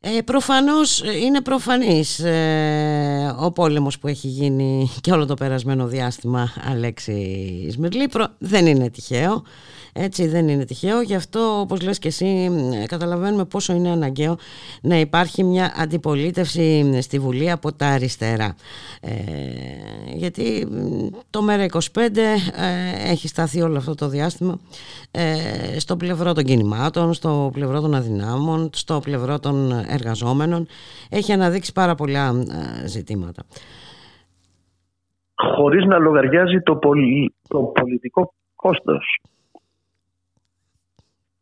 Ε, προφανώς ε, είναι προφανής ε, ο πόλεμος που έχει γίνει και όλο το περασμένο διάστημα Αλέξη Σμυρλή δεν είναι τυχαίο έτσι δεν είναι τυχαίο. Γι' αυτό όπως λες και εσύ καταλαβαίνουμε πόσο είναι αναγκαίο να υπάρχει μια αντιπολίτευση στη Βουλή από τα αριστερά. Ε, γιατί το ΜΕΡΑ25 έχει σταθεί όλο αυτό το διάστημα στο πλευρό των κινημάτων στο πλευρό των αδυνάμων στο πλευρό των εργαζόμενων. Έχει αναδείξει πάρα πολλά ε, ζητήματα. Χωρίς να λογαριάζει το, το πολιτικό κόστος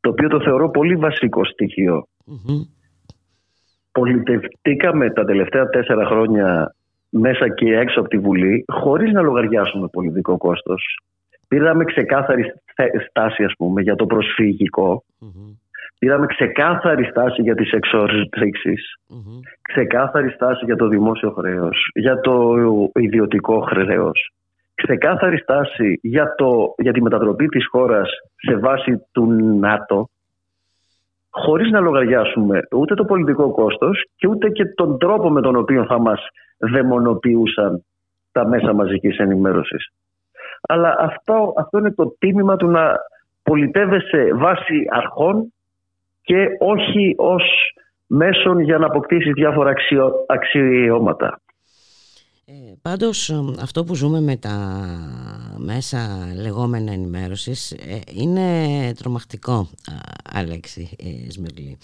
το οποίο το θεωρώ πολύ βασικό Πολιτευτήκαμε τα τελευταία τέσσερα χρόνια μέσα και έξω από τη Βουλή χωρίς να λογαριάσουμε πολιτικό κόστος. Πήραμε ξεκάθαρη στάση ας πούμε για το προσφυγικο Πήραμε ξεκάθαρη στάση για τις εξορυξεις ξεκάθαρη στάση για το δημόσιο χρέος, για το ιδιωτικό χρέος, ξεκάθαρη στάση για, το, για τη μετατροπή της χώρας σε βάση του ΝΑΤΟ, χωρίς να λογαριάσουμε ούτε το πολιτικό κόστος και ούτε και τον τρόπο με τον οποίο θα μας δαιμονοποιούσαν τα μέσα μαζικής ενημέρωσης. Αλλά αυτό, αυτό είναι το τίμημα του να πολιτεύεσαι βάση αρχών και όχι ως μέσον για να αποκτήσεις διάφορα αξιώματα. Ε, πάντως αυτό που ζούμε με τα μέσα λεγόμενα ενημέρωσης ε, είναι τρομακτικό Αλέξη ε, Σμυρλή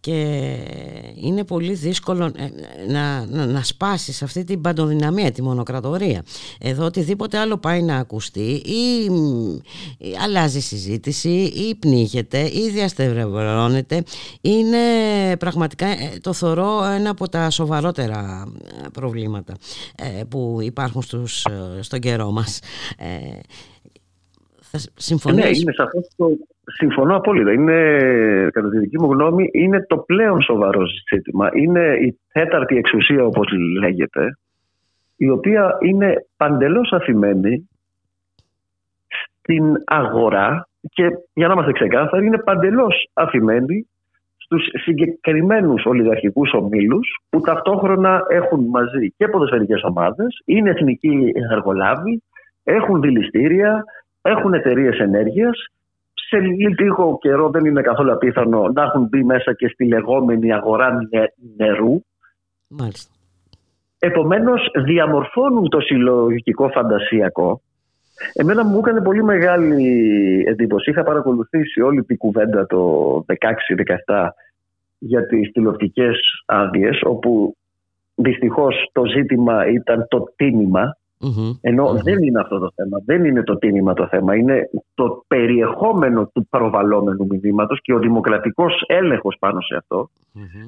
και είναι πολύ δύσκολο ε, να, να, να σπάσεις αυτή την παντοδυναμία, τη μονοκρατορία. Εδώ οτιδήποτε άλλο πάει να ακουστεί ή, ή αλλάζει συζήτηση ή πνίγεται ή διαστευρώνεται είναι πραγματικά το θωρώ ένα από τα σοβαρότερα προβλήματα που υπάρχουν στους, στον καιρό μας. Θα συμφωνήσω. Ναι, είναι σαφώς το, Συμφωνώ απόλυτα. Είναι, κατά τη δική μου γνώμη, είναι το πλέον σοβαρό ζήτημα. Είναι η τέταρτη εξουσία, όπως λέγεται, η οποία είναι παντελώς αφημένη στην αγορά και για να είμαστε ξεκάθαροι είναι παντελώς αφημένη στους συγκεκριμένους ολιγαρχικούς ομίλους που ταυτόχρονα έχουν μαζί και ποδοσφαιρικές ομάδες, είναι εθνικοί εργολάβοι, έχουν δηληστήρια, έχουν εταιρείες ενέργειας σε λίγο καιρό δεν είναι καθόλου απίθανο να έχουν μπει μέσα και στη λεγόμενη αγορά νερού. Μάλιστα. Επομένως διαμορφώνουν το συλλογικό φαντασιακό. Εμένα μου έκανε πολύ μεγάλη εντύπωση. Είχα παρακολουθήσει όλη την κουβέντα το 16-17 για τις τηλεοπτικές άδειες, όπου δυστυχώς το ζήτημα ήταν το τίμημα ενω δεν είναι αυτό το θέμα. Δεν είναι το τίμημα το θέμα. Είναι το περιεχόμενο του προβαλλόμενου μηνύματος και ο δημοκρατικός έλεγχος πάνω σε αυτο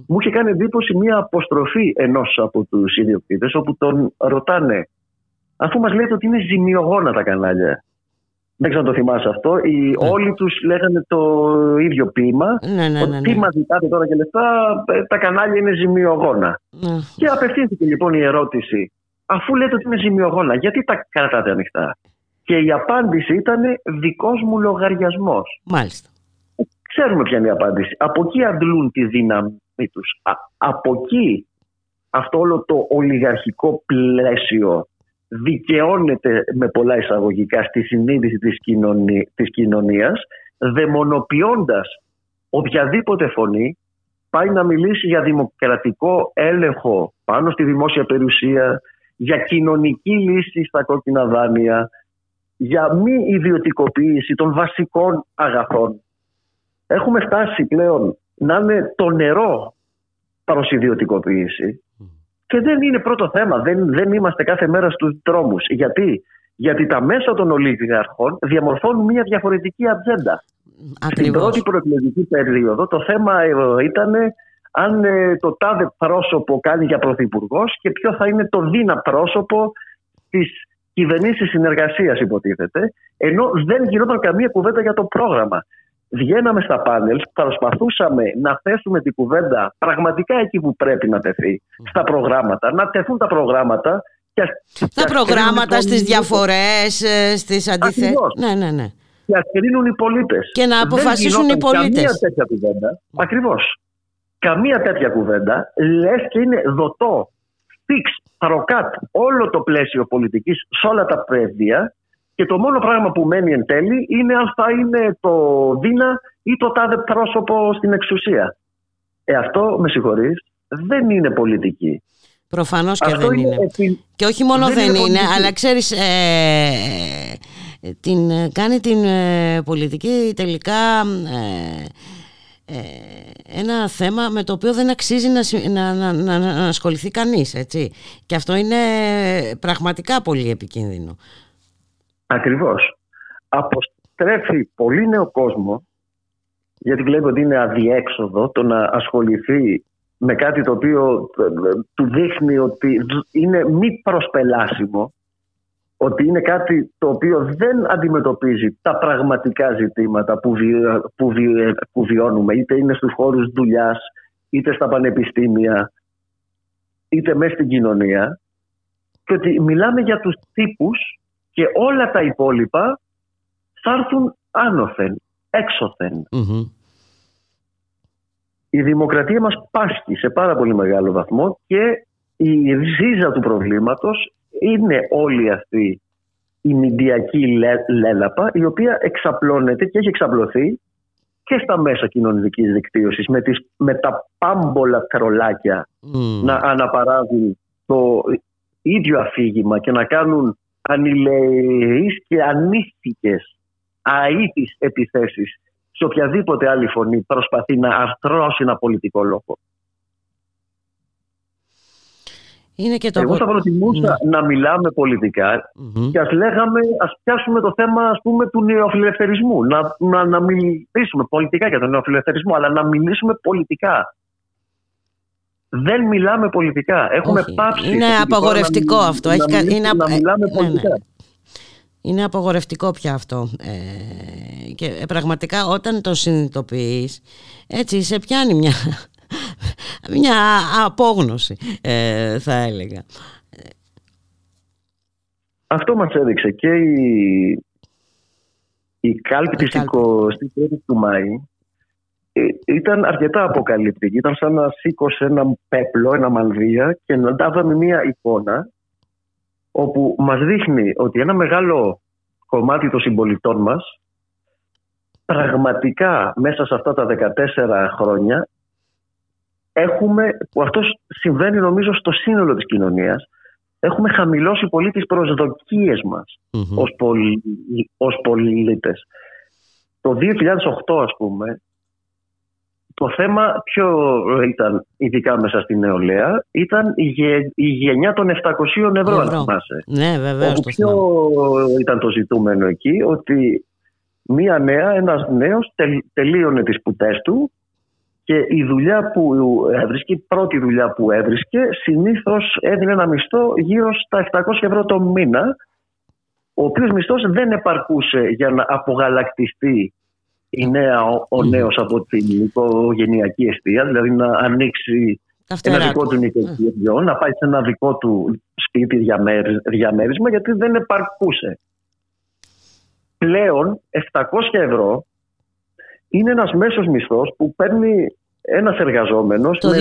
Μου είχε κάνει εντύπωση μια αποστροφή ενός από τους ιδιοκτήτες, όπου τον ρωτάνε, αφού μας λέτε ότι είναι ζημιογόνα τα κανάλια. Δεν ξέρω αν το θυμάσαι αυτό. Οι, ναι. Όλοι τους λέγανε το ίδιο ποίημα. Ναι, ναι, ναι, Τι μας ζητάτε τώρα και λεφτά, ε, τα κανάλια είναι ζημιογόνα. Και απευθύνθηκε λοιπόν η ερώτηση αφού λέτε ότι είναι ζημιογόνα, γιατί τα κρατάτε ανοιχτά; Και η απάντηση ήταν δικός μου λογαριασμός. Μάλιστα. Ξέρουμε ποια είναι η απάντηση. Από εκεί αντλούν τη δύναμη τους. Από εκεί αυτό όλο το ολιγαρχικό πλαίσιο δικαιώνεται με πολλά εισαγωγικά στη συνείδηση της, κοινωνία, της κοινωνίας δαιμονοποιώντας οποιαδήποτε φωνή πάει να μιλήσει για δημοκρατικό έλεγχο πάνω στη δημόσια περιουσία, για κοινωνική λύση στα κόκκινα δάνεια, για μη ιδιωτικοποίηση των βασικών αγαθών. Έχουμε φτάσει πλέον να είναι το νερό προς ιδιωτικοποίηση και δεν είναι πρώτο θέμα. Δεν, δεν είμαστε κάθε μέρα στους δρόμους. Γιατί; Γιατί τα μέσα των ολίγαρχων διαμορφώνουν μια διαφορετική ατζέντα. Στην πρώτη προεκλογική περίοδο το θέμα ε, ήταν αν ε, το τάδε πρόσωπο κάνει για πρωθυπουργός και ποιο θα είναι το δίνα πρόσωπο της κυβερνήσης συνεργασίας, υποτίθεται. Ενώ δεν γινόταν καμία κουβέντα για το πρόγραμμα. Βγαίναμε στα πάνελ, προσπαθούσαμε να θέσουμε την κουβέντα πραγματικά εκεί που πρέπει να τεθεί, στα προγράμματα, να τεθούν τα προγράμματα. Και, τα προγράμματα, στις διαφορές, στις αντιθέσει. Ναι, ναι, ναι. Και ας κρίνουν οι πολίτες. Και να αποφασίσουν οι πολίτε. Καμία τέτοια κουβέντα. Ακριβώς καμία τέτοια κουβέντα, λες και είναι δοτό, φίξ, προκάτ όλο το πλαίσιο πολιτικής σε όλα τα πεδία και το μόνο πράγμα που μένει εν τέλει είναι αν θα είναι το Δίνα ή το τάδε πρόσωπο στην εξουσία. Ε, αυτό, με συγχωρείς, δεν είναι πολιτική. Προφανώς και δεν είναι. Και όχι μόνο δεν, είναι, αλλά ξέρεις, ε, ε, την, κάνει την ε, πολιτική τελικά ε, ένα θέμα με το οποίο δεν αξίζει να, να, να, να ασχοληθεί κανείς έτσι. και αυτό είναι πραγματικά πολύ επικίνδυνο Ακριβώς. Αποστρέφει πολύ νέο κόσμο γιατί βλέπω ότι είναι αδιέξοδο το να ασχοληθεί με κάτι το οποίο ε, του δείχνει ότι είναι μη προσπελάσιμο ότι είναι κάτι το οποίο δεν αντιμετωπίζει τα πραγματικά ζητήματα που, που, που βιώνουμε είτε είναι στους χώρους δουλειάς, είτε στα πανεπιστήμια είτε μέσα στην κοινωνία. Και ότι μιλάμε για τους τύπους και όλα τα υπόλοιπα θα έρθουν άνωθεν, Η δημοκρατία μας πάσχει σε πάρα πολύ μεγάλο βαθμό και η ρίζα του προβλήματος είναι όλη αυτή η μηντιακή λέλαπα η οποία εξαπλώνεται και έχει εξαπλωθεί και στα μέσα κοινωνικής δικτύωσης με, με τα πάμπολα τρολάκια να αναπαράγουν το ίδιο αφήγημα και να κάνουν ανηλεείς και ανήθικες αήθεις επιθέσεις σε οποιαδήποτε άλλη φωνή προσπαθεί να αρθρώσει ένα πολιτικό λόγο. Είναι και το... Εγώ θα προτιμούσα ναι. να μιλάμε και ας λέγαμε, ας πιάσουμε το θέμα ας πούμε, του νεοφιλελευθερισμού. Να, να, να μιλήσουμε πολιτικά για τον νεοφιλελευθερισμό, αλλά να μιλήσουμε πολιτικά. Δεν μιλάμε πολιτικά. Έχουμε Όχι. πάψει. Είναι απαγορευτικό να, αυτό. Να, Έχει, να, είναι, να μιλάμε ναι, ναι. πολιτικά. Είναι απαγορευτικό πια αυτό. Ε, και πραγματικά όταν το συνειδητοποιείς, έτσι σε πιάνει μια μια απόγνωση ε, θα έλεγα. Αυτό μας έδειξε και η, η κάλπη της 21η του Μάη ε, ήταν αρκετά αποκαλυπτική. Ήταν σαν να σήκωσε ένα πέπλο, ένα μανδύα και να τάβαμε μια εικόνα όπου μας δείχνει ότι ένα μεγάλο κομμάτι των συμπολιτών μας πραγματικά μέσα σε αυτά τα 14 χρόνια έχουμε, που αυτός συμβαίνει νομίζω στο σύνολο της κοινωνίας, έχουμε χαμηλώσει πολύ τις προσδοκίες μας mm-hmm. ως, πολι, ως πολίτες. Το 2008 ας πούμε, το θέμα ποιο ήταν ειδικά μέσα στην νεολαία ήταν η, γε, η γενιά των 700 ευρώ, αν θυμάσαι. Ναι, βέβαια. Όπου ποιο ήταν το ζητούμενο εκεί, ότι μία νέα, ένας νέος τελείωνε τις σπουδές του και η δουλειά που έβρισκε, η πρώτη δουλειά που έβρισκε, συνήθως έδινε ένα μισθό γύρω στα 700 ευρώ το μήνα, ο οποίος μισθός δεν επαρκούσε για να απογαλακτιστεί η νέα, ο νέος από την οικογενειακή αιστεία, δηλαδή να ανοίξει ένα δικό του νοικοκυριό, να πάει σε ένα δικό του σπίτι διαμέρισμα, γιατί δεν επαρκούσε. Πλέον 700 ευρώ είναι ένας μέσος μισθός που παίρνει ένας εργαζόμενος το 2023.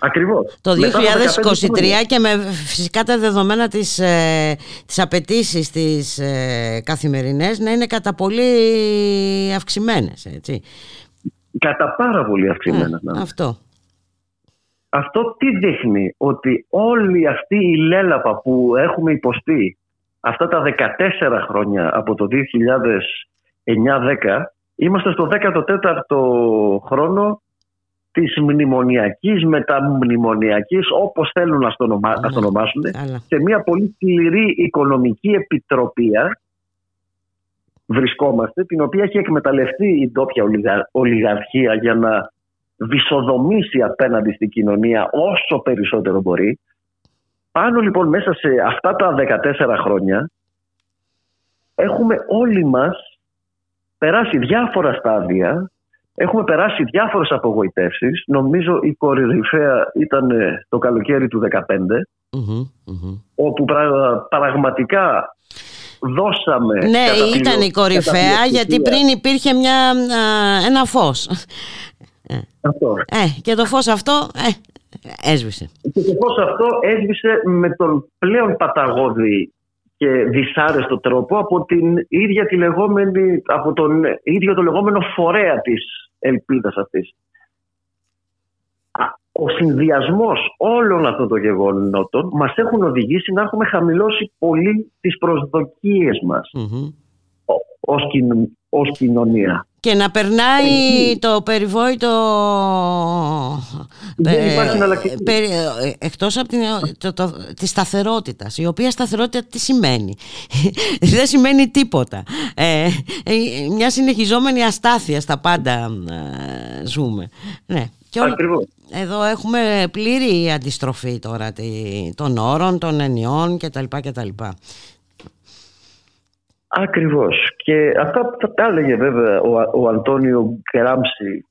Ακριβώς. Το 2023 και με φυσικά τα δεδομένα της, ε, της απαιτήσεις της ε, καθημερινές να είναι κατά πολύ αυξημένες, έτσι. Κατά πάρα πολύ αυξημένες. Ε, αυτό. Αυτό τι δείχνει, ότι όλη αυτή η λέλαπα που έχουμε υποστεί αυτά τα 14 χρόνια από το 9-10, είμαστε στο 14ο χρόνο της μνημονιακής, μεταμνημονιακής, όπως θέλουν να το ονομάσουν, σε μια πολύ σκληρή οικονομική επιτροπία βρισκόμαστε, την οποία έχει εκμεταλλευτεί η ντόπια ολιγαρχία για να βυσοδομήσει απέναντι στην κοινωνία όσο περισσότερο μπορεί. Πάνω λοιπόν μέσα σε αυτά τα 14 χρόνια έχουμε όλοι μας περάσει διάφορα στάδια, έχουμε περάσει διάφορες απογοητεύσεις. Νομίζω η κορυφαία ήταν ε, το καλοκαίρι του 2015, όπου πραγματικά δώσαμε... Ναι, ήταν η κορυφαία γιατί πριν υπήρχε μια, ένα φως. Αυτό. Ε, και το φως αυτό ε, έσβησε. Και το φως αυτό έσβησε με τον πλέον παταγώδη και δυσάρεστο τρόπο από την ίδια τη λεγόμενη, από τον ίδιο το λεγόμενο φορέα της ελπίδας αυτής. Ο συνδυασμός όλων αυτών των γεγονότων μας έχουν οδηγήσει να έχουμε χαμηλώσει πολύ τις προσδοκίες μας mm ως, κοινωνία και να περνάει το περιβόητο δεν υπάρχει ε, εκτός από την, το, το, τη σταθερότητας η οποία σταθερότητα τι σημαίνει; Δεν σημαίνει τίποτα ε, ε, μια συνεχιζόμενη αστάθεια στα πάντα ζούμε ναι. Και Ακριβώς. Εδώ έχουμε πλήρη αντιστροφή τώρα των όρων, των ενιών κτλ. κτλ. Ακριβώς. Και αυτά θα τα έλεγε βέβαια ο, ο Αντώνιο Γκράμψη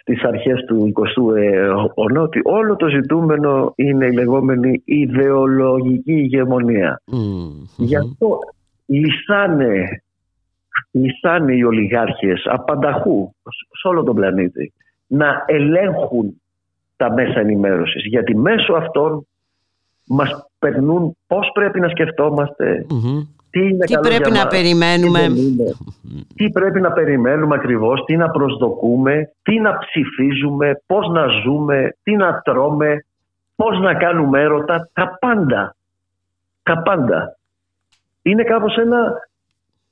στις αρχές του 20ου αιώνα ότι όλο το ζητούμενο είναι η λεγόμενη ιδεολογική ηγεμονία. Γι' αυτό λυσάνε, λυσάνε οι ολιγάρχες απανταχού σε όλο τον πλανήτη να ελέγχουν τα μέσα ενημέρωσης γιατί μέσω αυτών μας περνούν πώς πρέπει να σκεφτομαστε τι, πρέπει να περιμένουμε; Τι, πρέπει να περιμένουμε ακριβώς, τι να προσδοκούμε, τι να ψηφίζουμε, πώς να ζούμε, τι να τρώμε, πώς να κάνουμε έρωτα, τα πάντα. Τα πάντα. Είναι κάπως ένα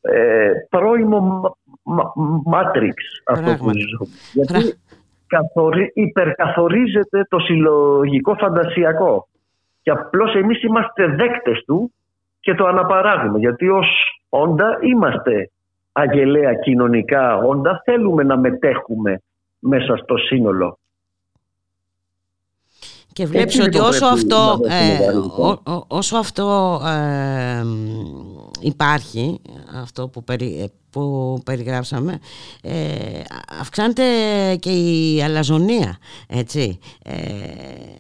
ε, πρώιμο μάτριξ αυτό που ζω. Γιατί καθορι, υπερκαθορίζεται το συλλογικό φαντασιακό. Και απλώς εμείς είμαστε δέκτες του και το αναπαράγουμε. Γιατί ως όντα είμαστε αγελαία κοινωνικά όντα, θέλουμε να μετέχουμε μέσα στο σύνολο. Και βλέπεις ότι όσο αυτό, ε, όσο αυτό ε, υπάρχει, αυτό που, περι, που περιγράψαμε, ε, αυξάνεται και η αλαζονία, έτσι. Ε,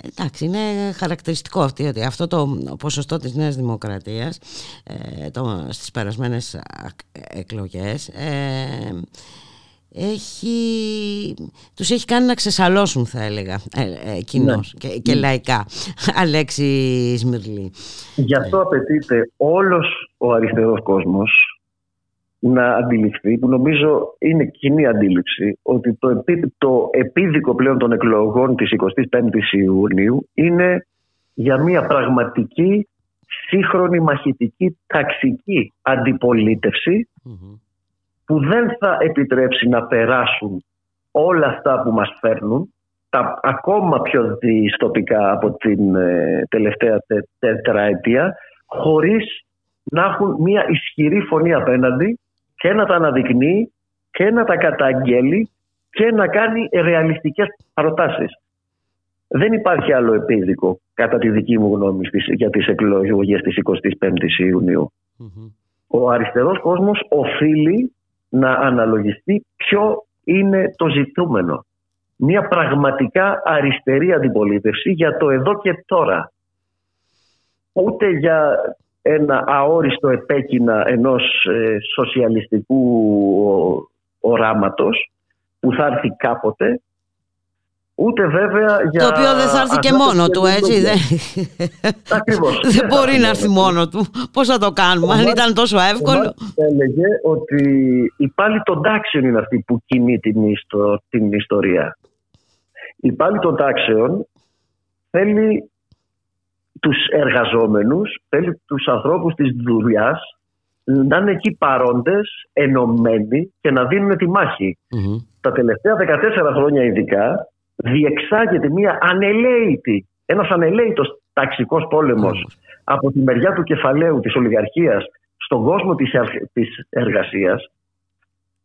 εντάξει, είναι χαρακτηριστικό αυτή, ότι αυτό το ποσοστό της Νέας Δημοκρατίας ε, το, στις περασμένες εκλογές έχει, τους έχει κάνει να ξεσαλώσουν θα έλεγα ε, ε κοινώς ναι. και, και λαϊκά. Αλέξης Σμυρλή. Γι' αυτό απαιτείται όλος ο αριστερός κόσμος να αντιληφθεί που νομίζω είναι κοινή αντίληψη ότι το, επί, το επίδικο πλέον των εκλογών της 25ης Ιουνίου είναι για μια πραγματική σύγχρονη μαχητική ταξική που δεν θα επιτρέψει να περάσουν όλα αυτά που μας φέρνουν τα ακόμα πιο δυστοπικά από την ε, τελευταία τε, τετραετία χωρίς να έχουν μια ισχυρή φωνή απέναντι και να τα αναδεικνύει και να τα καταγγέλει και να κάνει ρεαλιστικές προτάσεις. Δεν υπάρχει άλλο επίδικο κατά τη δική μου γνώμη για τις εκλογές της 25ης ιουνιου Ο αριστερός κόσμος οφείλει να αναλογιστεί ποιο είναι το ζητούμενο. Μια πραγματικά αριστερή αντιπολίτευση για το εδώ και τώρα. Ούτε για ένα αόριστο επέκεινα ενός ε, σοσιαλιστικού οράματος που θα έρθει κάποτε Ούτε βέβαια για... Το οποίο δεν θα έρθει και μόνο του, έτσι. Δεν... Ακριβώς. δεν μπορεί να έρθει μόνο του. Πώς θα το κάνουμε, αν ήταν τόσο εύκολο; Έλεγε ότι η πάλι των τάξεων είναι αυτή που κινεί την, ιστο... την ιστορία. Η πάλι των τάξεων θέλει τους εργαζόμενους, θέλει τους ανθρώπους της δουλειάς να είναι εκεί παρόντες, ενωμένοι και να δίνουν τη μάχη. Τα τελευταία 14 χρόνια ειδικά διεξάγεται μια ανελαίτη, ένας ανελαίητος ταξικός πόλεμος από τη μεριά του κεφαλαίου της ολιγαρχίας στον κόσμο της, της εργασίας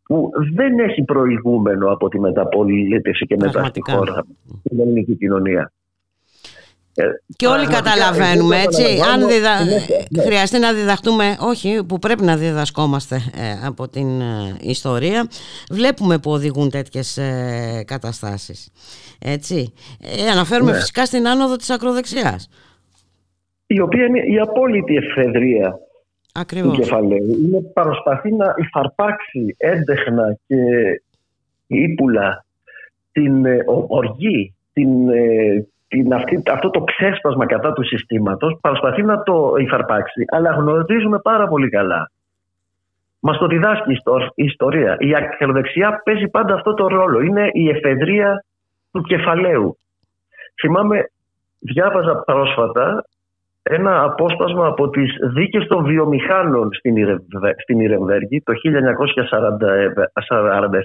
που δεν έχει προηγούμενο από τη μεταπολίτευση και μετά στη χώρα, στην ελληνική κοινωνία. Ε, και όλοι καταλαβαίνουμε έτσι αν διδα... Ναι. χρειαστεί να διδαχτούμε όχι που πρέπει να διδασκόμαστε ε, από την ε, ιστορία βλέπουμε που οδηγούν τέτοιες καταστάσεις έτσι αναφέρουμε ναι. φυσικά στην άνοδο της ακροδεξιάς η οποία είναι η απόλυτη εφεδρεία Ακριβώς. του κεφαλαίου είναι προσπαθεί να υφαρπάξει έντεχνα και ύπουλα την οργή την την, αυτή, αυτό το ξέσπασμα κατά του συστήματος προσπαθεί να το υφαρπάξει αλλά γνωρίζουμε πάρα πολύ καλά Μας το διδάσκει η ιστορία. Η ακροδεξιά παίζει πάντα αυτό το ρόλο. Είναι η εφεδρεία του κεφαλαίου. Θυμάμαι, διάβαζα πρόσφατα ένα απόσπασμα από τις δίκες των βιομηχάνων στην Ιρεμβέργη το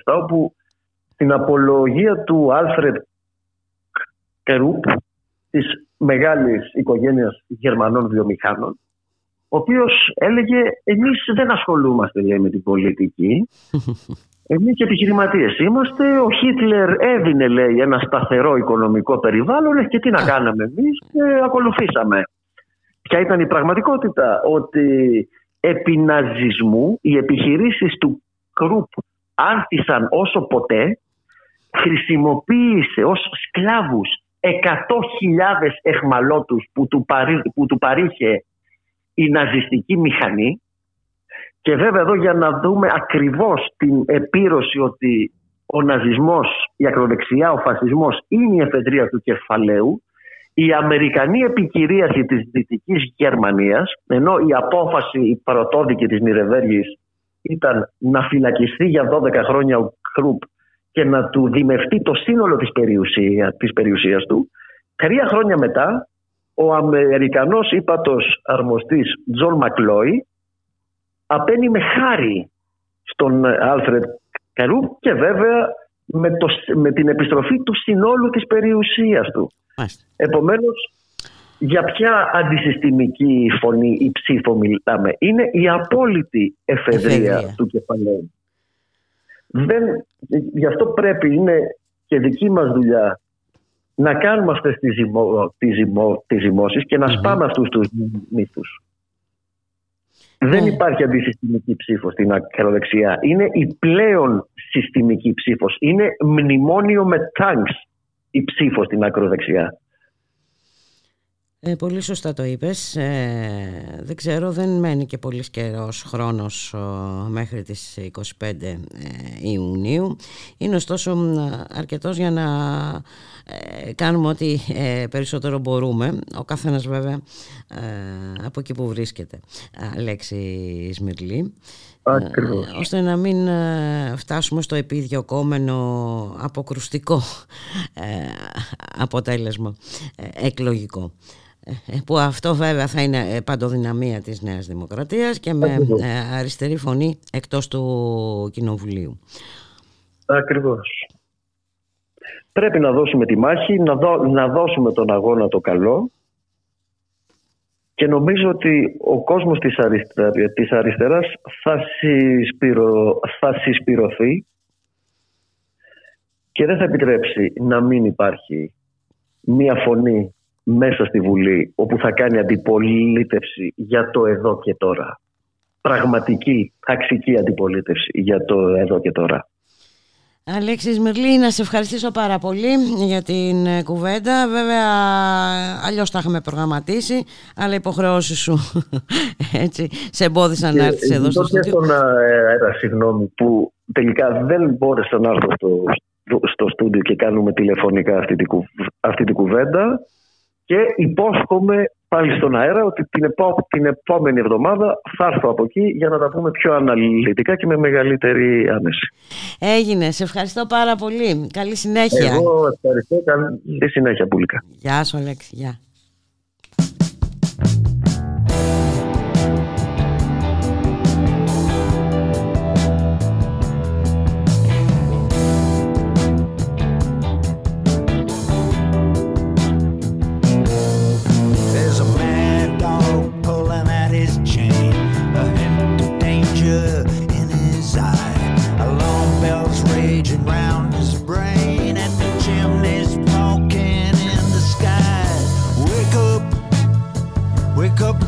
1947 όπου στην απολογία του Άλφρεντ Κερούπ της μεγάλης οικογένειας Γερμανών βιομηχάνων ο οποίος έλεγε εμείς δεν ασχολούμαστε λέει, με την πολιτική. Εμείς επιχειρηματίες είμαστε. Ο Χίτλερ έδινε λέει ένα σταθερό οικονομικό περιβάλλον. Και τι να κάναμε εμείς και ακολουθήσαμε ποια ήταν η πραγματικότητα ότι επί ναζισμού οι επιχειρήσεις του Κρουπ άνθησαν όσο ποτέ χρησιμοποίησε ως σκλάβους 100.000 εχμαλώτους που του, παρή, που του παρήχε η ναζιστική μηχανή. Και βέβαια εδώ για να δούμε ακριβώς την επίρρωση ότι ο ναζισμός, η ακροδεξιά, ο φασισμός είναι η εφεδρεία του κεφαλαίου η Αμερικανή επικυρίαση της Δυτικής Γερμανίας ενώ η απόφαση η πρωτόδικη της Νυρεμβέργης ήταν να φυλακιστεί για 12 χρόνια ο Κρουπ και να του δημευτεί το σύνολο της, περιουσία, της περιουσίας του Τρία χρόνια μετά, ο Αμερικανός ύπατος αρμοστής Τζον Μακλόι απένειμε χάρη στον Άλφρεντ Κρουπ και βέβαια με, το, με την επιστροφή του συνόλου της περιουσίας του. Μάλιστα. Επομένως, για ποια αντισυστημική φωνή ή ψήφο μιλάμε. Είναι η απόλυτη εφεδρεία, του κεφαλαίου. Δεν, γι' αυτό πρέπει, είναι και δική μας δουλειά να κάνουμε αυτές τις, ζυμώ, τις, ζυμώ, τις ζυμώσεις και να σπάμε αυτούς τους μύθους. Δεν ναι. υπάρχει αντισυστημική ψήφος στην ακροδεξιά. Είναι η πλέον συστημική ψήφος. Είναι μνημόνιο με τάγκς η ψήφος στην ακροδεξιά. Ε, πολύ σωστά το είπες. Ε, δεν ξέρω, δεν μένει και πολύ καιρός χρόνος μέχρι τις 25 ε, Ιουνίου. Είναι ωστόσο αρκετός για να ε, κάνουμε ό,τι περισσότερο μπορούμε. Ο καθένας βέβαια από εκεί που βρίσκεται. Αλέξη Σμυρλή. Ακριβώς. ώστε να μην φτάσουμε στο επιδιωκόμενο αποκρουστικό αποτέλεσμα εκλογικό. Ε, που αυτό βέβαια θα είναι ε, παντοδυναμία της Νέας Δημοκρατίας και με ε, αριστερή φωνή εκτός του Κοινοβουλίου. Ακριβώς. Πρέπει να δώσουμε τη μάχη, να, να δώσουμε τον αγώνα το καλό και νομίζω ότι ο κόσμος της, της αριστεράς θα, συσπηρω, θα συσπηρωθεί και δεν θα επιτρέψει να μην υπάρχει μία φωνή μέσα στη Βουλή όπου θα κάνει αντιπολίτευση για το εδώ και τώρα. Πραγματική, αξική αντιπολίτευση για το εδώ και τώρα. Αλέξης Μυρλή, να σε ευχαριστήσω πάρα πολύ για την ε, κουβέντα. Βέβαια, αλλιώς τα είχαμε προγραμματίσει, αλλά οι υποχρεώσεις σου έτσι, σε εμπόδισαν να έρθεις εδώ στο στούντιο. Στον αέρα, συγγνώμη, που τελικά δεν μπόρεσα να έρθω στο, στο στούντιο και κάνουμε τηλεφωνικά αυτή την, αυτή την κουβέντα και υπόσχομαι πάλι στον αέρα ότι την, την επόμενη εβδομάδα θα έρθω από εκεί για να τα πούμε πιο αναλυτικά και με μεγαλύτερη άμεση. Έγινε. Σε ευχαριστώ πάρα πολύ. Καλή συνέχεια. Εγώ ευχαριστώ. Καλή συνέχεια, Πουλικά. Γεια σου, Αλέξη. Γεια.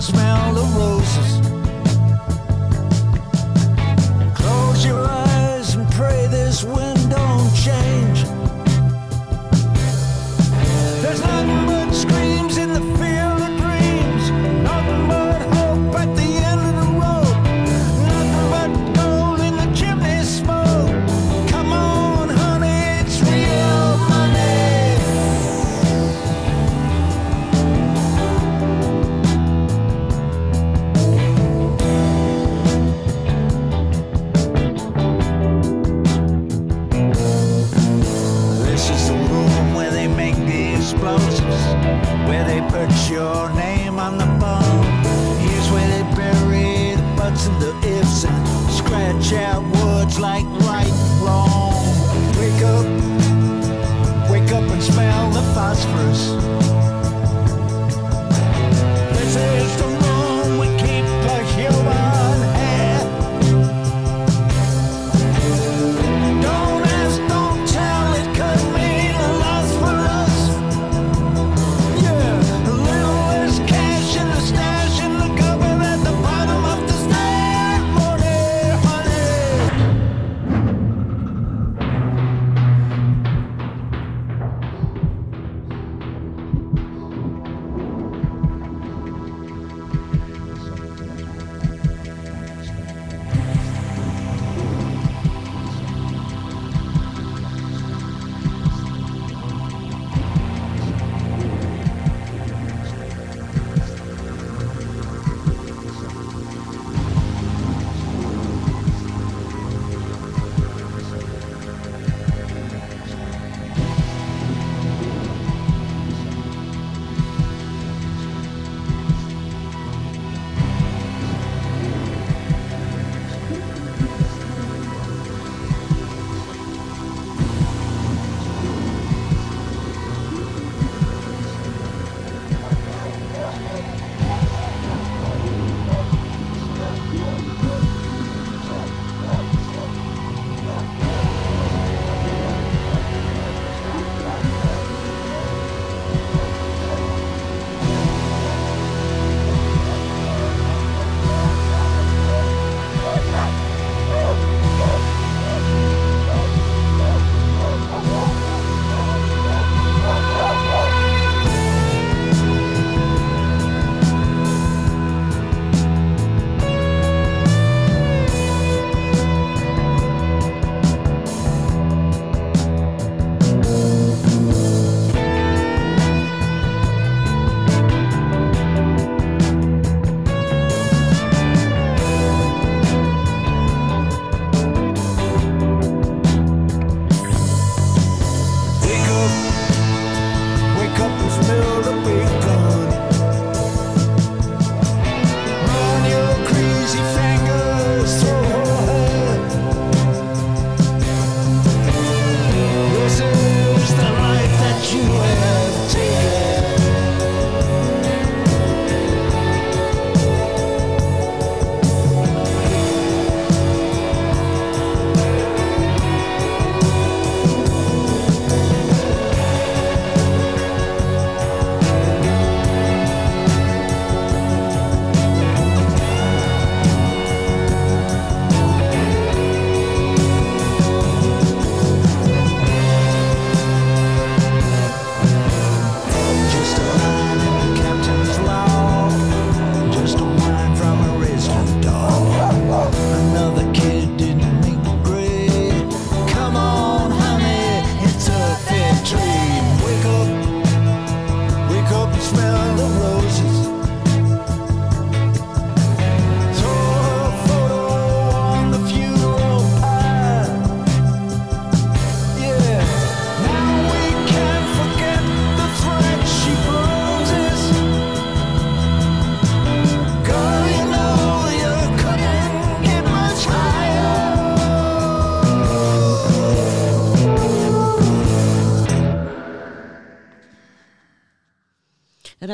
smell the roses. Close your eyes and pray this will. your name on the bone. Here's where they bury the butts and the ifs and scratch out words like right wrong. Wake up, wake up and smell the phosphorus. This is the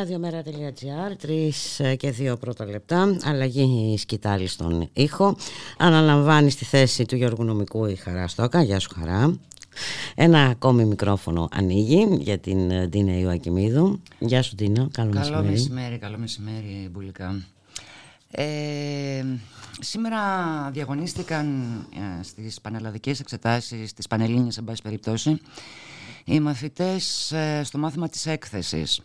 Ραδιομέρα.gr, 3 και 2 πρώτα λεπτά, αλλαγή σκητάλη στον ήχο. Αναλαμβάνεις στη θέση του Γιώργου Νομικού η Χαρά Στόκα. Γεια σου Χαρά. Ένα ακόμη μικρόφωνο ανοίγει για την Τίνα Ιωακημίδου. Γεια σου Τίνα, καλό, καλό μεσημέρι. μεσημέρι. Καλό μεσημέρι, Μπουλικά. Ε, σήμερα διαγωνίστηκαν ε, στις πανελλαδικές εξετάσεις, στις πανελλήνιες εν πάση περιπτώσει, οι μαθητές ε, στο μάθημα της έκθεσης.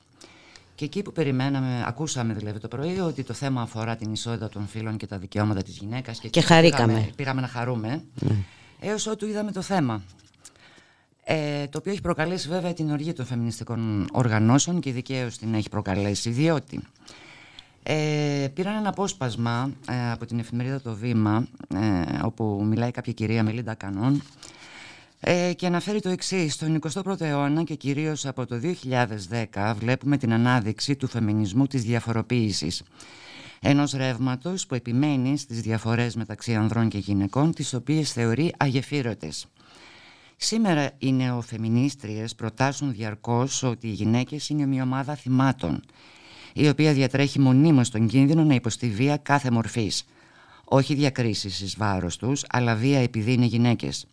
Και εκεί που περιμέναμε, ακούσαμε δηλαδή το πρωί ότι το θέμα αφορά την ισότητα των φίλων και τα δικαιώματα της γυναίκας και, και χαρήκαμε. Πήγαμε, πήγαμε να χαρούμε, ναι. έως ότου είδαμε το θέμα. Ε, το οποίο έχει προκαλέσει βέβαια την οργή των φεμινιστικών οργανώσεων και δικαίως την έχει προκαλέσει, διότι ε, πήραν ένα απόσπασμα ε, από την εφημερίδα Το Βήμα, ε, όπου μιλάει κάποια κυρία Μελίντα Κανόν, ε, και αναφέρει το εξής. Στον 21ο αιώνα και κυρίως από το 2010 βλέπουμε την ανάδειξη του φεμινισμού της διαφοροποίησης. Ενός ρεύματος που επιμένει στις διαφορές μεταξύ ανδρών και γυναικών, τις οποίες θεωρεί αγεφύρωτες. Σήμερα οι νεοφεμινίστριες προτάσουν διαρκώς ότι οι γυναίκες είναι μια ομάδα θυμάτων, η οποία διατρέχει μονίμως τον κίνδυνο να υποστεί βία κάθε μορφής. Όχι διακρίσεις εις βάρος τους, αλλά βία επειδή είναι γυναίκες.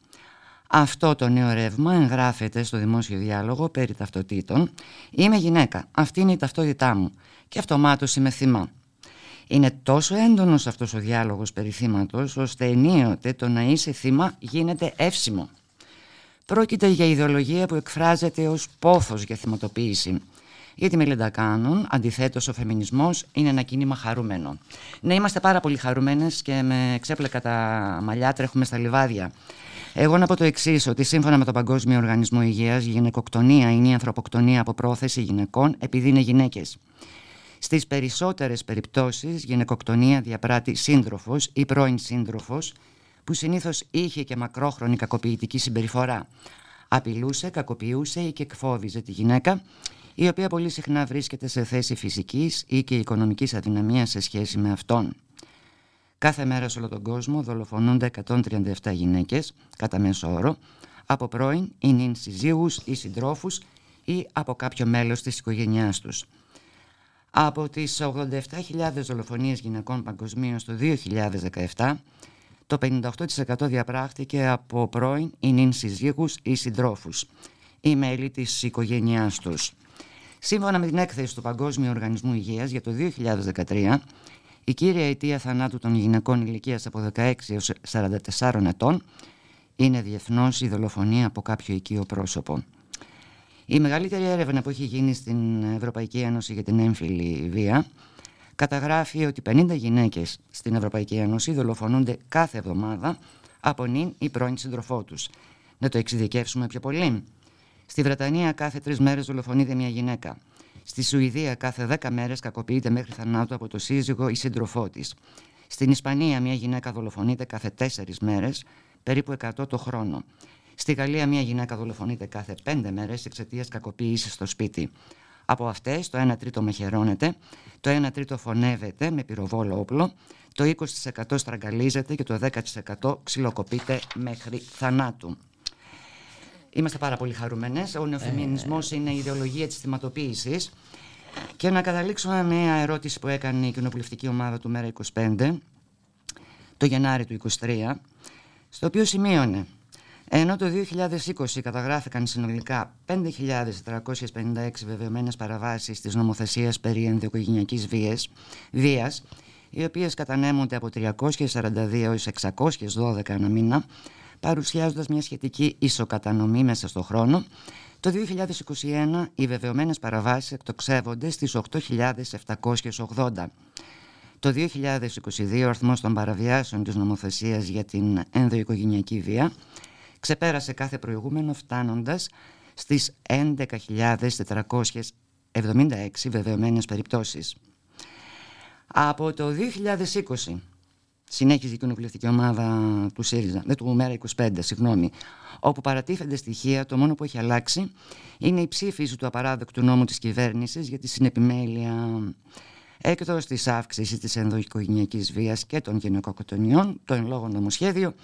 Αυτό το νέο ρεύμα εγγράφεται στο δημόσιο διάλογο περί ταυτοτήτων. Είμαι γυναίκα, αυτή είναι η ταυτότητά μου και αυτομάτως είμαι θύμα. Είναι τόσο έντονος αυτός ο διάλογος περί θύματος, ώστε ενίοτε το να είσαι θύμα γίνεται εύσημο. Πρόκειται για ιδεολογία που εκφράζεται ως πόθος για θυματοποίηση. Γιατί με Μελίντα Κάνων, αντιθέτως, ο φεμινισμός είναι ένα κίνημα χαρούμενο. Ναι, είμαστε πάρα πολύ χαρούμενες και με ξέπλεκα τα μαλλιά τρέχουμε στα λιβάδια. Εγώ να πω το εξής, ότι σύμφωνα με τον Παγκόσμιο Οργανισμό Υγείας, η γυναικοκτονία είναι η ανθρωποκτονία από πρόθεση γυναικών επειδή είναι γυναίκες. Στις περισσότερες περιπτώσεις, γυναικοκτονία διαπράττει σύντροφος ή πρώην σύντροφος, που συνήθως είχε και μακρόχρονη κακοποιητική συμπεριφορά. Απειλούσε, κακοποιούσε ή και εκφόβιζε τη γυναίκα, η οποία πολύ συχνά βρίσκεται σε θέση φυσικής ή και οικονομικής αδυναμίας σε σχέση με αυτόν. Κάθε μέρα σε όλο τον κόσμο δολοφονούνται 137 γυναίκες, κατά μέσο όρο, από πρώην ή νυν συζύγους ή συντρόφους ή από κάποιο μέλος της οικογένειάς τους. Από τις 87.000 δολοφονίες γυναικών παγκοσμίως το 2017, το 58% διαπράχθηκε από πρώην ή νυν συζύγους ή συντρόφους ή μέλη της οικογένειάς τους. Σύμφωνα με την έκθεση του Παγκόσμιου Οργανισμού Υγείας για το 2013, η κύρια αιτία θανάτου των γυναικών ηλικίας από 16 έως 44 ετών είναι διεθνώς η δολοφονία από κάποιο οικείο πρόσωπο. Η μεγαλύτερη έρευνα που έχει γίνει στην Ευρωπαϊκή Ένωση για την έμφυλη βία καταγράφει ότι 50 γυναίκες στην Ευρωπαϊκή Ένωση δολοφονούνται κάθε εβδομάδα από νυν ή πρώην σύντροφό τους. Να το εξειδικεύσουμε πιο πολύ. Στη Βρετανία κάθε τρεις μέρες δολοφονείται μια γυναίκα. Στη Σουηδία κάθε δέκα μέρες κακοποιείται μέχρι θανάτου από το σύζυγο ή σύντροφό της. Στην Ισπανία μια γυναίκα δολοφονείται κάθε τέσσερις μέρες, περίπου 100 το χρόνο. Στη Γαλλία μια γυναίκα δολοφονείται κάθε πέντε μέρες εξαιτίας κακοποίησης στο σπίτι. Από αυτές το 1 τρίτο μαχαιρώνεται, το 1 τρίτο φωνεύεται με πυροβόλο όπλο, το 20% στραγγαλίζεται και το 10% ξυλοκοπείται μέχρι θανάτου. Είμαστε πάρα πολύ χαρούμενες. Ο νεοφεμινισμό ε... είναι η ιδεολογία της θυματοποίησης. Και να καταλήξω με μια ερώτηση που έκανε η κοινοβουλευτική ομάδα του Μέρα 25 το Γενάρη του 23, στο οποίο σημείωνε ενώ το 2020 καταγράφηκαν συνολικά 5.456 βεβαιωμένες παραβάσεις της νομοθεσίας περί ενδοοικογενειακής βίας, βίας οι οποίες κατανέμονται από 342 έως 612 ένα μήνα, παρουσιάζοντας μια σχετική ισοκατανομή μέσα στο χρόνο. Το 2021 οι βεβαιωμένες παραβάσεις εκτοξεύονται στις 8.780. Το 2022 ο αριθμός των παραβιάσεων της νομοθεσίας για την ενδοοικογενειακή βία ξεπέρασε κάθε προηγούμενο φτάνοντας στις 11.476 βεβαιωμένες περιπτώσεις. Από το 2020 συνέχιζε η κοινοβουλευτική ομάδα του ΣΥΡΙΖΑ, δεν του ΜΕΡΑ 25, συγγνώμη, όπου παρατίθενται στοιχεία, το μόνο που έχει αλλάξει είναι η ψήφιση του απαράδεκτου νόμου της κυβέρνησης για τη συνεπιμέλεια Έκτος της αύξησης της ενδοοικογενειακής βίας και των γυναικοκοτονιών, το εν λόγω νομοσχέδιο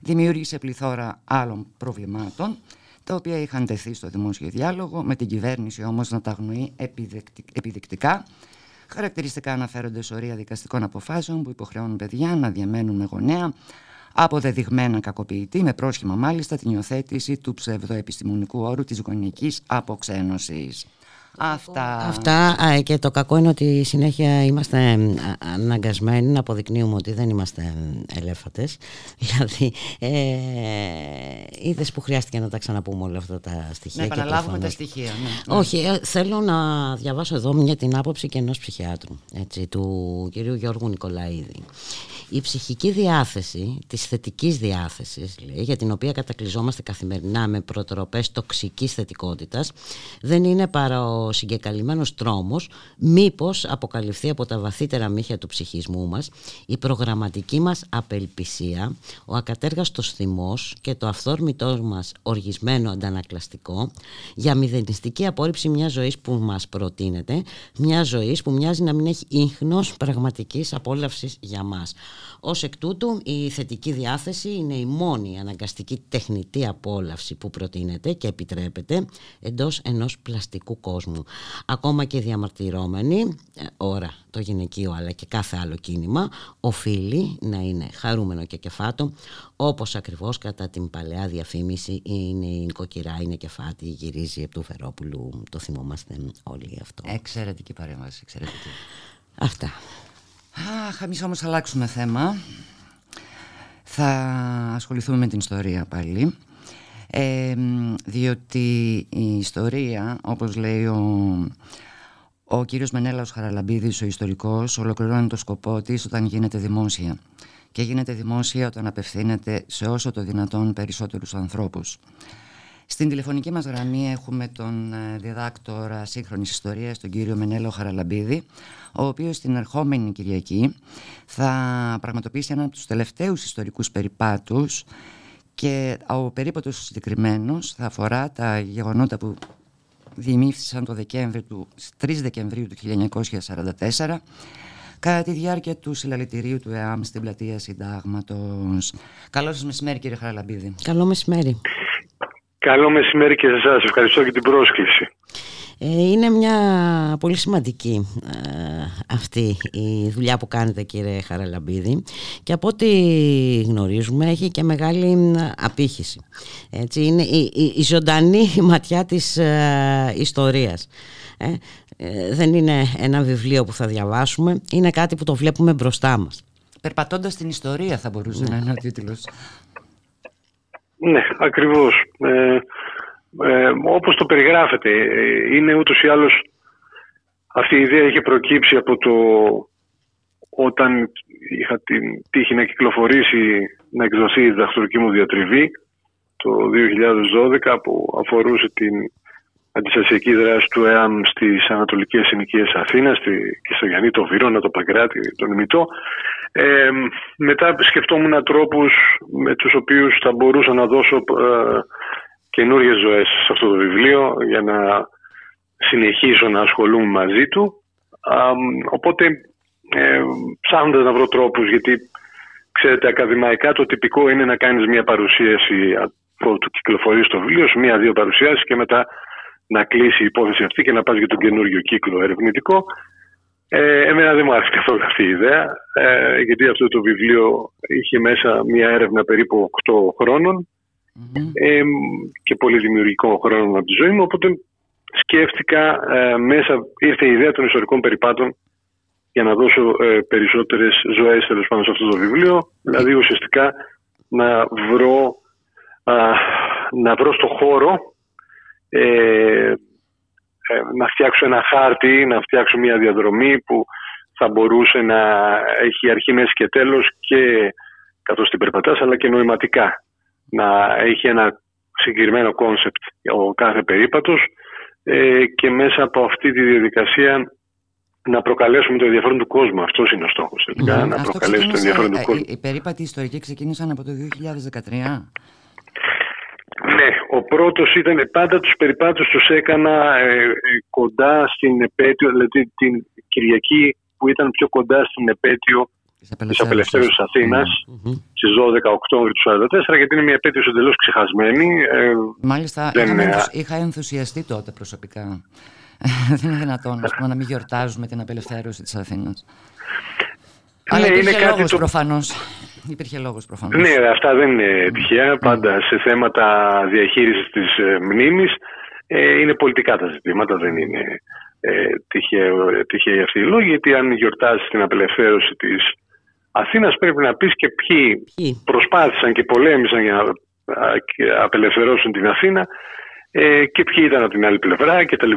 δημιούργησε πληθώρα άλλων προβλημάτων, τα οποία είχαν τεθεί στο δημόσιο διάλογο, με την κυβέρνηση όμως να τα αγνοεί επιδεικτικά. Χαρακτηριστικά αναφέρονται σωρία δικαστικών αποφάσεων που υποχρεώνουν παιδιά να διαμένουν με γονέα, αποδεδειγμένα κακοποιητή, με πρόσχημα μάλιστα την υιοθέτηση του ψευδοεπιστημονικού όρου της γονικής αποξένωσης. Αυτά. Αυτά και το κακό είναι ότι συνέχεια είμαστε αναγκασμένοι να αποδεικνύουμε ότι δεν είμαστε ελέφατες. Δηλαδή, ε, είδες που χρειάστηκε να τα ξαναπούμε όλα αυτά τα στοιχεία. Να επαναλάβουμε τα στοιχεία. Ναι, ναι. Όχι, ε, θέλω να διαβάσω εδώ μια την άποψη και ενός ψυχιάτρου, έτσι, του κυρίου Γιώργου Νικολαίδη. Η ψυχική διάθεση της θετικής διάθεσης, λέει, για την οποία κατακλυζόμαστε καθημερινά με προτροπές τοξικής θετικότητας, δεν είναι παρά ο συγκεκαλυμμένος τρόμος μήπως αποκαλυφθεί από τα βαθύτερα μύχια του ψυχισμού μας η προγραμματική μας απελπισία, ο ακατέργαστος θυμός και το αυθόρμητό μας οργισμένο αντανακλαστικό για μηδενιστική απόρριψη μιας ζωής που μας προτείνεται, μιας ζωής που μοιάζει να μην έχει ίχνος πραγματικής απόλαυσης για μας. Ως εκ τούτου η θετική διάθεση είναι η μόνη αναγκαστική τεχνητή απόλαυση που προτείνεται και επιτρέπεται εντός ενός πλαστικού κόσμου. Ακόμα και διαμαρτυρόμενοι, ε, ώρα το γυναικείο αλλά και κάθε άλλο κίνημα, οφείλει να είναι χαρούμενο και κεφάτο όπως ακριβώς κατά την παλαιά διαφήμιση είναι η νοικοκυρά, είναι κεφάτη, γυρίζει επ' του Φερόπουλου, το θυμόμαστε όλοι αυτό. Εξαιρετική παρέμβαση, εξαιρετική. Αυτά. Αχ, εμείς όμως θα αλλάξουμε θέμα. Θα ασχοληθούμε με την ιστορία πάλι. Ε, διότι η ιστορία, όπως λέει ο, ο κύριος Μενέλαος Χαραλαμπίδης, ο ιστορικός, ολοκληρώνει το σκοπό της όταν γίνεται δημόσια. Και γίνεται δημόσια όταν απευθύνεται σε όσο το δυνατόν περισσότερους ανθρώπους. Στην τηλεφωνική μας γραμμή έχουμε τον ε, διδάκτορα σύγχρονης ιστορίας, τον κύριο Μενέλο Χαραλαμπίδη, ο οποίος την ερχόμενη Κυριακή θα πραγματοποιήσει έναν από τους τελευταίους ιστορικούς περιπάτους και ο περίπατος συγκεκριμένος θα αφορά τα γεγονότα που διημήφθησαν το Δεκέμβρη του, 3 Δεκεμβρίου του 1944 κατά τη διάρκεια του συλλαλητηρίου του ΕΑΜ στην πλατεία Συντάγματος. Καλό σας μεσημέρι κύριε Χαραλαμπίδη. Καλό μεσημέρι. Καλό μεσημέρι και σε εσάς. Ευχαριστώ για την πρόσκληση. Ε, είναι μια πολύ σημαντική ε, αυτή η δουλειά που κάνετε κύριε Χαραλαμπίδη και από ό,τι γνωρίζουμε έχει και μεγάλη απήχηση. Έτσι, είναι η, η, ζωντανή ματιά της ε, ιστορίας. δεν είναι ένα βιβλίο που θα διαβάσουμε, είναι κάτι που το βλέπουμε μπροστά μας. Περπατώντας την ιστορία θα μπορούσε να είναι ο τίτλος. Ναι, ακριβώς. Ε, ε, όπως το περιγράφεται, ε, είναι ούτως ή άλλως αυτή η ιδέα είχε προκύψει από το όταν είχα την τύχη να κυκλοφορήσει, να εκδοθεί η διδακτορική μου διατριβή το 2012 που αφορούσε την αντιστασιακή δράση του ΕΑΜ στις ανατολικές συνοικίες Αθήνας και στο Γιάννη, το Βύρονα, το Παγκράτη, τον Ημιτό. Ε, μετά σκεφτόμουν τρόπους με τους οποίους θα μπορούσα να δώσω ε, καινούριες ζωές σε αυτό το βιβλίο για να συνεχίσω να ασχολούμαι μαζί του. οπότε ε, ψάχνοντας να βρω τρόπους γιατί ξέρετε ακαδημαϊκά το τυπικό είναι να κάνεις μια παρουσίαση από το κυκλοφορείς στο βιβλίο σου, μία-δύο παρουσιάσεις και μετά να κλείσει η υπόθεση αυτή και να πας για τον καινούριο κύκλο ερευνητικό. Ε, εμένα δεν μου άρεσε καθόλου αυτή η ιδέα, ε, γιατί αυτό το βιβλίο είχε μέσα μια έρευνα περίπου 8 χρονων ε, και πολύ δημιουργικό χρόνο από τη ζωή μου, οπότε σκέφτηκα ε, μέσα, ήρθε η ιδέα των ιστορικών περιπάτων για να δώσω ε, περισσότερες ζωές τέλος πάνω σε αυτό το βιβλίο, δηλαδή ουσιαστικά να βρω, να βρω στο χώρο ε, ε, να φτιάξω ένα χάρτη, να φτιάξω μια διαδρομή που θα μπορούσε να έχει αρχή, μέση και τέλος και καθώς την περπατάς αλλά και νοηματικά. Να έχει ένα συγκεκριμένο concept ο κάθε περίπατος ε, και μέσα από αυτή τη διαδικασία να προκαλέσουμε το ενδιαφέρον του κόσμου. Αυτός είναι ο στόχος. Ναι. Να προκαλέσει το ενδιαφέρον του κόσμου. Οι περίπατοι ιστορικοί ξεκίνησαν από το 2013. Ναι, ο πρώτος ήταν πάντα τους περιπάτους τους έκανα ε, ε, κοντά στην επέτειο, δηλαδή την Κυριακή που ήταν πιο κοντά στην επέτειο της απελευθέρωσης Αθήνας mm-hmm. στις 12 Οκτώβρη του 1944 γιατί είναι μια επέτειος εντελώς ξεχασμένη. Ε, Μάλιστα δεν είχα, είναι... είχα ενθουσιαστεί τότε προσωπικά. δεν είναι δυνατόν πούμε, να μην γιορτάζουμε την απελευθέρωση της Αθήνας. Ναι, Αλλά υπήρχε είναι λόγος το... προφανώς. Υπήρχε λόγος προφανώς. Ναι, αυτά δεν είναι τυχαία. Πάντα σε θέματα διαχείρισης της ε, μνήμης ε, είναι πολιτικά τα ζητήματα, δεν είναι ε, τυχαίοι αυτή η λόγη. Γιατί αν γιορτάζει την απελευθέρωση της Αθήνας πρέπει να πεις και ποιοι, προσπάθησαν και πολέμησαν για να απελευθερώσουν την Αθήνα ε, και ποιοι ήταν από την άλλη πλευρά κτλ.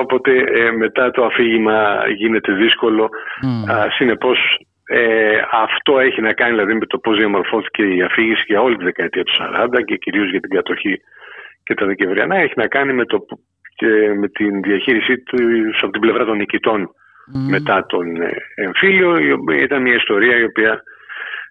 Οπότε ε, μετά το αφήγημα γίνεται δύσκολο. Mm. συνεπώς ε, αυτό έχει να κάνει δηλαδή με το πώς διαμορφώθηκε η αφήγηση για όλη τη δεκαετία του 40 και κυρίως για την κατοχή και τα Δεκεμβριανά. Έχει να κάνει με, το, και με την διαχείρισή του από την πλευρά των νικητών μετά τον ε, εμφύλιο. Ήταν μια ιστορία η οποία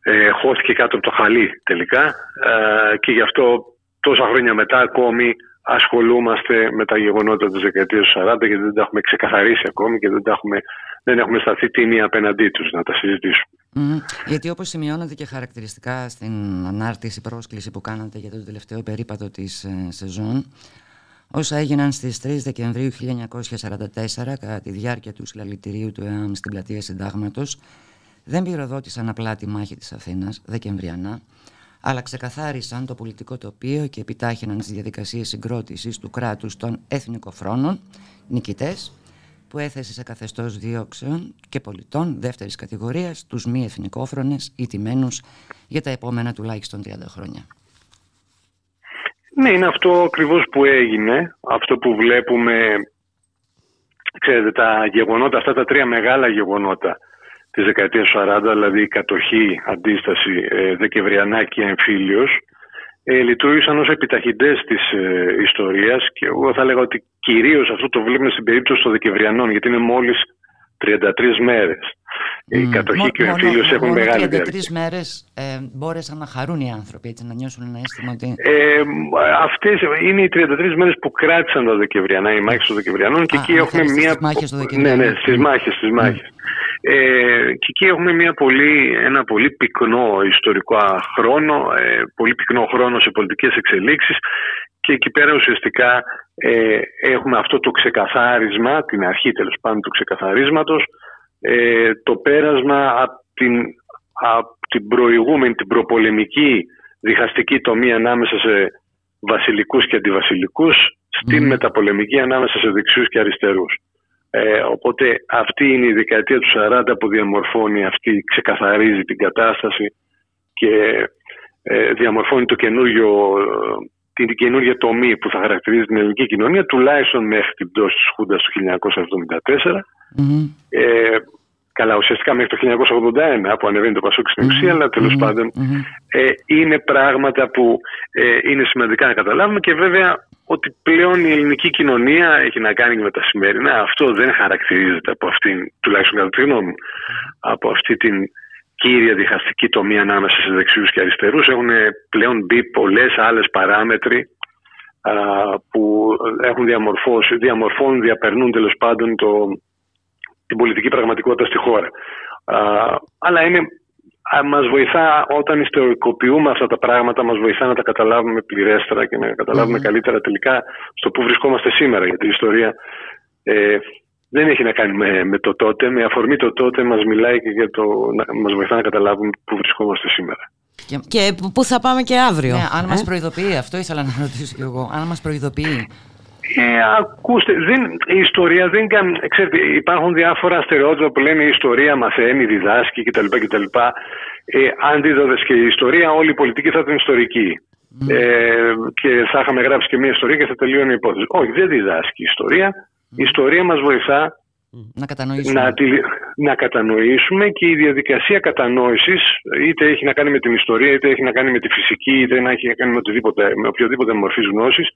ε, χώθηκε κάτω από το χαλί τελικά ε, και γι' αυτό τόσα χρόνια μετά ακόμη ασχολούμαστε με τα γεγονότα της δεκαετίας του 40 γιατί δεν τα έχουμε ξεκαθαρίσει ακόμη και δεν, τα έχουμε, δεν έχουμε σταθεί τιμή απέναντί τους να τα συζητήσουμε. Γιατί όπως σημειώνατε και χαρακτηριστικά στην ανάρτηση πρόσκληση που κάνατε για το τελευταίο περίπατο της ε, σεζόν όσα έγιναν στις 3 Δεκεμβρίου 1944 κατά τη διάρκεια του συλλαλητηρίου του ΕΑΜ στην πλατεία Συντάγματος δεν πυροδότησαν απλά τη μάχη της Αθήνας, Δεκεμβριανά, αλλά ξεκαθάρισαν το πολιτικό τοπίο και επιτάχυναν τις διαδικασίες συγκρότησης του κράτους των εθνικοφρόνων, νικητές, που έθεσε σε καθεστώς διώξεων και πολιτών δεύτερης κατηγορίας τους μη εθνικόφρονες ή τιμένους για τα επόμενα τουλάχιστον 30 χρόνια. Ναι, είναι αυτό ακριβώς που έγινε, αυτό που βλέπουμε, ξέρετε, τα γεγονότα, αυτά τα τρία μεγάλα γεγονότα της δεκαετίας του 40, δηλαδή η κατοχή, αντίσταση, ε, Δεκεμβριανά και εμφύλιος, ε, λειτουργήσαν ως επιταχυντές της ε, ιστορίας και εγώ θα έλεγα ότι κυρίως αυτό το βλέπουμε στην περίπτωση των Δεκεμβριανών γιατί είναι μόλις 33 μέρες. Η κατοχή και ο εμφύλιος έχουν μόνο μεγάλη διάρκεια. 33 μέρες ε, μπόρεσαν να χαρούν οι άνθρωποι, έτσι, να νιώσουν ένα αίσθημα ότι... Ε, αυτές είναι οι 33 μέρες που κράτησαν τα Δεκεμβριανά, οι μάχες των Δεκεμβριανών και εκεί έχουμε μία... Στις μάχες των Ναι, ναι, στις μάχες, στις μάχες. Ε, και εκεί έχουμε μια πολύ, ένα πολύ πυκνό ιστορικό χρόνο, ε, πολύ πυκνό χρόνο σε πολιτικές εξελίξεις και εκεί πέρα ουσιαστικά ε, έχουμε αυτό το ξεκαθάρισμα, την αρχή τέλος πάντων του ξεκαθαρίσματος, ε, το πέρασμα από την, από την προηγούμενη, την προπολεμική διχαστική τομή ανάμεσα σε βασιλικούς και αντιβασιλικούς στην μεταπολεμική ανάμεσα σε δεξιούς και αριστερούς. Ε, οπότε αυτή είναι η δεκαετία του 40 που διαμορφώνει αυτή, ξεκαθαρίζει την κατάσταση και ε, διαμορφώνει το καινούριο, την καινούργια τομή που θα χαρακτηρίζει την ελληνική κοινωνία τουλάχιστον μέχρι την πτώση της Χούντας του 1974 ε, καλά ουσιαστικά μέχρι το 1981 που ανεβαίνει το Πασόκ στην ουσία αλλά τελος πάντων ε, είναι πράγματα που ε, είναι σημαντικά να καταλάβουμε και βέβαια ότι πλέον η ελληνική κοινωνία έχει να κάνει με τα σημερινά. Αυτό δεν χαρακτηρίζεται από αυτήν, τουλάχιστον κατά τη γνώμη μου, από αυτή την κύρια διχαστική τομή ανάμεσα σε δεξιούς και αριστερούς. Έχουν πλέον μπει πολλές άλλες παράμετροι α, που έχουν διαμορφώσει, διαμορφώνουν, διαπερνούν τέλος πάντων το, την πολιτική πραγματικότητα στη χώρα. Α, αλλά είναι μας βοηθά όταν ιστορικοποιούμε αυτά τα πράγματα μας βοηθά να τα καταλάβουμε πληρέστερα και να καταλαβουμε καλύτερα τελικά στο που βρισκόμαστε σήμερα γιατί η ιστορία ε, δεν έχει να κάνει με, με, το τότε με αφορμή το τότε μας μιλάει και για το, να, μας βοηθά να καταλάβουμε που βρισκόμαστε σήμερα και, και πού θα πάμε και αύριο ναι, αν ε; μας προειδοποιεί αυτό ήθελα να ρωτήσω και εγώ αν μας προειδοποιεί ε, ακούστε, δεν, η ιστορία δεν κάνει. Ξέρετε, υπάρχουν διάφορα στερεότυπα που λένε η ιστορία μαθαίνει, διδάσκει κτλ. κτλ. Ε, αν και η ιστορία, όλη η πολιτική θα ήταν ιστορική. Ε, και θα είχαμε γράψει και μια ιστορία και θα τελείωνε η υπόθεση. Όχι, δεν διδάσκει η ιστορία. Η ιστορία μας βοηθά να κατανοήσουμε. Να, να κατανοήσουμε και η διαδικασία κατανόησης, είτε έχει να κάνει με την ιστορία, είτε έχει να κάνει με τη φυσική, είτε έχει να κάνει με, οτιδήποτε, με οποιοδήποτε μορφή γνώσης,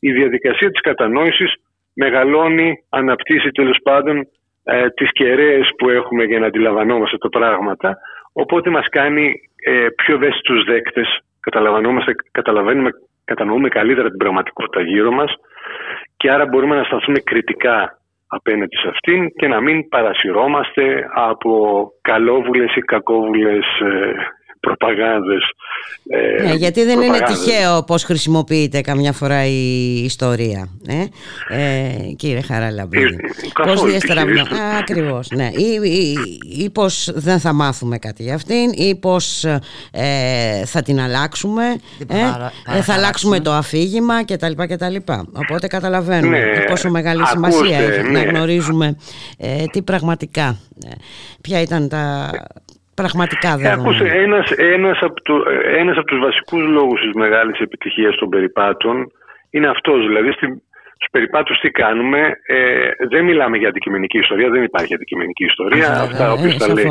η διαδικασία της κατανόησης μεγαλώνει, αναπτύσσει τέλος πάντων ε, τις κεραίες που έχουμε για να αντιλαμβανόμαστε τα πράγματα οπότε μας κάνει ε, πιο ευαίσθητους δέκτες καταλαβαίνουμε, καταλαβαίνουμε, κατανοούμε καλύτερα την πραγματικότητα γύρω μας και άρα μπορούμε να σταθούμε κριτικά απέναντι σε αυτήν και να μην παρασυρώμαστε από καλόβουλες ή κακόβουλες ε, προπαγάνδες. Ε, ναι, γιατί δεν είναι τυχαίο πώς χρησιμοποιείται καμιά φορά η ιστορία, ε, ε κύριε Χαραλαμπίδη. Ε, πώς διαστραβλώ... Ακριβώς, ναι. Ή, ή, ή, πώς δεν θα μάθουμε κάτι για αυτήν ή πώς ε, θα την αλλάξουμε, ε, θα αλλάξουμε το αφήγημα κτλ. κτλ. Οπότε καταλαβαίνουμε ναι, πόσο μεγάλη σημασία έχει να ναι. γνωρίζουμε τι πραγματικά, ποια ήταν τα πραγματικά ε, δεν Ακούσε, ένας, ένας, από το, ένας από τους βασικούς λόγους της μεγάλης επιτυχίας των περιπάτων είναι αυτός. Δηλαδή στην, στους περιπάτους τι κάνουμε, ε, δεν μιλάμε για αντικειμενική ιστορία, δεν υπάρχει αντικειμενική ιστορία. Α, Αυτά ε, όποιος τα λέει,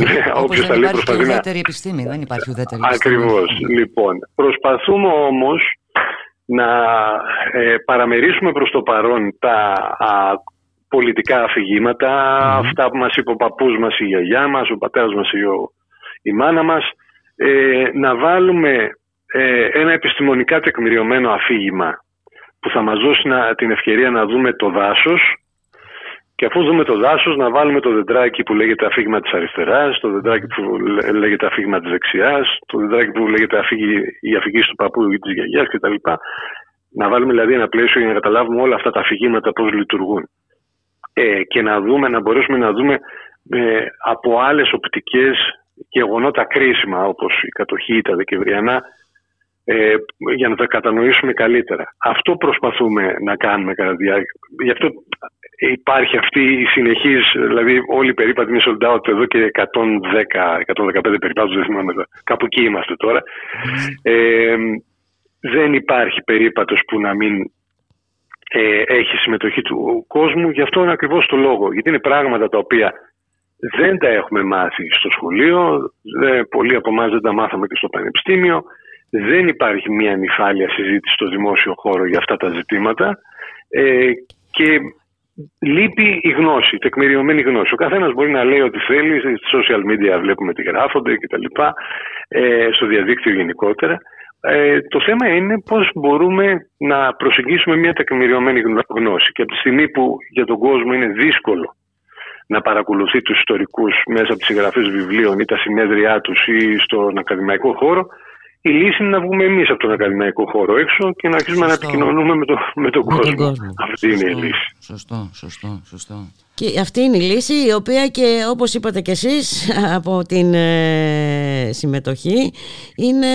όποιος τα λέει προσπαθεί να... ουδέτερη επιστήμη, δεν υπάρχει ουδέτερη επιστήμη. Ακριβώς. Λοιπόν, προσπαθούμε όμως να ε, παραμερίσουμε προς το παρόν τα πολιτικά αυτά που μας είπε ο παππούς μας, η γιαγιά μας, ο πατέρας μας ή η μάνα μας, ε, να βάλουμε ε, ένα επιστημονικά τεκμηριωμένο αφήγημα που θα μας δώσει την ευκαιρία να δούμε το δάσος. Και αφού δούμε το δάσος να βάλουμε το δεντράκι που λέγεται αφήγημα της αριστεράς, το δεντράκι που λέγεται αφήγημα της δεξιάς, το δεντράκι που λέγεται αφήγη, η αφήγηση του παππού ή της γιαγιάς κτλ. Να βάλουμε δηλαδή ένα πλαίσιο για να καταλάβουμε όλα αυτά τα αφηγήματα πώς λειτουργούν ε, και να δούμε, να μπορέσουμε να δούμε ε, από άλλες οπτικές γεγονότα κρίσιμα όπως η κατοχή ή τα Δεκεμβριανά ε, για να τα κατανοήσουμε καλύτερα. Αυτό προσπαθούμε να κάνουμε κατά διάρκεια. Γι' αυτό υπάρχει αυτή η συνεχής, δηλαδή όλοι οι περίπατοι είναι sold out εδώ και 110-115 περιπάτους, δεν θυμάμαι, κάπου εκεί είμαστε τώρα. Ε, δεν υπάρχει περίπατος που να μην ε, έχει συμμετοχή του κόσμου. Γι' αυτό είναι ακριβώς το λόγο. Γιατί είναι πράγματα τα οποία δεν τα έχουμε μάθει στο σχολείο, δεν, πολλοί από εμάς δεν τα μάθαμε και στο πανεπιστήμιο. Δεν υπάρχει μια νυφάλια συζήτηση στο δημόσιο χώρο για αυτά τα ζητήματα ε, και λείπει η γνώση, η τεκμηριωμένη γνώση. Ο καθένας μπορεί να λέει ό,τι θέλει, στα social media βλέπουμε τι γράφονται κτλ. Ε, στο διαδίκτυο γενικότερα. Ε, το θέμα είναι πώς μπορούμε να προσεγγίσουμε μια τεκμηριωμένη γνώση. Και από τη στιγμή που για τον κόσμο είναι δύσκολο να παρακολουθεί τους ιστορικούς μέσα από τις συγγραφές βιβλίων ή τα συνέδριά τους ή στον ακαδημαϊκό χώρο, η λύση είναι να βγούμε εμείς από τον ακαδημαϊκό χώρο έξω και να αρχίσουμε να επικοινωνούμε με, το, με τον κόσμο. Τον κόσμο. Αυτή είναι η λύση. Σωστό, σωστό, σωστό. Και αυτή είναι η λύση η οποία και όπως είπατε και εσείς από την ε, συμμετοχή είναι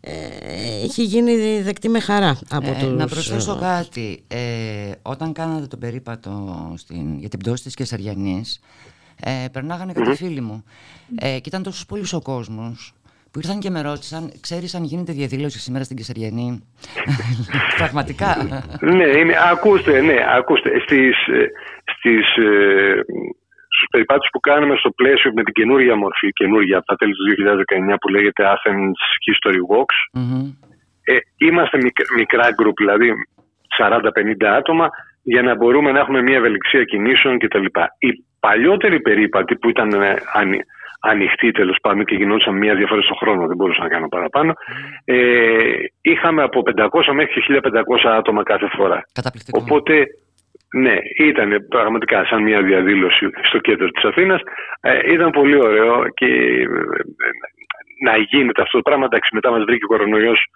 ε, έχει γίνει δεκτή με χαρά από ε, τους... Να προσθέσω κάτι. Ε, όταν κάνατε τον περίπατο στην, για την πτώση της Κεσαριανής ε, περνάγανε κάτι φίλοι μου. Ε, και ήταν τόσο πολύ ο κόσμος που ήρθαν και με ρώτησαν, ξέρεις αν γίνεται διαδήλωση σήμερα στην Κεσαριανή; Πραγματικά. ναι, είναι, ακούστε, ναι, ακούστε. Στις, στις, ε, στους περιπάτους που κάνουμε στο πλαίσιο με την καινούργια μορφή, καινούργια από τα τέλη του 2019 που λέγεται Athens History Walks, ε, είμαστε μικρά γκρουπ, δηλαδή 40-50 άτομα, για να μπορούμε να έχουμε μια ευελιξία κινήσεων κτλ. Οι παλιότεροι περίπατοι που ήταν ε, ανοιχτοί τέλος πάντων και γινόντουσαν μία δύο φορές το χρόνο, δεν μπορούσα να κάνω παραπάνω. Ε, είχαμε από 500 μέχρι 1500 άτομα κάθε φορά. Οπότε, ναι, ήταν πραγματικά σαν μια διαδήλωση στο κέντρο της Αθήνας. Ε, ήταν πολύ ωραίο και ε, να γίνεται αυτό το πράγμα. Εντάξει, μετά μας βρήκε ο κορονοϊός,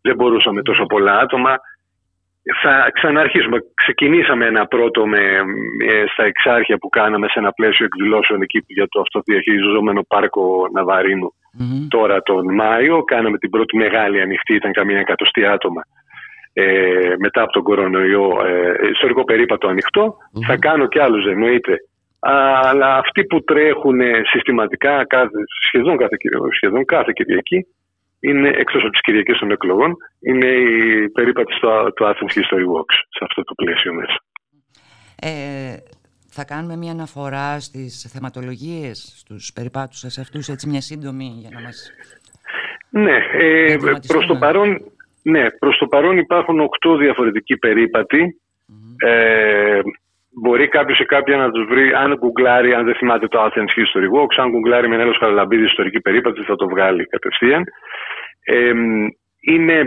δεν μπορούσαμε τόσο πολλά άτομα θα ξαναρχίσουμε. Ξεκινήσαμε ένα πρώτο με, στα εξάρχεια που κάναμε σε ένα πλαίσιο εκδηλώσεων εκεί για το αυτοδιαχειριζόμενο πάρκο τώρα τον Μάιο. Κάναμε την πρώτη μεγάλη ανοιχτή, ήταν καμία εκατοστή άτομα. Ε, μετά από τον κορονοϊό, ε, ιστορικό περίπατο Θα κάνω κι άλλους εννοείται. Αλλά αυτοί που τρέχουν συστηματικά κάθε, σχεδόν, κάθε, σχεδόν κάθε Κυριακή είναι εκτό από τις Κυριακές των εκλογών, είναι η περίπατη στο, το Athens History Walks, σε αυτό το πλαίσιο μέσα. Ε, θα κάνουμε μια αναφορά στις θεματολογίες, στους περιπάτους σας αυτούς, έτσι μια σύντομη για να μας... Ναι, ε, προς το παρόν, ναι, προς το παρόν υπάρχουν οκτώ διαφορετικοί Ε, μπορεί κάποιος ή κάποια να τους βρει, αν γκουγκλάρει, αν δεν θυμάται το Athens History Walks, αν γκουγκλάρει με ένα Χαραλαμπίδη ιστορική περίπατη, θα το βγάλει κατευθείαν. Ε, είναι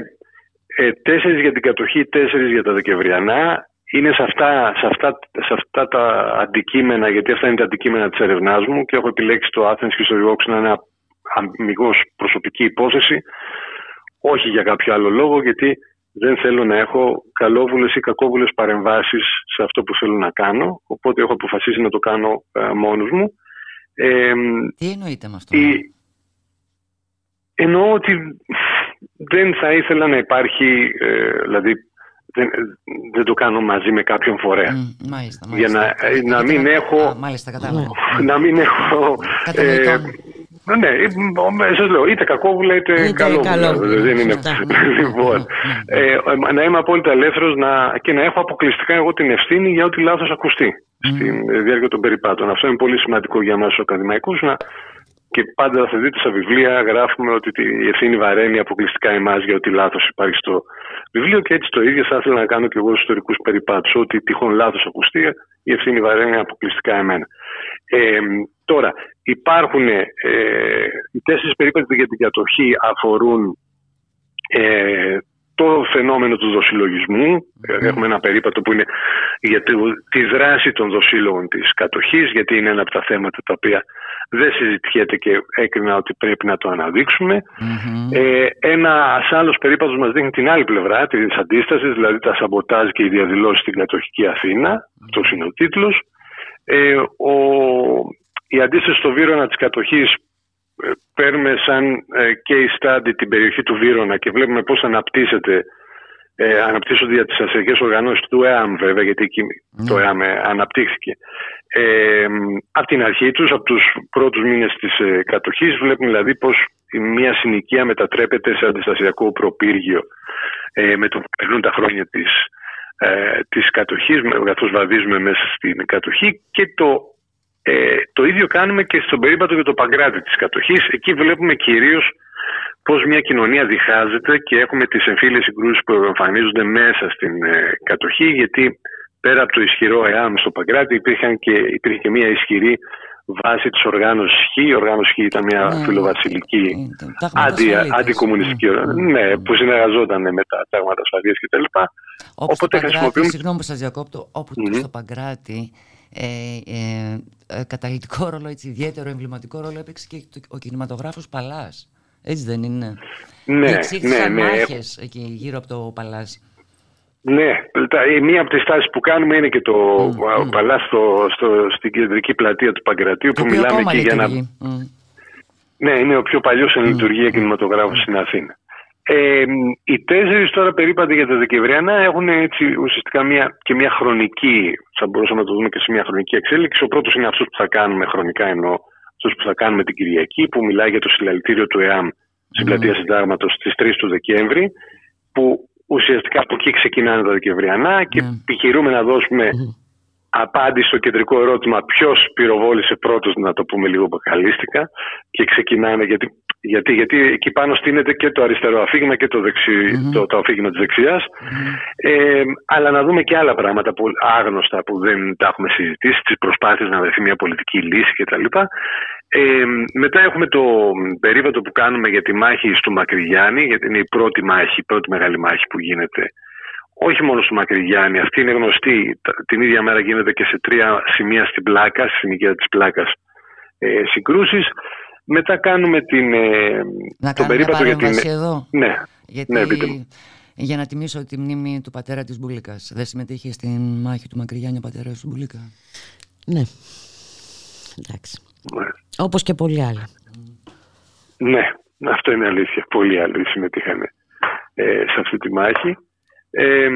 ε, τέσσερις για την κατοχή, τέσσερις για τα Δεκεμβριανά. είναι σε αυτά, σε, αυτά, σε αυτά τα αντικείμενα, γιατί αυτά είναι τα αντικείμενα της ερευνάς μου και έχω επιλέξει το Athens και στο York να είναι αμυγός προσωπική υπόθεση, όχι για κάποιο άλλο λόγο, γιατί δεν θέλω να έχω καλόβουλες ή κακόβουλες παρεμβάσεις σε αυτό που θέλω να κάνω, οπότε έχω αποφασίσει να το κάνω ε, μόνος μου. Ε, Τι εννοείται με αυτό; Η... Εννοώ ότι δεν θα ήθελα να υπάρχει, ε, δηλαδή δεν, δεν το κάνω μαζί με κάποιον φορέα. Mm, μάλιστα, Για να, ε, να μην έχω... Α, μάλιστα, κατάλαβα. Να μην έχω... Ε, ναι, σας λέω, είτε κακόβουλα είτε, είτε καλόβουλα. Δεν είναι. λοιπόν, ε, να είμαι απόλυτα ελεύθερος και να έχω αποκλειστικά εγώ την ευθύνη για ό,τι λάθος ακουστεί mm. στη διάρκεια των περιπάτων. Αυτό είναι πολύ σημαντικό για εμάς τους ακαδημαϊκούς και πάντα θα δείτε στα βιβλία γράφουμε ότι η ευθύνη βαραίνει αποκλειστικά εμάς για ό,τι λάθος υπάρχει στο βιβλίο και έτσι το ίδιο θα ήθελα να κάνω και εγώ στους ιστορικούς περιπάτους. Ό,τι τυχόν λάθος ακουστεί, η ευθύνη βαραίνει αποκλειστικά εμένα. Ε, τώρα, υπάρχουν ε, οι τέσσερις περίπτωτε για την κατοχή αφορούν ε, το φαινόμενο του δοσυλλογισμού. Έχουμε ένα περίπατο που είναι για τη δράση των δοσύλλογων της κατοχής, γιατί είναι ένα από τα θέματα τα οποία δεν συζητιέται και έκρινα ότι πρέπει να το αναδειξουμε Ε, ένα άλλος περίπατος μας δείχνει την άλλη πλευρά τη αντίστασης, δηλαδή τα σαμποτάζ και οι διαδηλώσεις στην κατοχική Αθήνα. Αυτό είναι ο τίτλο. Ε, ο, η αντίσταση στο Βύρονα της κατοχής ε, παίρνουμε σαν ε, case study την περιοχή του Βύρονα και βλέπουμε πώς αναπτύσσεται ε, αναπτύσσονται για τις αστυνομικές οργανώσεις του ΕΑΜ βέβαια γιατί εκεί το ΕΑΜ ε, αναπτύχθηκε ε, από την αρχή τους, από τους πρώτους μήνες της ε, κατοχής βλέπουμε δηλαδή πως μια συνοικία μετατρέπεται σε αντιστασιακό προπύργιο ε, με το που περνούν τα χρόνια της, ε, της κατοχής καθώς βαδίζουμε μέσα στην κατοχή και το ε, το ίδιο κάνουμε και στον περίπατο για το Παγκράτη της κατοχής. Εκεί βλέπουμε κυρίως πώς μια κοινωνία διχάζεται και έχουμε τις εμφύλιες συγκρούσεις που εμφανίζονται μέσα στην ε, κατοχή γιατί πέρα από το ισχυρό ΕΑΜ στο Παγκράτη υπήρχαν και, υπήρχε και μια ισχυρή βάση της οργάνωσης Χ. Η οργάνωση Χ ήταν μια ναι, φιλοβασιλική ναι, αντι, αντικομουνιστική ναι. ναι, που συνεργαζόταν με τα τάγματα ασφαλείας κτλ. Όπως Οπότε χρησιμοποιούμε... Συγγνώμη που σας διακόπτω, όπου mm-hmm. στο Παγκράτη ε, ε, ε, καταλητικό ρόλο, έτσι, ιδιαίτερο εμβληματικό ρόλο έπαιξε και ο κινηματογράφος Παλάς. Έτσι δεν είναι; Ναι, ναι, ναι. μάχες εκεί γύρω από το Παλάς. Ναι, μία από τις τάσεις που κάνουμε είναι και το mm, Παλάς στο, στο, στην κεντρική πλατεία του Παγκρατίου που μιλάμε εκεί για να... Ναι, είναι ο πιο παλιός εν λειτουργία κινηματογράφος στην Αθήνα. Ε, οι τέσσερις τώρα περίπατοι για τα Δεκεμβριανά έχουν έτσι ουσιαστικά μια, και μια χρονική, θα μπορούσαμε να το δούμε και σε μια χρονική εξέλιξη. Ο πρώτος είναι αυτός που θα κάνουμε χρονικά ενώ αυτό που θα κάνουμε την Κυριακή, που μιλάει για το συλλαλητήριο του ΕΑΜ στην mm. πλατεία Συντάγματος στις 3 του Δεκέμβρη, που ουσιαστικά από εκεί ξεκινάνε τα Δεκεμβριανά και mm. επιχειρούμε να δώσουμε απάντηση στο κεντρικό ερώτημα ποιος πυροβόλησε πρώτος, να το πούμε λίγο μπακαλίστικα, και ξεκινάνε γιατί γιατί, γιατί εκεί πάνω στείνεται και το αριστερό αφήγημα και το, δεξι, το, το αφήγημα της δεξιας Ε, αλλά να δούμε και άλλα πράγματα που, άγνωστα που δεν τα έχουμε συζητήσει, τις προσπάθειες να βρεθεί μια πολιτική λύση κτλ. Ε, μετά έχουμε το περίβατο που κάνουμε για τη μάχη στο Μακρυγιάννη, γιατί είναι η πρώτη μάχη, η πρώτη μεγάλη μάχη που γίνεται όχι μόνο στο Μακρυγιάννη, αυτή είναι γνωστή. Την ίδια μέρα γίνεται και σε τρία σημεία στην Πλάκα, στη συνοικία της Πλάκας ε, συγκρούσεις. Μετά κάνουμε την, ε, να τον περίπατο για την... εδώ. Ναι, Γιατί... ναι Για να τιμήσω τη μνήμη του πατέρα της Μπουλίκας. Δεν συμμετείχε στην μάχη του Μακρυγιάννη ο πατέρας του Μπουλίκα; Ναι. Εντάξει. Ναι. Όπως και πολλοί άλλοι. Ναι, αυτό είναι αλήθεια. Πολλοί άλλοι συμμετείχαν ε, σε αυτή τη μάχη. Ε,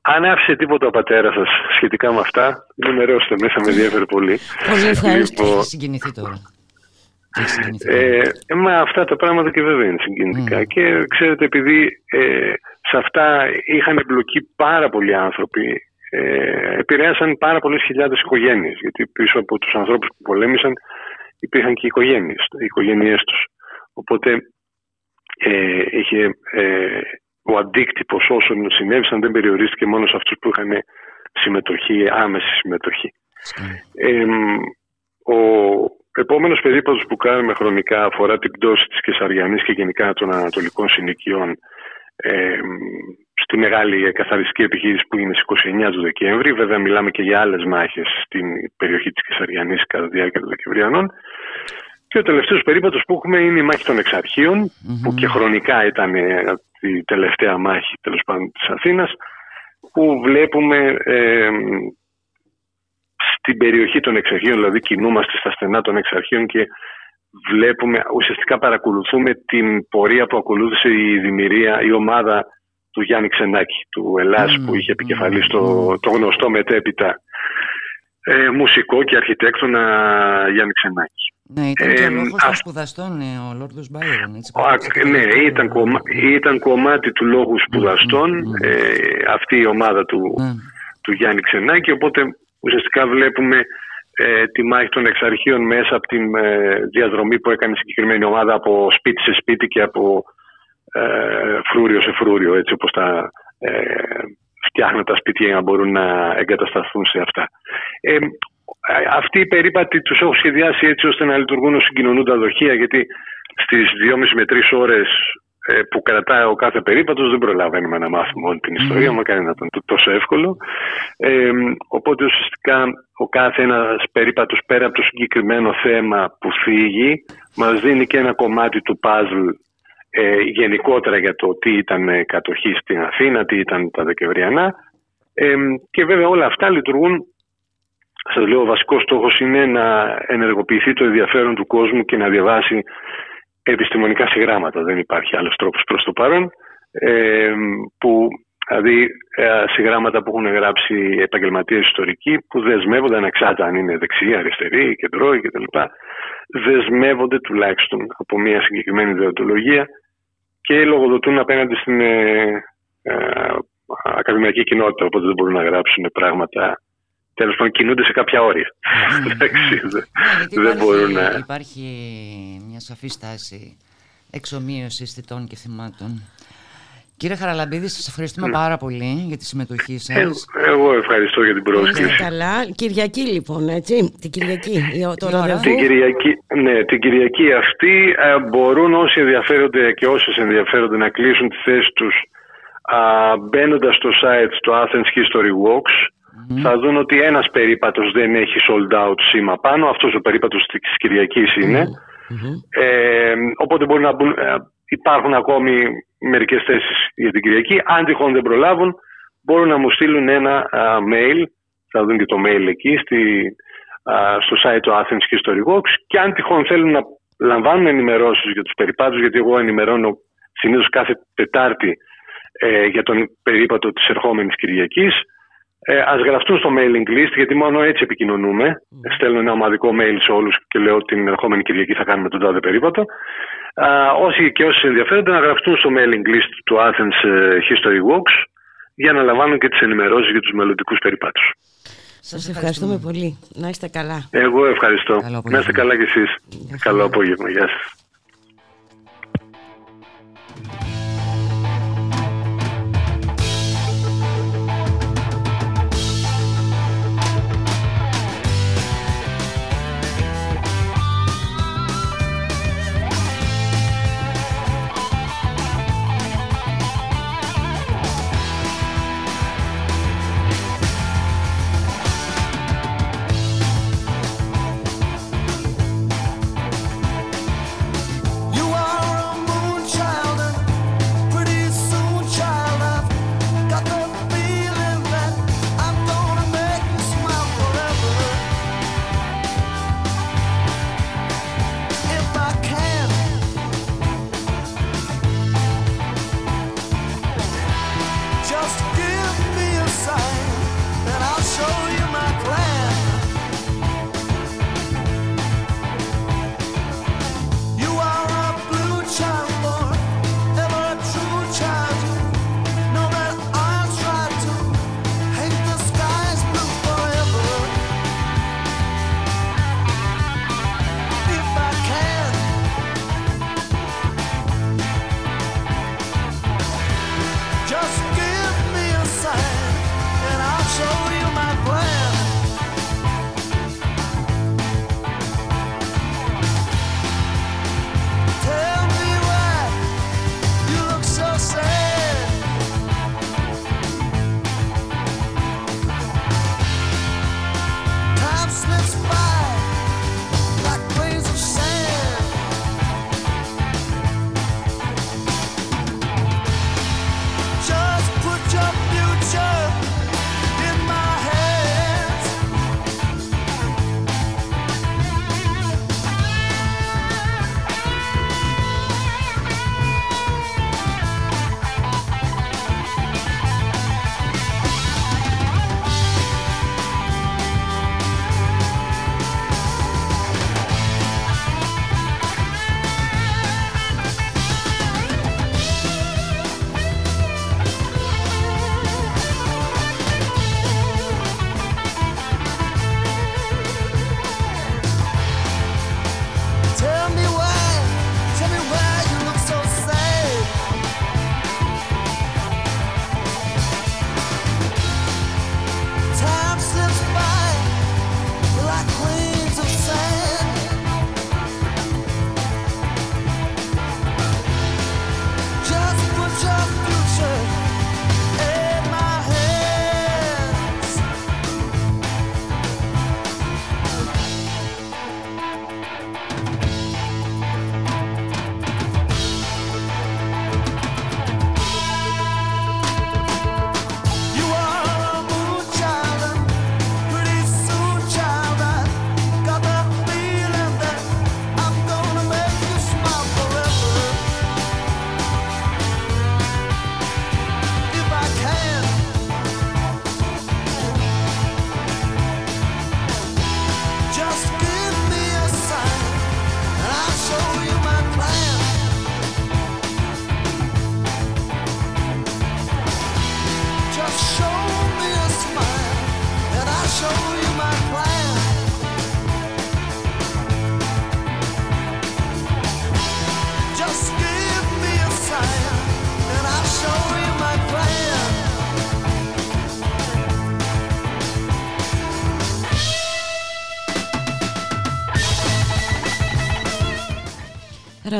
αν άφησε τίποτα ο πατέρας σας σχετικά με αυτά, ενημερώστε μέσα, με ενδιαφέρει πολύ. Πολύ ευχαριστώ. Λοιπόν, Έχει συγκινηθεί τώρα. Ε, μα αυτά τα πράγματα και βέβαια είναι συγκινητικά. Mm. Και ξέρετε, επειδή ε, σε αυτά είχαν εμπλοκεί πάρα πολλοί άνθρωποι, ε, επηρέασαν πάρα πολλές χιλιάδες οικογένειες. Γιατί πίσω από τους ανθρώπους που πολέμησαν υπήρχαν και οι οικογένειε τους. Οπότε ε, είχε, ε, ο αντίκτυπος όσων συνέβησαν δεν περιορίστηκε μόνο σε αυτούς που είχαν συμμετοχή, άμεση συμμετοχή. Ε, ο, επόμενος περίπατος που κάνουμε χρονικά αφορά την πτώση της Κεσαριανής και γενικά των Ανατολικών συνοικιών ε, τη μεγάλη καθαριστική επιχείρηση που είναι στις 29 του Δεκέμβρη. Βέβαια μιλάμε και για άλλες μάχες στην περιοχή της Κεσαριανής κατά τη διάρκεια των Δεκεμβριανών. Και ο τελευταίος περίπατος που έχουμε είναι η μάχη των εξαρχειων που και χρονικά ήταν ε, η τελευταία μάχη τέλος πάντων της Αθήνας, που βλέπουμε ε, στην περιοχή των εξαρχείων, δηλαδή κινούμαστε στα στενά των εξαρχείων και βλέπουμε, ουσιαστικά παρακολουθούμε την πορεία που ακολούθησε η δημιουργία, η ομάδα του Γιάννη Ξενάκη, του Ελλάς που είχε επικεφαλής το, το γνωστό μετέπειτα ε, μουσικό και αρχιτέκτονα Γιάννη Ξενάκη. Ναι, ήταν και ο λόγος των σπουδαστών, ε, ο Λόρδος Μπάιρον. Ναι, ήταν, κομμά, ήταν κομμάτι του λόγου σπουδαστών ε, αυτή η ομάδα του, του Γιάννη Ξενάκη, οπότε ουσιαστικά βλέπουμε ε, τη μάχη των εξαρχείων μέσα από τη ε, διαδρομή που έκανε η συγκεκριμένη ομάδα από σπίτι σε σπίτι και από ε, φρούριο σε φρούριο, έτσι όπως τα ε, φτιάχνουν τα σπίτια για να μπορούν να εγκατασταθούν σε αυτά. Ε, αυτοί οι περίπατοι τους έχω σχεδιάσει έτσι ώστε να λειτουργούν ως συγκοινωνούντα δοχεία γιατί στις 2,5 με 3 ώρες ε, που κρατάει ο κάθε περίπατος δεν προλαβαίνουμε να μάθουμε όλη την ιστορία, mm. κάνει να ήταν τόσο εύκολο. Ε, οπότε ουσιαστικά ο κάθε ένας περίπατος πέρα από το συγκεκριμένο θέμα που φύγει μας δίνει και ένα κομμάτι του παζλ ε, γενικότερα για το τι ήταν κατοχή στην Αθήνα, τι ήταν τα Δεκεμβριανά ε, και βέβαια όλα αυτά λειτουργούν σας λέω ο βασικός στόχος είναι να ενεργοποιηθεί το ενδιαφέρον του κόσμου και να διαβάσει επιστημονικά συγγράμματα. Δεν υπάρχει άλλος τρόπος προς το παρόν. Ε, που, δηλαδή ε, συγγράμματα που έχουν γράψει επαγγελματίες ιστορικοί που δεσμεύονται ανεξάρτητα αν είναι δεξιοί, αριστεροί, κεντρώοι κτλ. Δεσμεύονται τουλάχιστον από μια συγκεκριμένη ιδεοτολογία και λογοδοτούν απέναντι στην ε, ε, ακαδημαϊκή κοινότητα. Οπότε δεν μπορούν να γράψουν πράγματα τέλος πάντων κινούνται σε κάποια όρια. Ναι, δεν μπορούν να... Υπάρχει μια σαφή στάση εξομοίωσης θητών και θυμάτων. Κύριε Χαραλαμπίδη, σας ευχαριστούμε ναι. πάρα πολύ για τη συμμετοχή σας. Ε, εγώ ευχαριστώ για την πρόσκληση. καλά. Κυριακή λοιπόν, έτσι, την Κυριακή, το Την Κυριακή, ναι, την Κυριακή αυτή ε, μπορούν όσοι ενδιαφέρονται και όσες ενδιαφέρονται να κλείσουν τη θέση τους μπαίνοντας στο site του Athens History Walks θα δουν ότι ένας περίπατος δεν έχει sold out σήμα πάνω. Αυτός ο περίπατος της Κυριακής είναι. Ε, οπότε μπορεί να μπουν, ε, υπάρχουν ακόμη μερικές θέσεις για την Κυριακή. Αν τυχόν δεν προλάβουν, μπορούν να μου στείλουν ένα mail. Θα δουν και το mail εκεί στη, στο site του Athens History Walks και αν τυχόν θέλουν να λαμβάνουν ενημερώσεις για τους περιπάτους, γιατί εγώ ενημερώνω συνήθως κάθε Τετάρτη ε, για τον περίπατο της ερχόμενης Κυριακής, ε, Α γραφτούν στο mailing list, γιατί μόνο έτσι επικοινωνούμε. Mm. Στέλνω ένα ομαδικό mail σε όλους και λέω ότι την ερχόμενη Κυριακή θα κάνουμε τον τάδε περίπατο. Α, όσοι και όσοι ενδιαφέρονται να γραφτούν στο mailing list του Athens ε, History Walks για να λαμβάνουν και τις ενημερώσεις για τους μελλοντικούς περιπάτους. Σας ευχαριστούμε πολύ. Να είστε καλά. Εγώ ευχαριστώ. να είστε καλά κι εσείς. Καλό απόγευμα. Γεια σας.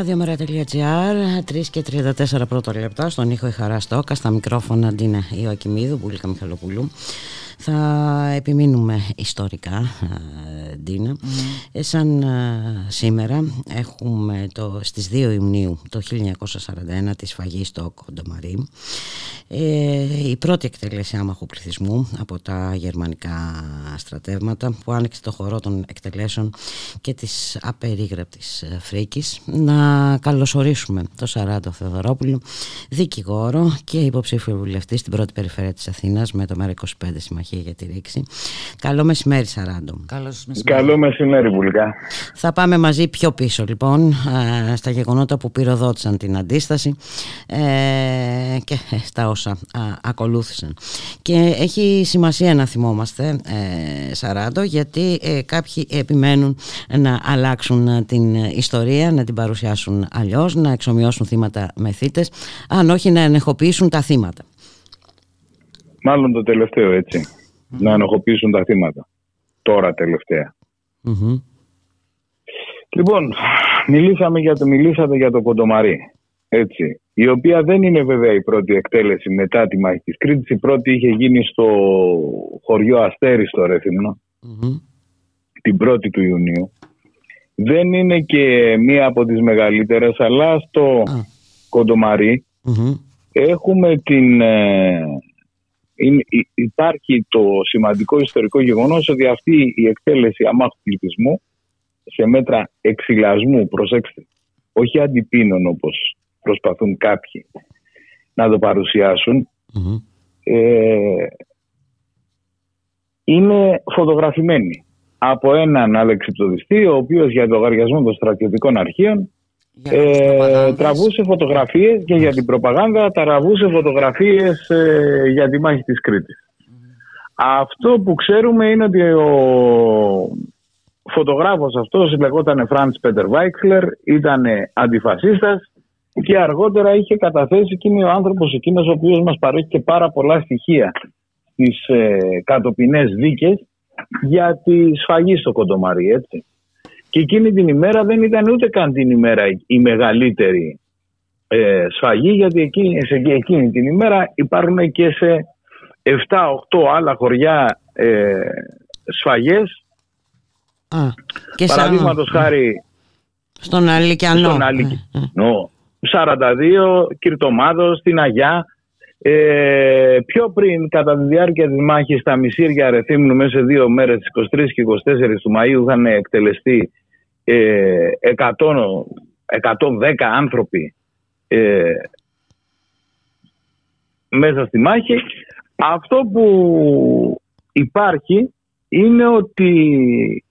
Ραδιομέρα.gr 3 και 34 πρώτα λεπτά στον ήχο η Χαρά Στόκα στα μικρόφωνα Ντίνα Ιωακημίδου, Μπουλίκα Μιχαλοπούλου θα επιμείνουμε ιστορικά, ε, Ντίνα. Ε, σαν ε, σήμερα έχουμε το, στις 2 Ιουνίου το 1941 τη σφαγή στο Κοντομαρί. Η πρώτη εκτέλεση άμαχου πληθυσμού από τα γερμανικά στρατεύματα που άνοιξε το χορό των εκτελέσεων και της απερίγραπτης φρίκης. Να καλωσορίσουμε το Σαράντο Θεοδωρόπουλο, δικηγόρο και υποψήφιο βουλευτή στην πρώτη περιφέρεια της Αθήνας με το ΜΕΡΑ25 Συμμαχία για τη ρήξη. Καλό μεσημέρι Σαράντο. Καλώς μεσημέρι. Καλό μεσημέρι Βουλικά. Θα πάμε μαζί πιο πίσω λοιπόν στα γεγονότα που πυροδότησαν την αντίσταση ε, και στα όσα ακολούθησαν. Και έχει σημασία να θυμόμαστε ε, Σαράντο γιατί ε, κάποιοι επιμένουν να αλλάξουν την ιστορία, να την παρουσιάσουν αλλιώς, να εξομοιώσουν θύματα με θύτες, αν όχι να ενεχοποιήσουν τα θύματα. Μάλλον το τελευταίο έτσι να ενοχοποιήσουν τα θύματα. Τώρα Λοιπόν, μιλήσαμε για το, μιλήσατε για το Κοντομαρί. Έτσι, η οποία δεν είναι βέβαια η πρώτη εκτέλεση μετά τη μάχη της Κρήτης. Η πρώτη είχε γίνει στο χωριό Αστέρι στο ρεθυμνο την 1η του Ιουνίου. Δεν είναι και μία από τις μεγαλύτερες, αλλά στο κοντομαρι έχουμε την, ε, υπάρχει το σημαντικό ιστορικό γεγονός ότι αυτή η εκτέλεση αμάχου πληθυσμού σε μέτρα εξυλασμού, προσέξτε, όχι αντιπίνων όπως προσπαθούν κάποιοι να το παρουσιασουν ε, είναι φωτογραφημένη από έναν αλεξιπτοδιστή ο οποίος για το λογαριασμό των στρατιωτικών αρχείων ε, τραβούσε φωτογραφίες και για την προπαγάνδα τραβούσε φωτογραφίες ε, για τη μάχη της Κρήτης. Αυτό που ξέρουμε είναι ότι ο φωτογράφος αυτός λεγόταν Φραντς Πέτερ Βάιξλερ, ήταν αντιφασίστας και αργότερα είχε καταθέσει και είναι ο άνθρωπος εκείνος ο οποίος μας παρέχει και πάρα πολλά στοιχεία στις ε, κατοπινές δίκες για τη σφαγή στο Κοντομάρι, έτσι. Και εκείνη την ημέρα δεν ήταν ούτε καν την ημέρα η μεγαλύτερη ε, σφαγή γιατί εκείνη, σε εκείνη την ημέρα υπάρχουν και σε 7-8 άλλα χωριά ε, σφαγές. Α, και Παραδείγματος χάρη στον Αλικιανό. Στον Αλικιανό. 42, Κυρτομάδος, στην Αγιά. Ε, πιο πριν, κατά τη διάρκεια της μάχης στα Μισήρια Ρεθύμνου, μέσα σε δύο μέρες, 23 και 24 του Μαΐου, είχαν εκτελεστεί 100, ε, 110 άνθρωποι ε, μέσα στη μάχη. Αυτό που υπάρχει είναι ότι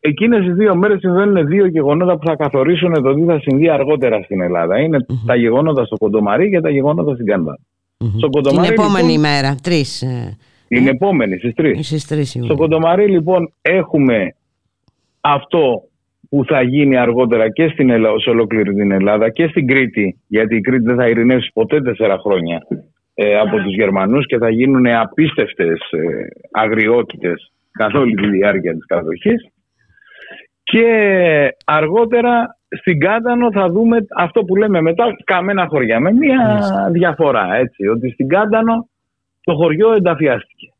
εκείνες οι δύο μέρες συμβαίνουν δύο γεγονότα που θα καθορίσουν το τι θα συμβεί αργότερα στην Ελλάδα. Είναι τα γεγονότα στο Κοντομαρί και τα γεγονότα στην Κάνδα. Mm-hmm. Την επόμενη λοιπόν, μέρα, τρεις. Ε, την επόμενη, στις τρεις. Στις τρεις στο Κοντομαρί λοιπόν έχουμε αυτό που θα γίνει αργότερα και στην Ελλάδα, σε ολόκληρη την Ελλάδα και στην Κρήτη, γιατί η Κρήτη δεν θα ειρηνεύσει ποτέ τέσσερα χρόνια ε, από τους Γερμανούς και θα γίνουν απίστευτες ε, αγριότητες καθ' όλη τη διάρκεια της κατοχής. Και αργότερα στην Κάντανο θα δούμε αυτό που λέμε μετά καμένα χωριά με μια διαφορά έτσι, ότι στην Κάντανο το χωριό ενταφιάστηκε.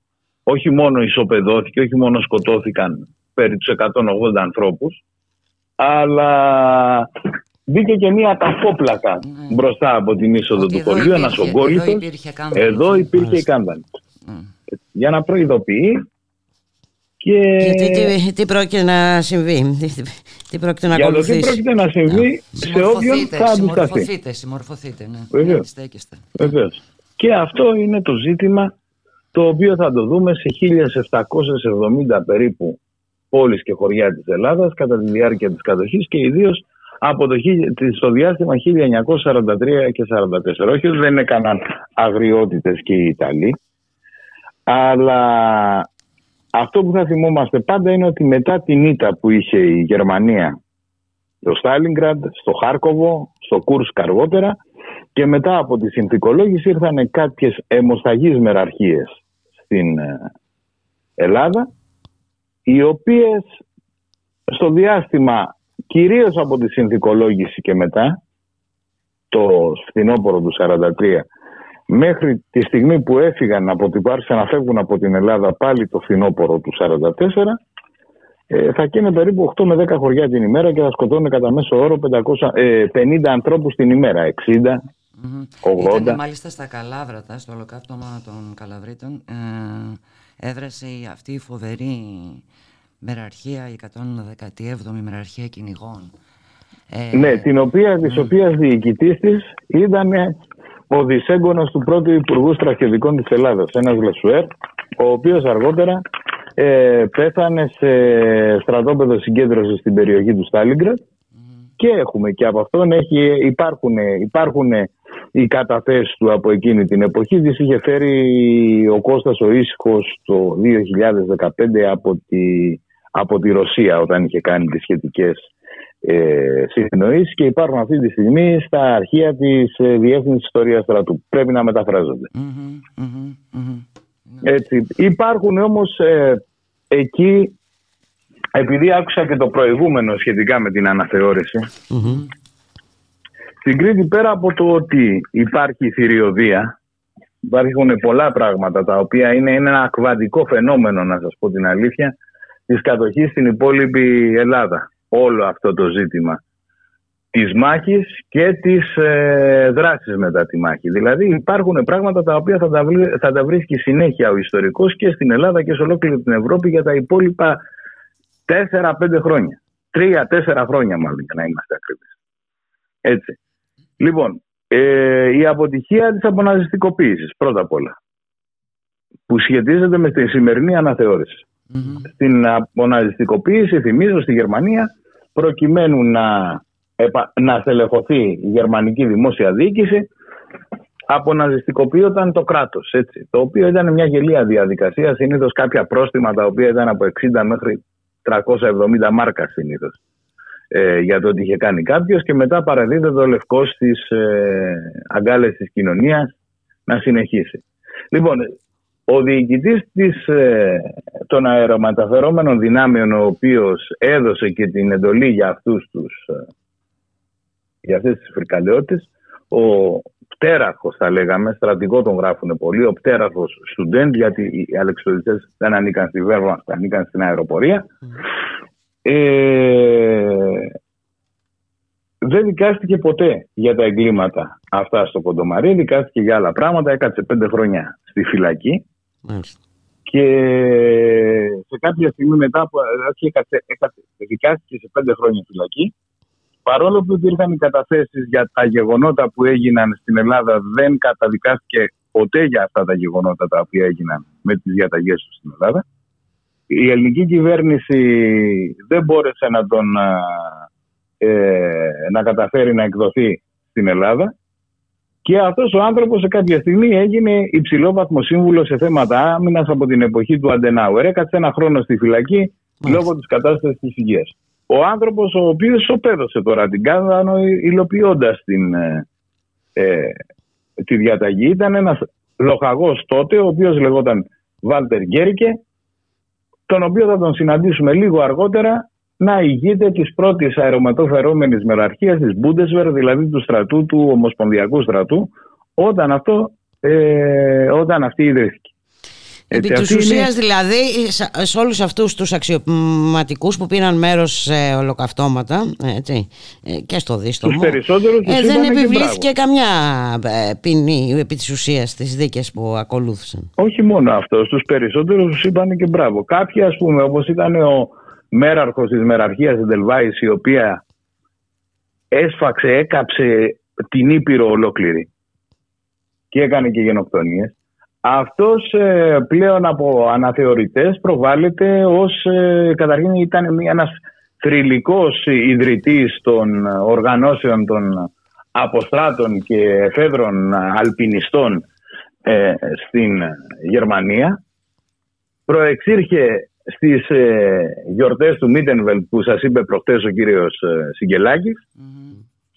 Όχι μόνο ισοπεδώθηκε, όχι μόνο σκοτώθηκαν περί τους 180 ανθρώπους, αλλά μπήκε και μία ταφόπλακα ναι. μπροστά από την είσοδο του χωριού, ένας ογκόλυθο. Εδώ υπήρχε η κάνδαλη. Ναι. Για να προειδοποιεί και... Γιατί τι, τι πρόκειται να συμβεί, τι, τι πρόκειται να Για το τι πρόκειται να συμβεί σε όποιον θα αντισταθεί. Συμμορφωθείτε, συμμορφωθείτε, ναι. Βεβαίως. Βεβαίως. Και αυτό είναι το ζήτημα το οποίο θα το δούμε σε 1770 περίπου πόλεις και χωριά της Ελλάδας κατά τη διάρκεια της κατοχής και ιδίως από το, στο διάστημα 1943 και 1944. Όχι ότι δεν έκαναν αγριότητες και οι Ιταλοί, αλλά αυτό που θα θυμόμαστε πάντα είναι ότι μετά την ήττα που είχε η Γερμανία στο Στάλιγκραντ, στο Χάρκοβο, στο Κούρσκ αργότερα και μετά από τη συνθηκολόγηση ήρθαν κάποιες αιμοσταγείς μεραρχίες στην ε, Ελλάδα οι οποίες στο διάστημα κυρίως από τη συνθηκολόγηση και μετά, το φθινόπωρο του 1943, μέχρι τη στιγμή που έφυγαν από την Πάρσα να φεύγουν από την Ελλάδα πάλι το φθινόπωρο του 1944, ε, θα καίνε περίπου 8 με 10 χωριά την ημέρα και θα σκοτώνουν κατά μέσο όρο 500, ε, 50 ανθρώπους την ημέρα, 60, mm-hmm. 80. Ήταν μάλιστα στα Καλάβρατα, στο ολοκαύτωμα των Καλαβρίτων, ε, έδρασε αυτή η φοβερή μεραρχία, η 117η μεραρχία κυνηγών. Ε, ναι, την οποία, της οποίας διοικητής της ήταν ο δυσέγγωνος του πρώτου Υπουργού Στρατιωτικών της Ελλάδας, ένας Λεσουέρ, ο οποίος αργότερα ε, πέθανε σε στρατόπεδο συγκέντρωσης στην περιοχή του Στάλιγκρατ και έχουμε και από αυτόν έχει, υπάρχουν, υπάρχουν οι καταθέσεις του από εκείνη την εποχή. Τις είχε φέρει ο Κώστας ο Ήσυχος το 2015 από τη, από τη Ρωσία όταν είχε κάνει τις σχετικές ε, συνεννοήσεις και υπάρχουν αυτή τη στιγμή στα αρχεία της ε, Διεύθυνσης Ιστορίας Στρατού. Πρέπει να μεταφραζονται Έτσι. Υπάρχουν όμως ε, εκεί, επειδή άκουσα και το προηγούμενο σχετικά με την αναθεώρηση, στην Κρήτη πέρα από το ότι υπάρχει θηριωδία, υπάρχουν πολλά πράγματα τα οποία είναι, είναι ένα ακβατικό φαινόμενο, να σας πω την αλήθεια, της κατοχής στην υπόλοιπη Ελλάδα. Όλο αυτό το ζήτημα της μάχης και της ε, δράσης μετά τη μάχη. Δηλαδή υπάρχουν πράγματα τα οποία θα τα, θα τα βρίσκει συνέχεια ο ιστορικός και στην Ελλάδα και σε ολόκληρη την Ευρώπη για τα υπόλοιπα 4-5 χρόνια. 3-4 χρόνια μάλλον για να είμαστε ακριβείς. Έτσι. Λοιπόν, ε, η αποτυχία της αποναζιστικοποίησης πρώτα απ' όλα που σχετίζεται με τη σημερινή αναθεώρηση. Mm-hmm. Στην αποναζιστικοποίηση, θυμίζω, στη Γερμανία προκειμένου να να στελεχωθεί η γερμανική δημόσια διοίκηση αποναζιστικοποιόταν το κράτος, έτσι, το οποίο ήταν μια γελία διαδικασία, συνήθως κάποια πρόστιμα τα οποία ήταν από 60 μέχρι 370 μάρκα συνήθως ε, για το ότι είχε κάνει κάποιος και μετά παραδίδεται ο λευκός στις ε, αγκάλες της κοινωνίας να συνεχίσει. Λοιπόν, ο διοικητής της, ε, των αερομεταφερόμενων δυνάμεων ο οποίος έδωσε και την εντολή για αυτούς τους ε, για αυτές τις φρικαλαιότητες. Ο πτέραρχος θα λέγαμε, στρατηγό τον γράφουν πολύ, ο πτέραρχος Στουντέντ, γιατί οι αλεξιοδητές δεν ανήκαν στη Βέρμα, ανήκαν στην αεροπορία. Ε, δεν δικάστηκε ποτέ για τα εγκλήματα αυτά στο Κοντομαρί, δικάστηκε για άλλα πράγματα, έκατσε πέντε χρόνια στη φυλακή. Και σε κάποια στιγμή μετά από. Έκατσε, έκατσε, δικάστηκε σε πέντε χρόνια φυλακή παρόλο που υπήρχαν οι καταθέσεις για τα γεγονότα που έγιναν στην Ελλάδα, δεν καταδικάστηκε ποτέ για αυτά τα γεγονότα τα οποία έγιναν με τις διαταγές τους στην Ελλάδα. Η ελληνική κυβέρνηση δεν μπόρεσε να τον ε, να καταφέρει να εκδοθεί στην Ελλάδα και αυτός ο άνθρωπος σε κάποια στιγμή έγινε υψηλό βαθμό σύμβουλο σε θέματα άμυνας από την εποχή του Αντενάουερ. Έκατσε ένα χρόνο στη φυλακή λόγω της κατάστασης της υγείας ο άνθρωπος ο οποίος οπέδωσε τώρα την Κάνδανο υλοποιώντας την, ε, ε, τη διαταγή. Ήταν ένας λοχαγός τότε, ο οποίος λεγόταν Βάλτερ Γκέρικε, τον οποίο θα τον συναντήσουμε λίγο αργότερα να ηγείται της πρώτης αερομετοφερόμενης μεραρχίας της Bundeswehr, δηλαδή του στρατού του Ομοσπονδιακού στρατού, όταν, αυτό, ε, όταν αυτή ιδρύθηκε. Επί της ουσίας δηλαδή σε όλους αυτούς τους αξιωματικούς που πήραν μέρος σε ολοκαυτώματα έτσι, ε, και στο δίστομο ε, δεν επιβλήθηκε καμιά ε, ποινή επί της ουσίας στις δίκες που ακολούθησαν. Όχι μόνο αυτός, στους περισσότερους τους είπαν και μπράβο. Κάποιοι ας πούμε όπως ήταν ο μέραρχος της μεραρχίας Εντελβάης η οποία έσφαξε, έκαψε την Ήπειρο ολόκληρη και έκανε και γενοκτονίες αυτός ε, πλέον από αναθεωρητές προβάλλεται ως, ε, καταρχήν ήταν μια, ένας θρηλυκός ιδρυτής των οργανώσεων των αποστράτων και εφέδρων αλπινιστών ε, στην Γερμανία. Προεξήρχε στις ε, γιορτές του Μίτενβελ που σας είπε προχτές ο κύριος Σιγκελάκης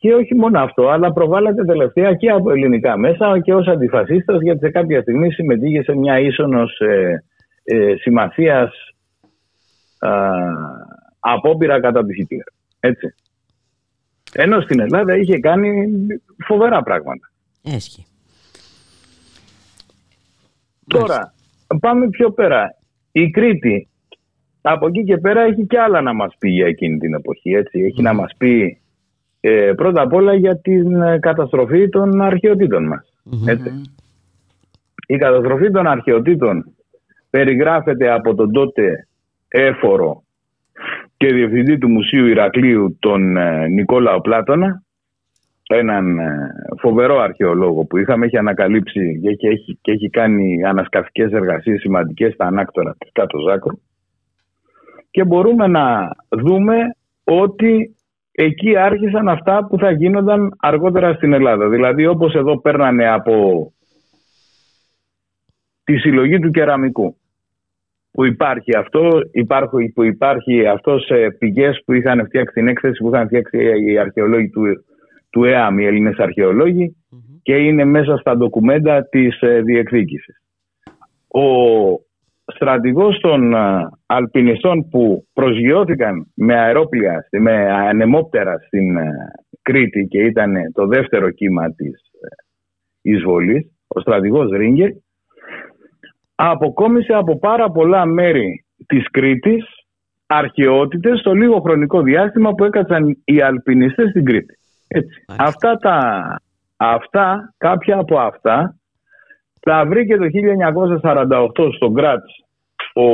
και όχι μόνο αυτό, αλλά προβάλλεται τελευταία και από ελληνικά μέσα και ως αντιφασίστας γιατί σε κάποια στιγμή συμμετείχε σε μια ίσονος ε, ε, σημασίας απόπειρα κατά του Χιτλέρ. Έτσι. Ενώ στην Ελλάδα είχε κάνει φοβερά πράγματα. Έσχει. Τώρα, πάμε πιο πέρα. Η Κρήτη, από εκεί και πέρα, έχει και άλλα να μας πει για εκείνη την εποχή. Έτσι. Έχει να μας πει ε, πρώτα απ' όλα για την ε, καταστροφή των αρχαιοτήτων μας. Έτσι. Η καταστροφή των αρχαιοτήτων περιγράφεται από τον τότε έφορο και διευθυντή του Μουσείου Ηρακλείου τον ε, Νικόλαο Πλάτωνα έναν ε, φοβερό αρχαιολόγο που είχαμε, έχει ανακαλύψει και έχει, και έχει κάνει ανασκαφικές εργασίες σημαντικές στα ανάκτορα της κάτω Ζάκρου και μπορούμε να δούμε ότι εκεί άρχισαν αυτά που θα γίνονταν αργότερα στην Ελλάδα. Δηλαδή όπως εδώ παίρνανε από τη συλλογή του κεραμικού που υπάρχει αυτό, υπάρχει, που υπάρχει αυτός σε πηγές που είχαν φτιάξει την έκθεση που είχαν φτιάξει οι αρχαιολόγοι του, του ΕΑΜ, οι Έλληνες και είναι μέσα στα ντοκουμέντα της ε, διεκδίκησης. Ο στρατηγός των ε, αλπινιστών που προσγειώθηκαν με αερόπλια, με ανεμόπτερα στην ε, Κρήτη και ήταν το δεύτερο κύμα της ε, εισβολής, ο στρατηγός Ρίγκερ, αποκόμισε από πάρα πολλά μέρη της Κρήτης αρχαιότητες στο λίγο χρονικό διάστημα που έκατσαν οι αλπινιστές στην Κρήτη. Έτσι. Αυτά, τα, αυτά, κάποια από αυτά, τα βρήκε το 1948 στο Γκράτς ο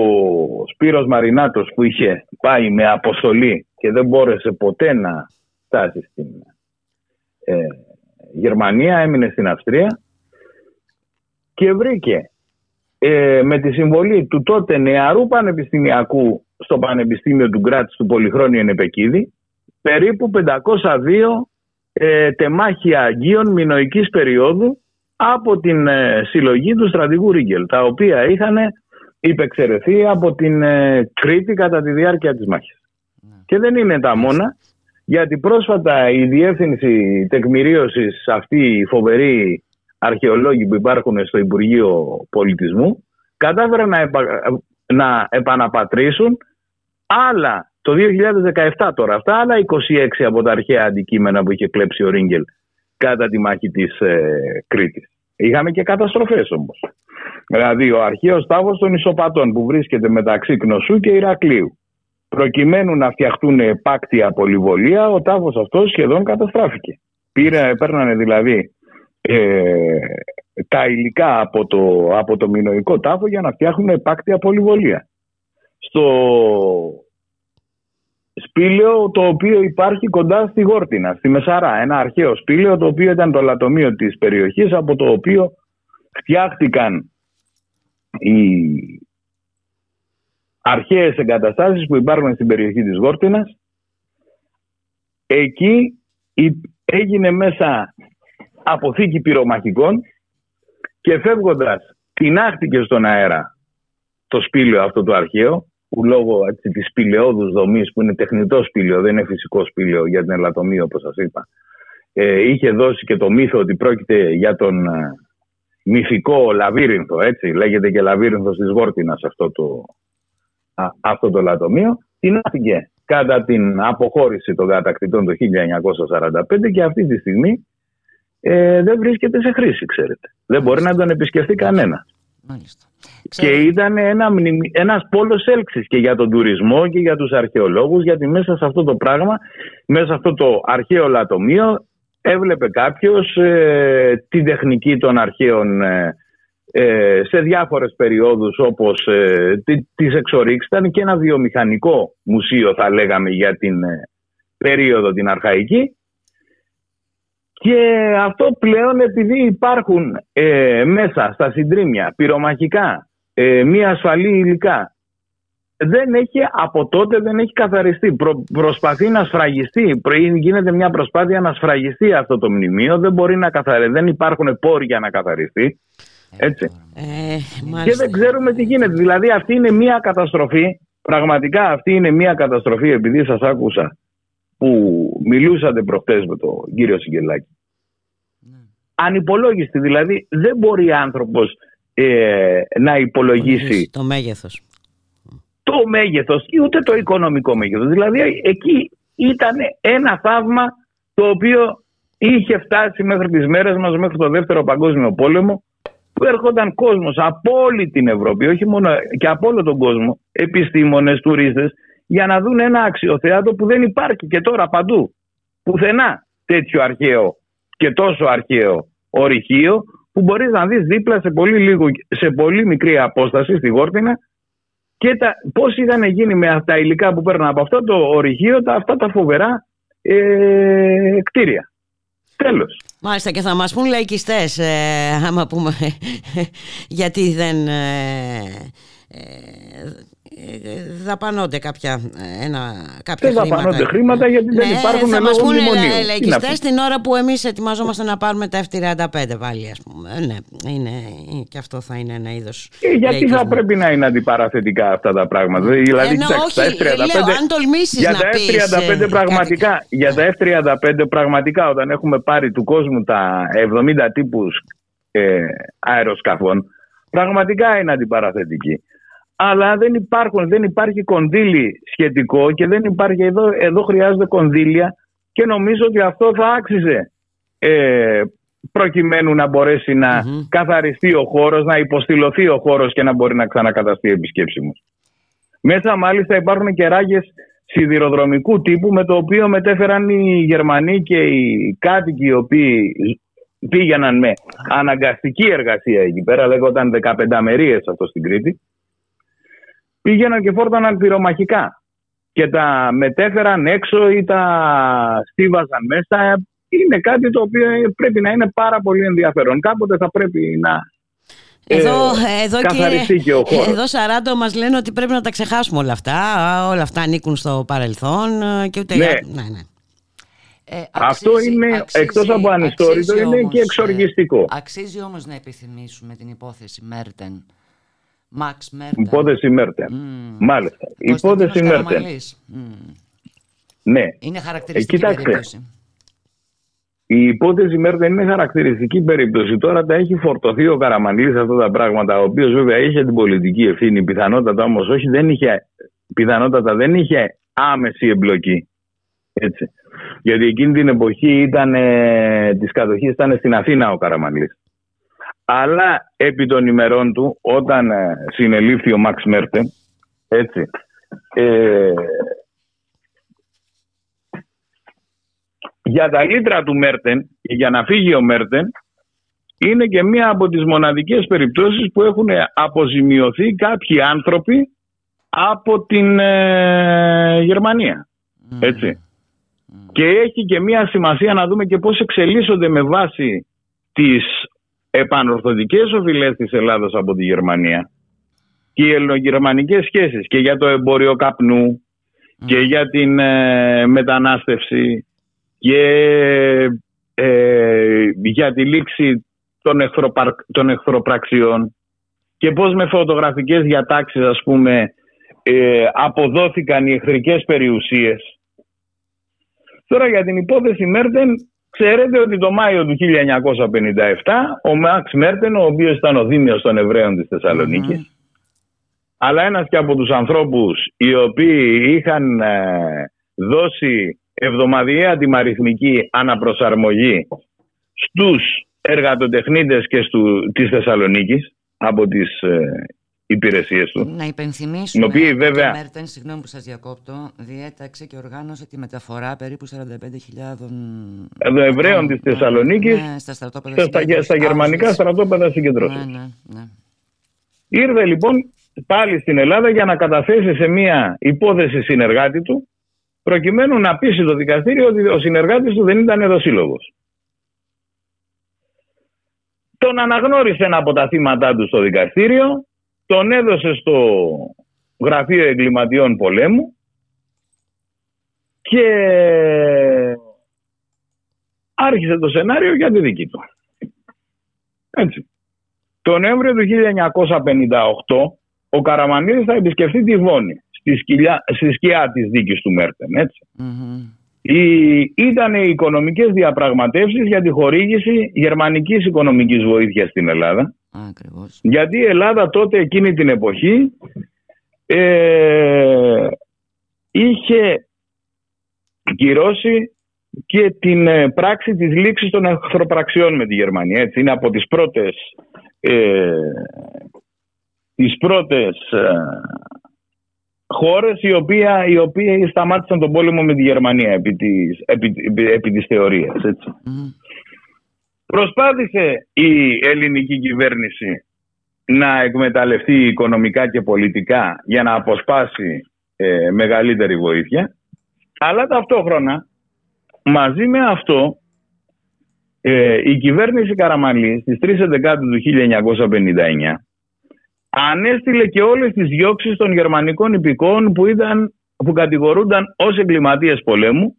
Σπύρος Μαρινάτος που είχε πάει με αποστολή και δεν μπόρεσε ποτέ να φτάσει στην ε, Γερμανία, έμεινε στην Αυστρία και βρήκε ε, με τη συμβολή του τότε νεαρού πανεπιστημιακού στο Πανεπιστήμιο του Γκράτς του Πολυχρόνιου Ενεπεκίδη περίπου 502 ε, τεμάχια αγγείων μηνοϊκής περίοδου από την ε, συλλογή του στρατηγού Ρίγκελ τα οποία είχαν υπεξαιρεθεί από την ε, Κρήτη κατά τη διάρκεια της μάχης. Ναι. Και δεν είναι τα μόνα γιατί πρόσφατα η διεύθυνση τεκμηρίωσης αυτή η φοβερή αρχαιολόγοι που υπάρχουν στο Υπουργείο Πολιτισμού κατάφεραν να, να επαναπατρίσουν άλλα το 2017 τώρα αυτά, άλλα 26 από τα αρχαία αντικείμενα που είχε κλέψει ο Ρίγκελ κατά τη μάχη της ε, Κρήτης. Είχαμε και καταστροφές όμως. Δηλαδή ο αρχαίος τάφος των Ισοπατών που βρίσκεται μεταξύ Κνωσού και Ηρακλείου. Προκειμένου να φτιαχτούν επάκτια πολυβολία, ο τάφος αυτός σχεδόν καταστράφηκε. Πήρε, παίρνανε δηλαδή ε, τα υλικά από το, από το μηνοϊκό τάφο για να φτιάχνουν επάκτια πολυβολία. Στο σπήλαιο το οποίο υπάρχει κοντά στη Γόρτινα, στη Μεσαρά. Ένα αρχαίο σπήλαιο το οποίο ήταν το λατομείο της περιοχής από το οποίο φτιάχτηκαν οι αρχαίες εγκαταστάσεις που υπάρχουν στην περιοχή της Γόρτινας. Εκεί έγινε μέσα αποθήκη πυρομαχικών και φεύγοντας τεινάχτηκε στον αέρα το σπήλαιο αυτό το αρχαίο που λόγω έτσι, της σπηλαιόδους δομής που είναι τεχνητό σπήλαιο, δεν είναι φυσικό σπήλαιο για την ελαττωμή όπως σας είπα ε, είχε δώσει και το μύθο ότι πρόκειται για τον ε, μυθικό λαβύρινθο, έτσι λέγεται και λαβύρινθος της Γόρτινας αυτό το, α, αυτό το λατομείο τεινάχτηκε κατά την αποχώρηση των κατακτητών το 1945 και αυτή τη στιγμή ε, δεν βρίσκεται σε χρήση, ξέρετε. Δεν μπορεί να τον επισκεφθεί κανένας. Και ήταν ένα, ένας πόλος έλξης και για τον τουρισμό και για τους αρχαιολόγους γιατί μέσα σε αυτό το πράγμα, μέσα σε αυτό το αρχαίο λατομείο έβλεπε κάποιος ε, την τεχνική των αρχαίων ε, ε, σε διάφορες περιόδους όπως ε, τις εξορίξεις. Ήταν και ένα βιομηχανικό μουσείο θα λέγαμε για την περίοδο την αρχαϊκή. Και αυτό πλέον επειδή υπάρχουν ε, μέσα στα συντρίμια πυρομαχικά, ε, μία ασφαλή υλικά, δεν έχει από τότε δεν έχει καθαριστεί. προσπαθεί να σφραγιστεί. Γίνεται μια προσπάθεια να σφραγιστεί αυτό το μνημείο. Δεν μπορεί να καθαριστεί. Δεν υπάρχουν πόροι για να καθαριστεί. Έτσι. Ε, και δεν ξέρουμε τι γίνεται. Δηλαδή αυτή είναι μια καταστροφή. Πραγματικά αυτή είναι μια καταστροφή επειδή σας άκουσα που μιλούσατε προχτές με τον κύριο Σιγκελάκη. Ναι. Ανυπολόγιστη δηλαδή δεν μπορεί άνθρωπος ε, να υπολογίσει το μέγεθος το μέγεθος ή ούτε το οικονομικό μέγεθος. Δηλαδή εκεί ήταν ένα θαύμα το οποίο είχε φτάσει μέχρι τις μέρες μας, μέχρι το δεύτερο παγκόσμιο πόλεμο που έρχονταν κόσμος από όλη την Ευρώπη, όχι μόνο και από όλο τον κόσμο, επιστήμονες, τουρίστες, για να δουν ένα αξιοθέατο που δεν υπάρχει και τώρα παντού. Πουθενά τέτοιο αρχαίο και τόσο αρχαίο ορυχείο που μπορείς να δεις δίπλα σε πολύ, λίγο, σε πολύ μικρή απόσταση στη Γόρτινα και τα, πώς είχαν γίνει με τα υλικά που παίρνουν από αυτό το ορυχείο τα, αυτά τα φοβερά ε, κτίρια. Τέλος. Μάλιστα και θα μας πούν λαϊκιστές ε, άμα πούμε γιατί δεν ε, ε δαπανώνται κάποια, ένα, κάποια δεν χρήματα. δαπανώνται χρήματα γιατί δεν ναι, υπάρχουν θα μας πούνε λαϊκιστές την ώρα που εμείς ετοιμαζόμαστε να πάρουμε τα F-35 πάλι ας πούμε. Ε, ναι, είναι, και αυτό θα είναι ένα είδος ε, Γιατί θα πρέπει να είναι αντιπαραθετικά αυτά τα πράγματα. Δηλαδή, ε, όχι, τα F-35, λέω, αν τολμήσεις για να τα F-35 πεις, πραγματικά, για τα F-35 πραγματικά όταν έχουμε πάρει του κόσμου τα 70 τύπους ε, αεροσκαφών πραγματικά είναι αντιπαραθετική αλλά δεν, υπάρχουν, δεν υπάρχει κονδύλι σχετικό και δεν υπάρχει εδώ, εδώ χρειάζονται κονδύλια και νομίζω ότι αυτό θα άξιζε ε, προκειμένου να μπορέσει να καθαριστεί ο χώρος, να υποστηλωθεί ο χώρος και να μπορεί να ξανακαταστεί επισκέψιμος. Μέσα μάλιστα υπάρχουν και ράγες σιδηροδρομικού τύπου με το οποίο μετέφεραν οι Γερμανοί και οι κάτοικοι οι οποίοι πήγαιναν με αναγκαστική εργασία εκεί πέρα, λέγονταν 15 μερίες αυτό στην Κρήτη, πήγαιναν και φόρτωναν πυρομαχικά και τα μετέφεραν έξω ή τα στίβαζαν μέσα. Είναι κάτι το οποίο πρέπει να είναι πάρα πολύ ενδιαφέρον. Κάποτε θα πρέπει να εδώ, ε, εδώ καθαριστεί και ο χώρος. Εδώ Σαράντο μας λένε ότι πρέπει να τα ξεχάσουμε όλα αυτά. Όλα αυτά ανήκουν στο παρελθόν και ούτε... Ναι. ναι, ναι. Ε, Αυτό είναι αξίζει, εκτός από ανιστόρητο είναι και εξοργιστικό. Αξίζει όμως να επιθυμήσουμε την υπόθεση Μέρτεν Μαξ Μέρτεν. Υπόθεση Μέρτεν. Mm. Μάλιστα. Υπόθεση Μέρτεν. Mm. Ναι. Είναι χαρακτηριστική ε, περίπτωση. Η υπόθεση Μέρτεν είναι χαρακτηριστική περίπτωση. Τώρα τα έχει φορτωθεί ο Καραμανλής αυτά τα πράγματα, ο οποίος βέβαια είχε την πολιτική ευθύνη, πιθανότατα όμως όχι, δεν είχε, πιθανότατα δεν είχε άμεση εμπλοκή. Έτσι. Γιατί εκείνη την εποχή ήταν, ε, της κατοχής ήταν στην Αθήνα ο Καραμανλής αλλά επί των ημερών του όταν ε, συνελήφθη ο Μαξ Μέρτεν έτσι ε, για τα λίτρα του Μέρτεν και για να φύγει ο Μέρτεν είναι και μία από τις μοναδικές περιπτώσεις που έχουν αποζημιωθεί κάποιοι άνθρωποι από την ε, Γερμανία. Έτσι. Και έχει και μία σημασία να δούμε και πώς εξελίσσονται με βάση τις επανορθωτικές οφειλές της Ελλάδας από τη Γερμανία και οι ελληνογερμανικές σχέσεις και για το εμπόριο καπνού και για την ε, μετανάστευση και ε, για τη λήξη των, εχθροπαρ... των εχθροπραξιών και πώς με φωτογραφικές διατάξεις ας πούμε ε, αποδόθηκαν οι εχθρικές περιουσίες. Τώρα για την υπόθεση Μέρτεν Ξέρετε ότι το Μάιο του 1957 ο Μαξ Μέρτεν, ο οποίος ήταν ο δήμιος των Εβραίων της θεσσαλονικης αλλά ένας και από τους ανθρώπους οι οποίοι είχαν ε, δώσει εβδομαδιαία τιμαριθμική αναπροσαρμογή στους εργατοτεχνίτες και στου, της Θεσσαλονίκης από τις ε, υπηρεσίες του. Να υπενθυμίσουμε ότι βέβαια... ο Μέρτεν, συγγνώμη που σας διακόπτω, διέταξε και οργάνωσε τη μεταφορά περίπου 45.000 Εβραίων της Θεσσαλονίκης ναι, στα, στα, στα γερμανικά στρατόπεδα συγκεντρώσεων. Ναι, ναι, ναι. Ήρθε λοιπόν πάλι στην Ελλάδα για να καταθέσει σε μια υπόθεση συνεργάτη του προκειμένου να πείσει το δικαστήριο ότι ο συνεργάτης του δεν ήταν εδωσύλλογος. Τον αναγνώρισε ένα από τα θύματα του στο δικαστήριο τον έδωσε στο Γραφείο Εγκληματιών Πολέμου και άρχισε το σενάριο για τη δική του. Έτσι. Το Νοέμβριο του 1958 ο Καραμανίδης θα επισκεφθεί τη Βόνη στη, σκυλιά, στη σκιά της δίκης του Μέρτεν. Έτσι. ήταν οι οικονομικές διαπραγματεύσεις για τη χορήγηση γερμανικής οικονομικής βοήθειας στην Ελλάδα γιατί η Ελλάδα τότε εκείνη την εποχή ε, είχε κυρώσει και την ε, πράξη της λήξης των εχθροπραξιών με τη Γερμανία. Έτσι, είναι από τις πρώτες, ε, τις πρώτες ε, χώρες οι, οποία, οι οποίοι σταμάτησαν τον πόλεμο με τη Γερμανία επί της, επί, επί της θεωρίας. Έτσι. Προσπάθησε η ελληνική κυβέρνηση να εκμεταλλευτεί οικονομικά και πολιτικά για να αποσπάσει ε, μεγαλύτερη βοήθεια. Αλλά ταυτόχρονα μαζί με αυτό ε, η κυβέρνηση Καραμαλής στις 3 Δεκάτου του 1959 ανέστηλε και όλες τις διώξεις των γερμανικών υπηκών που, ήταν, που κατηγορούνταν ως εγκληματίες πολέμου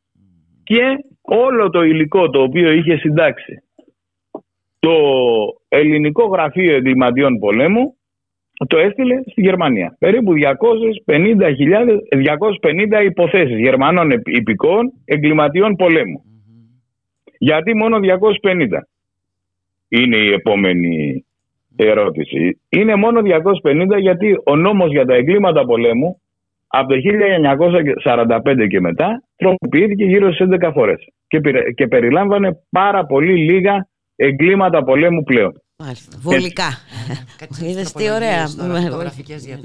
και όλο το υλικό το οποίο είχε συντάξει το ελληνικό γραφείο εγκληματιών πολέμου το έστειλε στη Γερμανία. Περίπου 250, 250 υποθέσεις Γερμανών υπηκών εγκληματιών πολέμου. Γιατί μόνο 250 είναι η επόμενη ερώτηση. Είναι μόνο 250 γιατί ο νόμος για τα εγκλήματα πολέμου από το 1945 και μετά τροποποιήθηκε γύρω στις 11 φορές και, και περιλάμβανε πάρα πολύ λίγα εγκλήματα πολέμου πλέον. Μάλιστα. Βολικά. Είδες τι ωραία.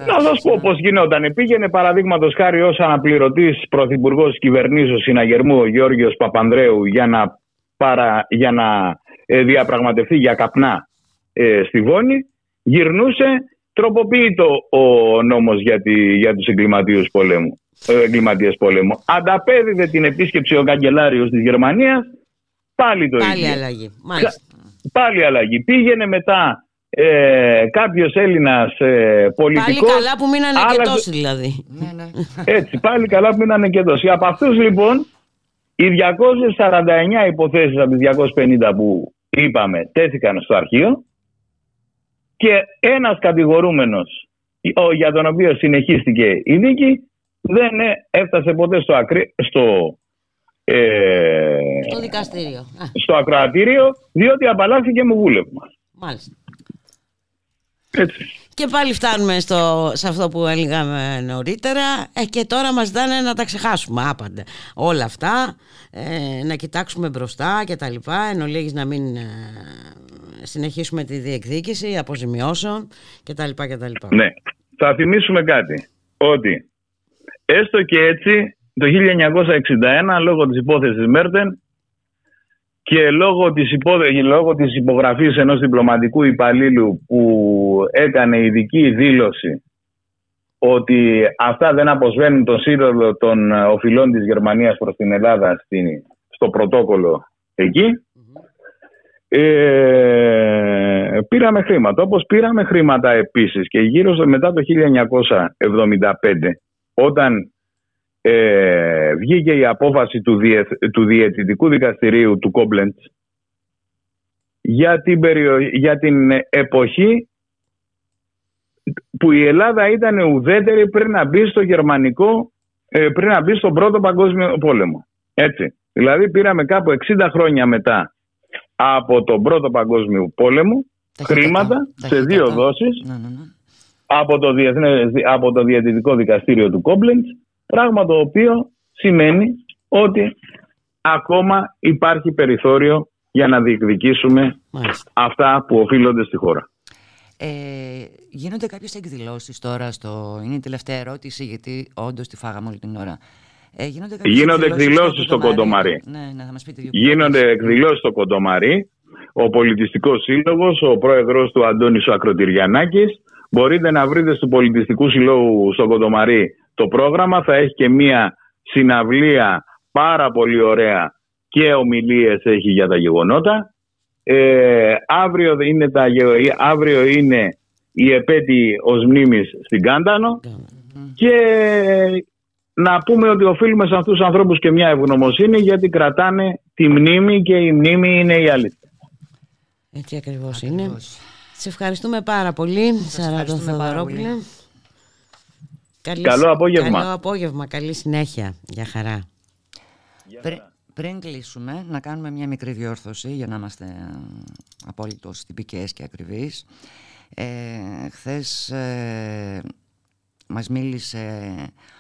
Να σας πω πώς γινόταν. Πήγαινε παραδείγματος χάρη ως αναπληρωτής πρωθυπουργός κυβερνήσεως συναγερμού ο Γιώργο Παπανδρέου για να, παρα, για να ε, διαπραγματευτεί για καπνά ε, στη Βόνη. Γυρνούσε τροποποιητό ο νόμος για, τη, για τους εγκληματίες πολέμου. Ε, πολέμου. Ανταπέδιδε την επίσκεψη ο καγκελάριος της Γερμανίας Πάλι το Πάλι αλλαγή. Μάλιστα. Πάλι αλλαγή. Πήγαινε μετά ε, κάποιος Έλληνας ε, πολιτικός. Πάλι καλά που μείνανε άλλαζε... και τόσοι δηλαδή. Ναι, ναι. Έτσι, πάλι καλά που μείνανε και τόσοι. Από αυτούς λοιπόν, οι 249 υποθέσεις από τις 250 που είπαμε τέθηκαν στο αρχείο και ένας κατηγορούμενος για τον οποίο συνεχίστηκε η δίκη δεν ε, έφτασε ποτέ στο, ακρι... στο ε, στο δικαστήριο. Στο ακροατήριο, διότι απαλλάχθηκε μου βούλευμα. Μάλιστα. Έτσι. Και πάλι φτάνουμε στο, σε αυτό που έλεγαμε νωρίτερα ε, και τώρα μας δάνε να τα ξεχάσουμε άπαντα. Όλα αυτά, ε, να κοιτάξουμε μπροστά και τα λοιπά, εν ολίγης να μην ε, συνεχίσουμε τη διεκδίκηση αποζημιώσεων και τα λοιπά και τα λοιπά. Ναι, θα θυμίσουμε κάτι, ότι έστω και έτσι το 1961 λόγω της υπόθεσης Μέρτεν και λόγω της, υπό... λόγω της υπογραφής ενός διπλωματικού υπαλλήλου που έκανε ειδική δήλωση ότι αυτά δεν αποσβαίνουν το σύνολο των οφειλών της Γερμανίας προς την Ελλάδα στο πρωτόκολλο εκεί ε, πήραμε χρήματα. Όπως πήραμε χρήματα επίσης και γύρω μετά το 1975 όταν ε, βγήκε η απόφαση του, διε, του Διαιτητικού Δικαστηρίου του Κόμπλεντς για την, για την εποχή που η Ελλάδα ήταν ουδέτερη πριν να μπει στο γερμανικό, ε, πριν να μπει στον πρώτο παγκόσμιο πόλεμο. Έτσι. Δηλαδή πήραμε κάπου 60 χρόνια μετά από τον πρώτο παγκόσμιο πόλεμο χρήματα σε δύο δόσεις ναι, ναι, ναι. Από, το διεθνές, από το Διαιτητικό Δικαστήριο του Κόμπλεντς Πράγμα το οποίο σημαίνει ότι ακόμα υπάρχει περιθώριο για να διεκδικήσουμε αυτά που οφείλονται στη χώρα. Ε, γίνονται κάποιες εκδηλώσεις τώρα στο... Είναι η τελευταία ερώτηση γιατί όντως τη φάγαμε όλη την ώρα. Ε, γίνονται γίνονται εκδηλώσεις στο Κοντομαρί. Ναι, ναι, θα μας πείτε γίνονται εκδηλώσεις στο Κοντομαρί. Ο Πολιτιστικός Σύλλογος, ο πρόεδρος του Αντώνης Ακροτηριανάκης. Μπορείτε να βρείτε στο Πολιτιστικούς Συλλόγους στο Κοντομαρί το πρόγραμμα. Θα έχει και μία συναυλία πάρα πολύ ωραία και ομιλίες έχει για τα γεγονότα. Ε, αύριο, είναι τα, αύριο είναι η επέτη ως μνήμης στην Κάντανο και να πούμε ότι οφείλουμε σε αυτούς τους ανθρώπους και μια ευγνωμοσύνη γιατί κρατάνε τη μνήμη και η μνήμη είναι η αλήθεια. Έτσι ακριβώς, είναι. Σε ευχαριστούμε πάρα πολύ, Σαράντο Θεοδωρόπουλε. Καλή... Καλό απόγευμα. Καλό απόγευμα. Καλή συνέχεια. Για χαρά. Για Πριν κλείσουμε, να κάνουμε μια μικρή διόρθωση για να είμαστε ε, απόλυτος τυπικές και ακριβείς. Ε, χθες ε, μας μίλησε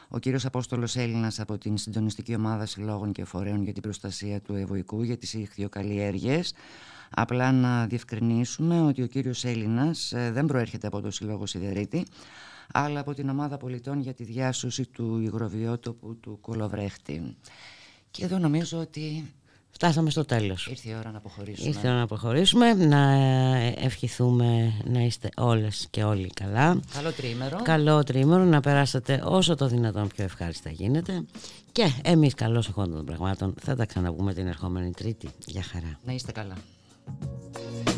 ο κύριος Απόστολος Έλληνας από την Συντονιστική Ομάδα Συλλόγων και Φορέων για την Προστασία του Ευωικού για τις ηχθειοκαλλιέργειες. Απλά να διευκρινίσουμε ότι ο κύριος Έλληνας ε, δεν προέρχεται από το Συλλόγο Σιδερίτη, αλλά από την Ομάδα Πολιτών για τη Διάσωση του Υγροβιότοπου του Κολοβρέχτη. Και εδώ νομίζω ότι Φτάσαμε στο τέλος. Ήρθε η ώρα να αποχωρήσουμε. Ήρθε η ώρα να αποχωρήσουμε, να ε, ευχηθούμε να είστε όλες και όλοι καλά. Καλό τρίμερο. Καλό τρίμερο, να περάσετε όσο το δυνατόν πιο ευχάριστα γίνεται. Και εμείς καλώς εχόντων των πραγμάτων θα τα ξαναπούμε την ερχόμενη Τρίτη. Γεια χαρά. Να είστε καλά. Thank you.